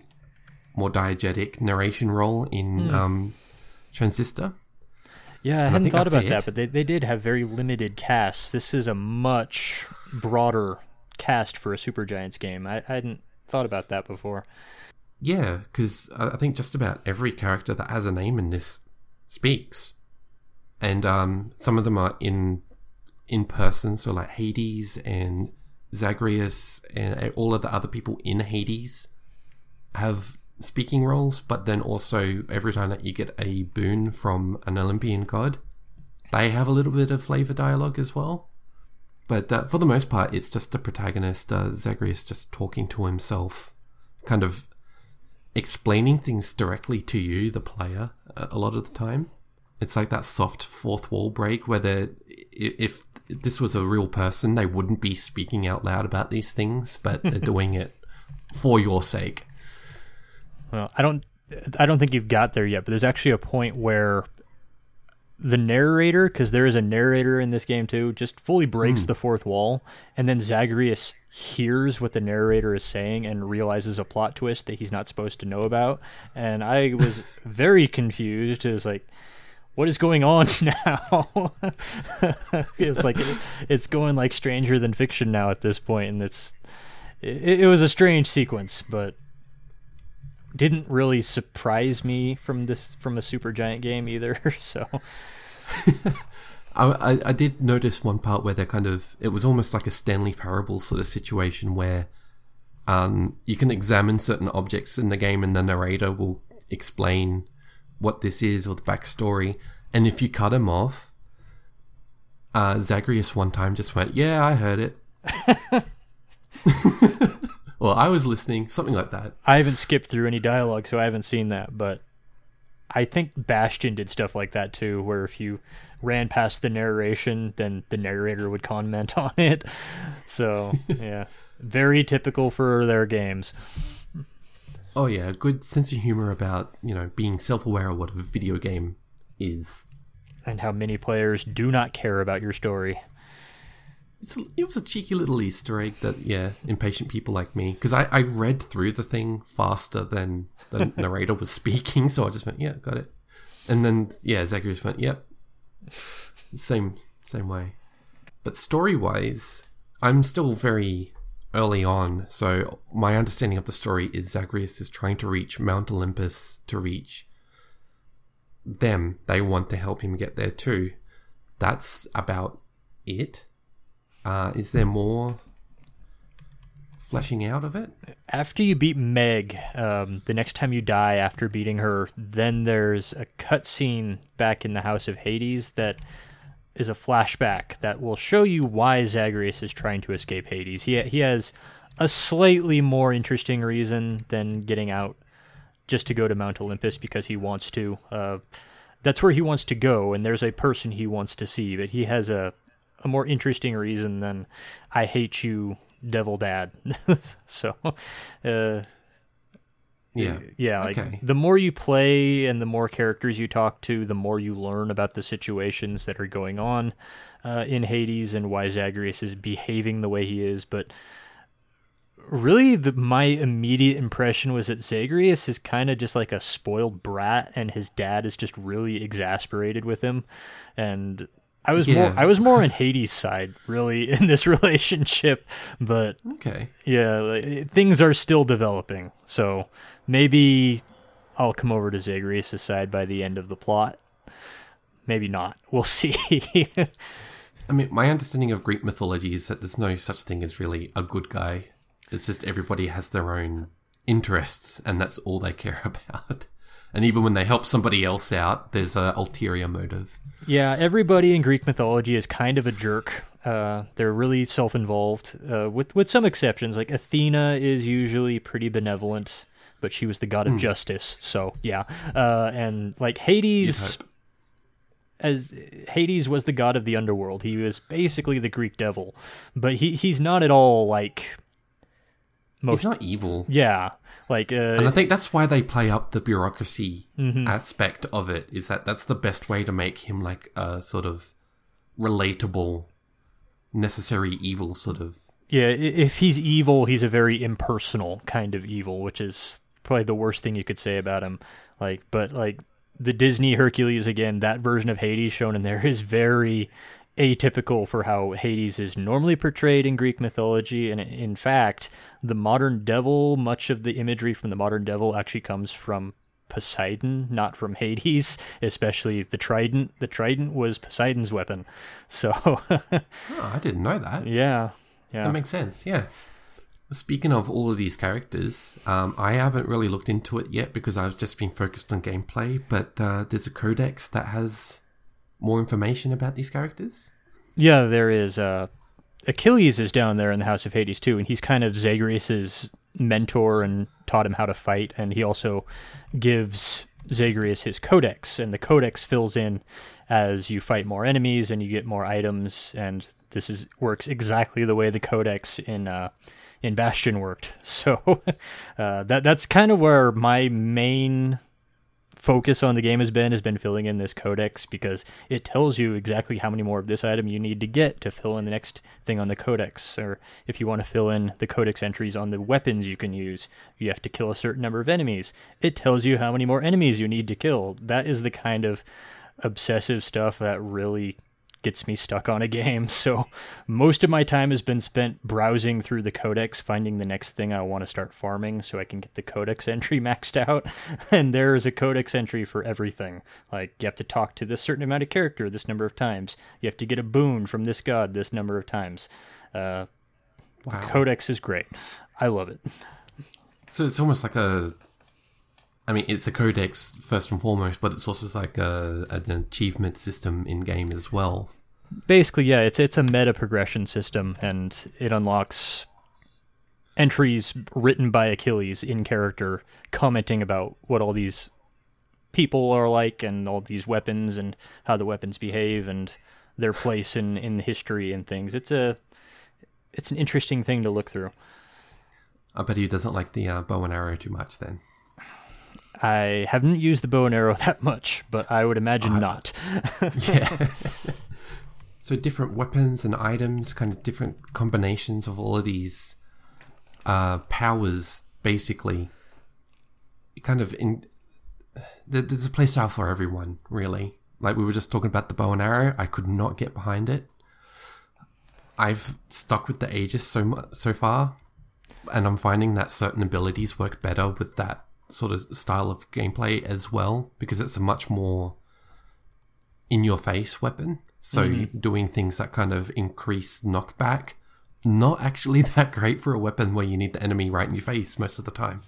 more diegetic narration role in um, Transistor. Yeah, I I hadn't think thought about it. that, but they, they did have very limited casts. This is a much broader cast for a Super Giants game. I, I hadn't thought about that before. Yeah, because I think just about every character that has a name in this speaks, and um, some of them are in in person. So like Hades and Zagreus and all of the other people in Hades have speaking roles. But then also every time that you get a boon from an Olympian god, they have a little bit of flavor dialogue as well. But uh, for the most part, it's just the protagonist, uh, Zagreus, just talking to himself, kind of explaining things directly to you, the player, a lot of the time. It's like that soft fourth wall break where they're, if this was a real person, they wouldn't be speaking out loud about these things, but they're <laughs> doing it for your sake. Well, I don't I don't think you've got there yet, but there's actually a point where the narrator, because there is a narrator in this game too, just fully breaks hmm. the fourth wall, and then Zagreus hears what the narrator is saying and realizes a plot twist that he's not supposed to know about. And I was <laughs> very confused. It was like, what is going on <laughs> now? it's like it's going like Stranger Than Fiction now at this point, and it's it, it was a strange sequence, but didn't really surprise me from this from a Supergiant game either. <laughs> So <laughs> I, I, did notice one part where they're kind of, it was almost like a Stanley Parable sort of situation where um, you can examine certain objects in the game and the narrator will explain what this is or the backstory. And if you cut him off, uh, Zagreus one time just went, Yeah, I heard it. <laughs> well, I was listening, something like that. I haven't skipped through any dialogue, so I haven't seen that. But I think Bastion did stuff like that too, where if you ran past the narration, then the narrator would comment <laughs> on it. So yeah, very typical for their games. Oh, yeah, good sense of humor about, you know, being self aware of what a video game is. And how many players do not care about your story. It's, it was a cheeky little Easter egg that, yeah, impatient people like me, because I, I read through the thing faster than the <laughs> narrator was speaking, so I just went, yeah, got it. And then, yeah, Zagreus went, yep. Same, same way. But story wise, I'm still very early on, so my understanding of the story is Zagreus is trying to reach Mount Olympus to reach them. They want to help him get there too. That's about it. Uh, is there more fleshing out of it? After you beat Meg, um, the next time you die after beating her, then there's a cutscene back in the House of Hades that is a flashback that will show you why Zagreus is trying to escape Hades. He he has a slightly more interesting reason than getting out just to go to Mount Olympus because he wants to. Uh, that's where he wants to go, and there's a person he wants to see, but he has a a more interesting reason than I hate you, devil dad. <laughs> so, uh, Yeah. Yeah, like Okay. the more you play and the more characters you talk to, the more you learn about the situations that are going on uh, in Hades and why Zagreus is behaving the way he is. But really, the, my immediate impression was that Zagreus is kind of just like a spoiled brat, and his dad is just really exasperated with him. And I was Yeah. more I was more on Hades' side, really, <laughs> in this relationship, but Okay. yeah, like, things are still developing. So maybe I'll come over to Zagreus' side by the end of the plot. Maybe not. <laughs> We'll see. I mean, my understanding of Greek mythology is that there's no such thing as really a good guy. It's just everybody has their own interests, and that's all they care <laughs> about. And even when they help somebody else out, there's a ulterior motive. yeah, everybody in Greek mythology is kind of a jerk. Uh, they're really self-involved, uh, with with some exceptions. Like Athena is usually pretty benevolent, but she was the god of justice. So yeah, uh, and like Hades. as Hades was the god of the underworld. He was basically the Greek devil, but he he's not at all like most. He's not evil. yeah, like And I uh, think that's why they play up the bureaucracy Mm-hmm. aspect of it, is that that's the best way to make him like a sort of relatable, necessary evil sort of. yeah. If he's evil, he's a very impersonal kind of evil, which is probably the worst thing you could say about him. Like, but like the Disney Hercules again, that version of Hades shown in there is very atypical for how Hades is normally portrayed in Greek mythology. And in fact, the modern devil, much of the imagery from the modern devil actually comes from Poseidon, not from Hades, <laughs> especially the trident. The trident was Poseidon's weapon. <laughs> So, Oh, I didn't know that. yeah. Yeah. That makes sense, yeah. Speaking of all of these characters, um, I haven't really looked into it yet because I've just been focused on gameplay, but uh, there's a codex that has more information about these characters. Yeah, there is. Uh, Achilles is down there in the House of Hades too, and he's kind of Zagreus's mentor and taught him how to fight. And he also gives Zagreus his codex, and the codex fills in as you fight more enemies and you get more items. And this is works exactly the way the codex in uh, in Bastion worked. <laughs> So uh, that that's kind of where my main focus on the game has been has been filling in this codex because it tells you exactly how many more of this item you need to get to fill in the next thing on the codex. Or if you want to fill in the codex entries on the weapons you can use you have to kill a certain number of enemies. It tells you how many more enemies you need to kill. That is the kind of obsessive stuff that really gets me stuck on a game. <laughs> So most of my time has been spent browsing through the codex, finding the next thing I want to start farming so I can get the codex <laughs> entry maxed out. <laughs> And there is a codex entry for everything. Like you have to talk to this certain amount of character this number of times. You have to get a boon from this god this number of times. Uh, Wow. codex is great. I love it. So it's almost like a. I mean, it's a codex first and foremost, but it's also like a, an achievement system in game as well. Basically, yeah, it's it's a meta progression system, and it unlocks entries written by Achilles in character, commenting about what all these people are like, and all these weapons, and how the weapons behave, and their place in in history and things. It's a it's an interesting thing to look through. I bet he doesn't like the uh, bow and arrow too much then. I haven't used the bow and arrow <laughs> that much, but I would imagine not. Yeah. <laughs> <laughs> so different weapons and items, kind of different combinations of all of these uh, powers, basically. Kind of in. There's a playstyle for everyone, really. Like we were just talking about the bow and arrow, I could not get behind it. I've stuck with the Aegis so mu- so far, and I'm finding that certain abilities work better with that sort of style of gameplay as well because it's a much more in your face weapon. So doing things that kind of increase knockback, not actually <laughs> that great for a weapon where you need the enemy right in your face most of the time.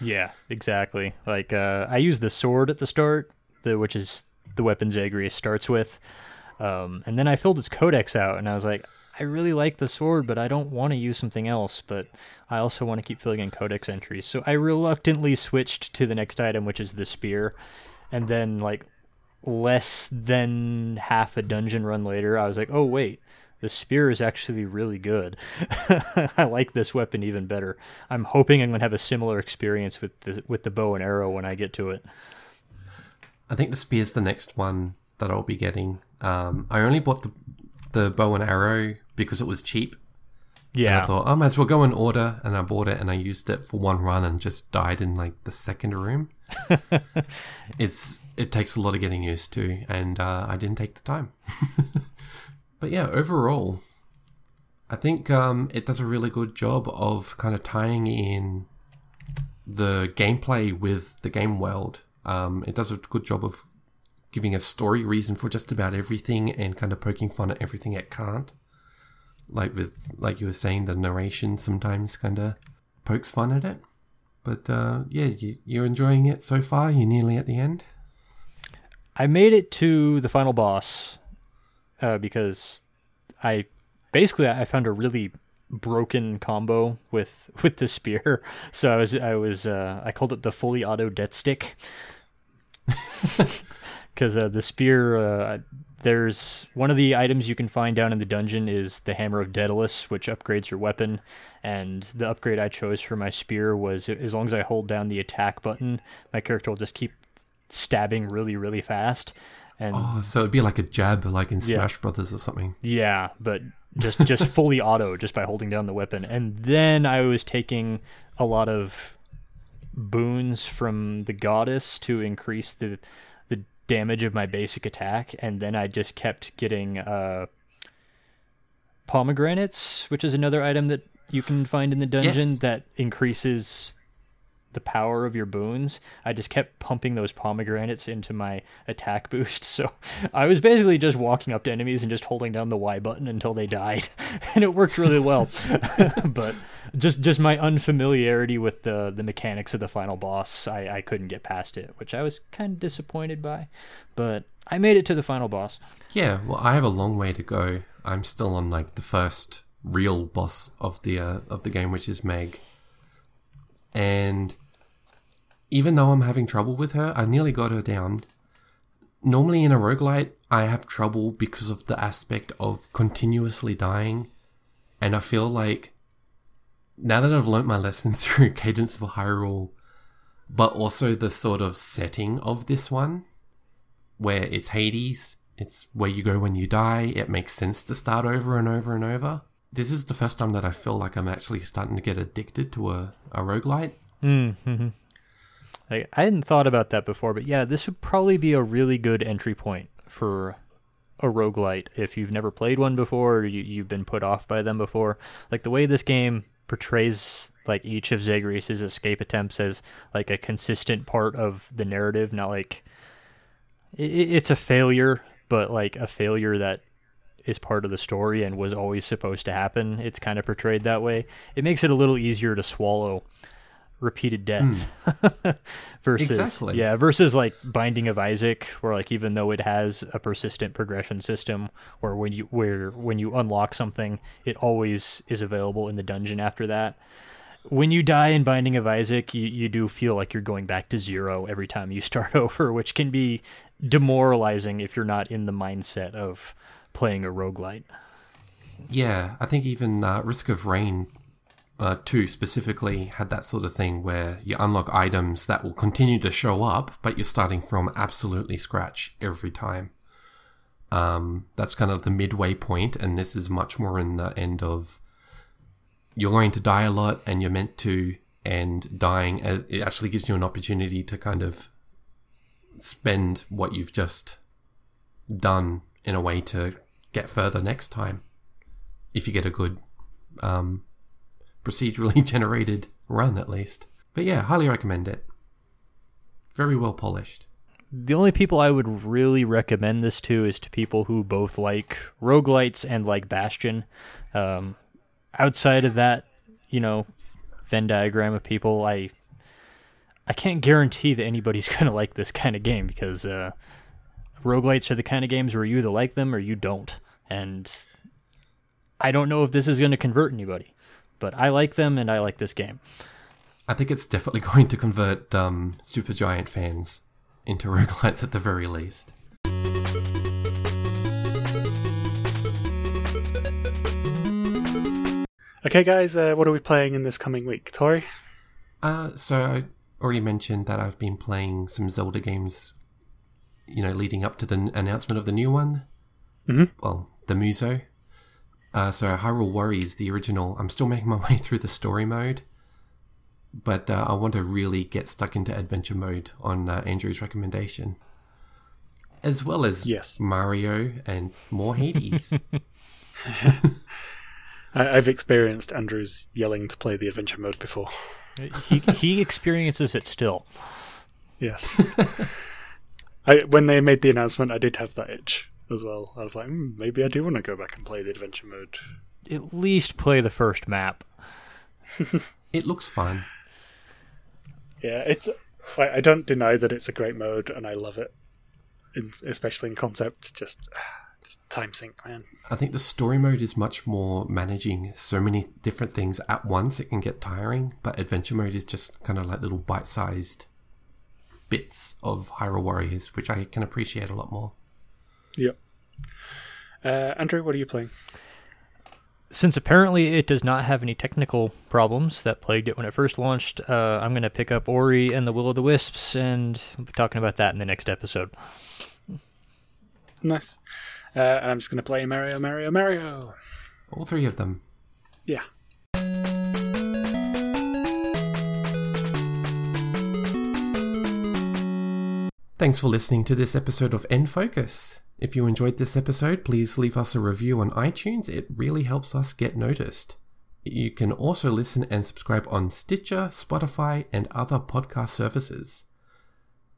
Yeah, exactly. Like uh, I use the sword at the start, the which is the weapon Zagreus starts with, um, and then I filled its codex out, and I was like, I really like the sword, but I don't want to use something else. But I also want to keep filling in codex entries, so I reluctantly switched to the next item, which is the spear, and then like less than half a dungeon run later, I was like, oh wait. the spear is actually really good. <laughs> I like this weapon even better. I'm hoping I'm going to have a similar experience with the with the bow and arrow when I get to it. I think the spear's the next one that I'll be getting. Um, I only bought the the bow and arrow because it was cheap. Yeah, And I thought, I might as well go in order, and I bought it, and I used it for one run, and just died in like the second room. <laughs> it's it takes a lot of getting used to, and uh, I didn't take the time. <laughs> but yeah, overall, I think um, it does a really good job of kind of tying in the gameplay with the game world. Um, it does a good job of giving a story reason for just about everything, and kind of poking fun at everything it can't like with like you were saying the narration sometimes kind of pokes fun at it but uh, yeah you, you're enjoying it so far you're nearly at the end I made it to the final boss uh, because I basically I found a really broken combo with <laughs> with the spear. <laughs> So I was I was uh, I called it the fully auto death stick <laughs> because uh, the spear. Uh, there's one of the items you can find down in the dungeon is the hammer of Daedalus, which upgrades your weapon. And the upgrade I chose for my spear was as long as I hold down the attack button, my character will just keep stabbing really really fast. And oh so it'd be like a jab like in Yeah. smash brothers or something yeah, but just just <laughs> fully auto just by holding down the weapon. And then I was taking a lot of boons from the goddess to increase the the damage of my basic attack, and then I just kept getting uh, pomegranates, which is another item that you can find in the dungeon Yes. that increases the power of your boons. I just kept pumping those pomegranates into my attack boost. <laughs> So I was basically just walking up to enemies and just holding down the Y button until they died. <laughs> and it worked really well. <laughs> but just just my unfamiliarity with the the mechanics of the final boss, I, I couldn't get past it, which I was kind of disappointed by. But I made it to the final boss. yeah well i have a long way to go i'm still on like the first real boss of the uh, of the game which is meg and even though i'm having trouble with her i nearly got her down. Normally in a roguelite i have trouble because of the aspect of continuously dying. And i feel like now that i've learnt my lesson <laughs> through cadence of hyrule but also the sort of setting of this one where it's hades it's where you go when you die it makes sense to start over and over and over. This is the first time that i feel like i'm actually starting to get addicted to a, a roguelite hmm, hmm, hmm. Like, I hadn't thought about that before, but yeah, this would probably be a really good entry point for a roguelite if you've never played one before or you, you've been put off by them before. Like the way this game portrays like each of Zagreus's escape attempts as like a consistent part of the narrative, not like i i- it's a failure, but like a failure that is part of the story and was always supposed to happen. It's kind of portrayed that way. It makes it a little easier to swallow repeated death <laughs> versus Exactly. yeah versus like binding of isaac where like even though it has a persistent progression system where when you where when you unlock something it always is available in the dungeon after that. When you die in binding of isaac you, you do feel like you're going back to zero every time you <laughs> start over which can be demoralizing if you're not in the mindset of playing a roguelite. Yeah, I think even uh, Risk of Rain uh, 2 specifically had that sort of thing where you unlock items that will continue to show up, but you're starting from absolutely scratch every time. Um, that's kind of the midway point, and this is much more in the end of you're going to die a lot, and you're meant to, and dying uh, it actually gives you an opportunity to kind of spend what you've just done in a way to get further next time if you get a good um, procedurally <laughs> generated run at least. But yeah, highly recommend it. Very well polished. The only people I would really recommend this to is to people who both like roguelites and like Bastion. Um, outside of that, you know, Venn diagram of people, I I can't guarantee that anybody's <laughs> gonna like this kind of game because uh, roguelites are the kind of games where you either like them or you don't, and I don't know if this is gonna convert anybody. But I like them and I like this game. I think it's definitely <laughs> going to convert um, Supergiant fans into <laughs> roguelites at the very least. Okay, guys, uh, what are we playing in this coming week? Tori? Uh, so I already mentioned that I've been playing some Zelda games, you know, leading up to the n- announcement of the new one. Mhm. Well, the Musou. Uh, so Hyrule Warriors, the original. I'm still making my <laughs> way through the story mode, but uh, I want to really get stuck into adventure mode on uh, Andrew's recommendation, as well as Yes. Mario and more Hades. <laughs> I- I've experienced Andrew's yelling to play the adventure mode before. he he experiences it still. Yes. <laughs> I, when they made the announcement, I did have that itch as well. I was like, hmm, maybe I do want to go back and play the adventure mode. At least play the first map. <laughs> it looks fun. Yeah, it's. I, I don't deny that it's a great mode, and I love it, in, especially in concept. Just, <sighs> just time sink, man. I think the story mode is much more managing so many different things at once. It can get tiring, but adventure mode is just kind of like little bite sized bits of Hyrule Warriors, which I can appreciate a lot more. Yep. Uh, Andrew, what are you playing? Since apparently it does not have any technical problems that plagued it when it first launched, uh, I'm going to pick up Ori and the Will of the Wisps, and we'll be talking about that in the next episode. Nice. Uh, and I'm just going to play Mario, Mario, Mario. All three of them. Yeah. Thanks for listening to this episode of N Focus. If you enjoyed this episode, please leave us a review on iTunes. It really helps us get noticed. You can also listen and subscribe on Stitcher, Spotify, and other podcast services.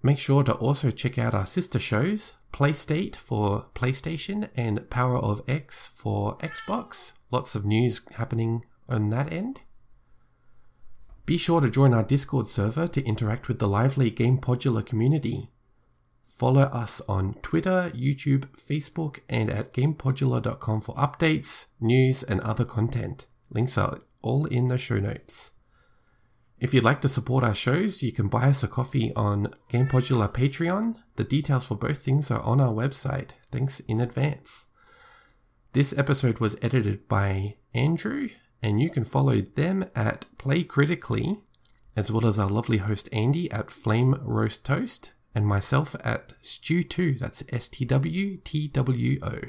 Make sure to also check out our sister shows, PlayState for PlayStation and Power of X for Xbox. Lots of news happening on that end. Be sure to join our Discord server to interact with the lively Game Podular community. Follow us on Twitter, YouTube, Facebook, and at gamepodular.com for updates, news, and other content. Links are all in the show notes. If you'd like to support our shows, you can buy us a coffee on Game Podular Patreon. The details for both things are on our website. Thanks in advance. This episode was edited by Andrew, and you can follow them at Play Critically, as well as our lovely host Andy at Flame Roast Toast, and myself at Stew2. That's S T W T W O.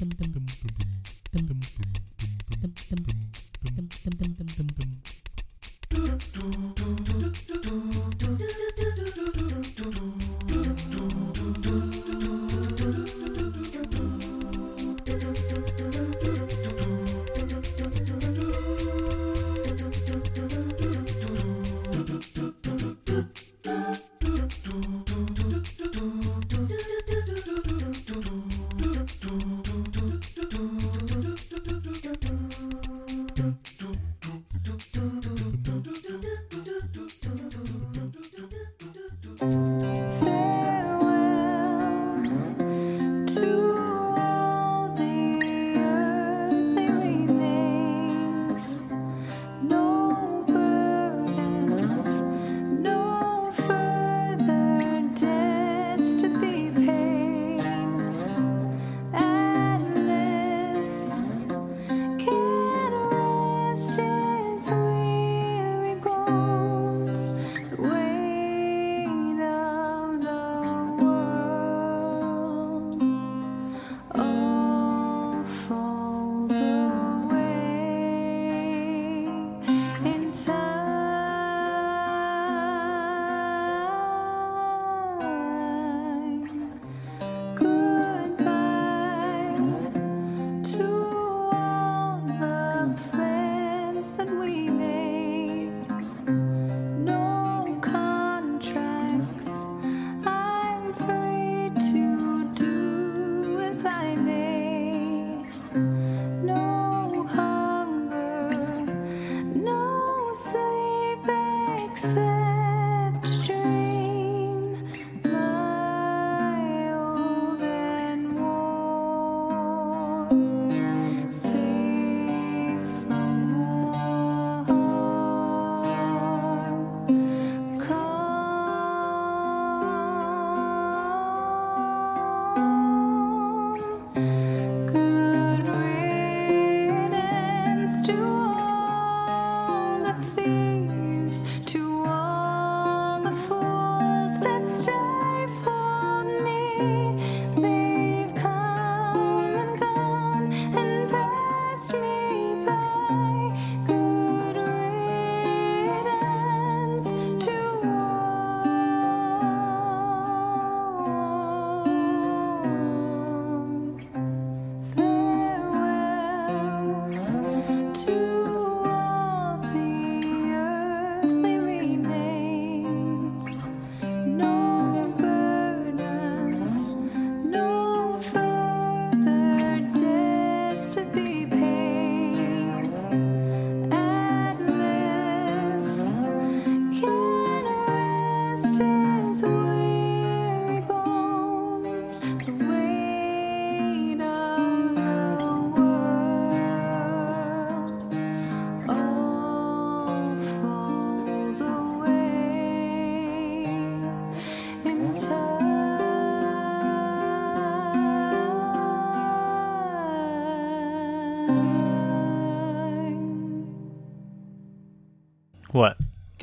bum, bum,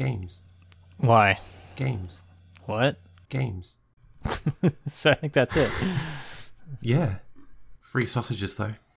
Games. Why? Games. What? Games. <laughs> So I think that's it. Yeah. Free sausages though.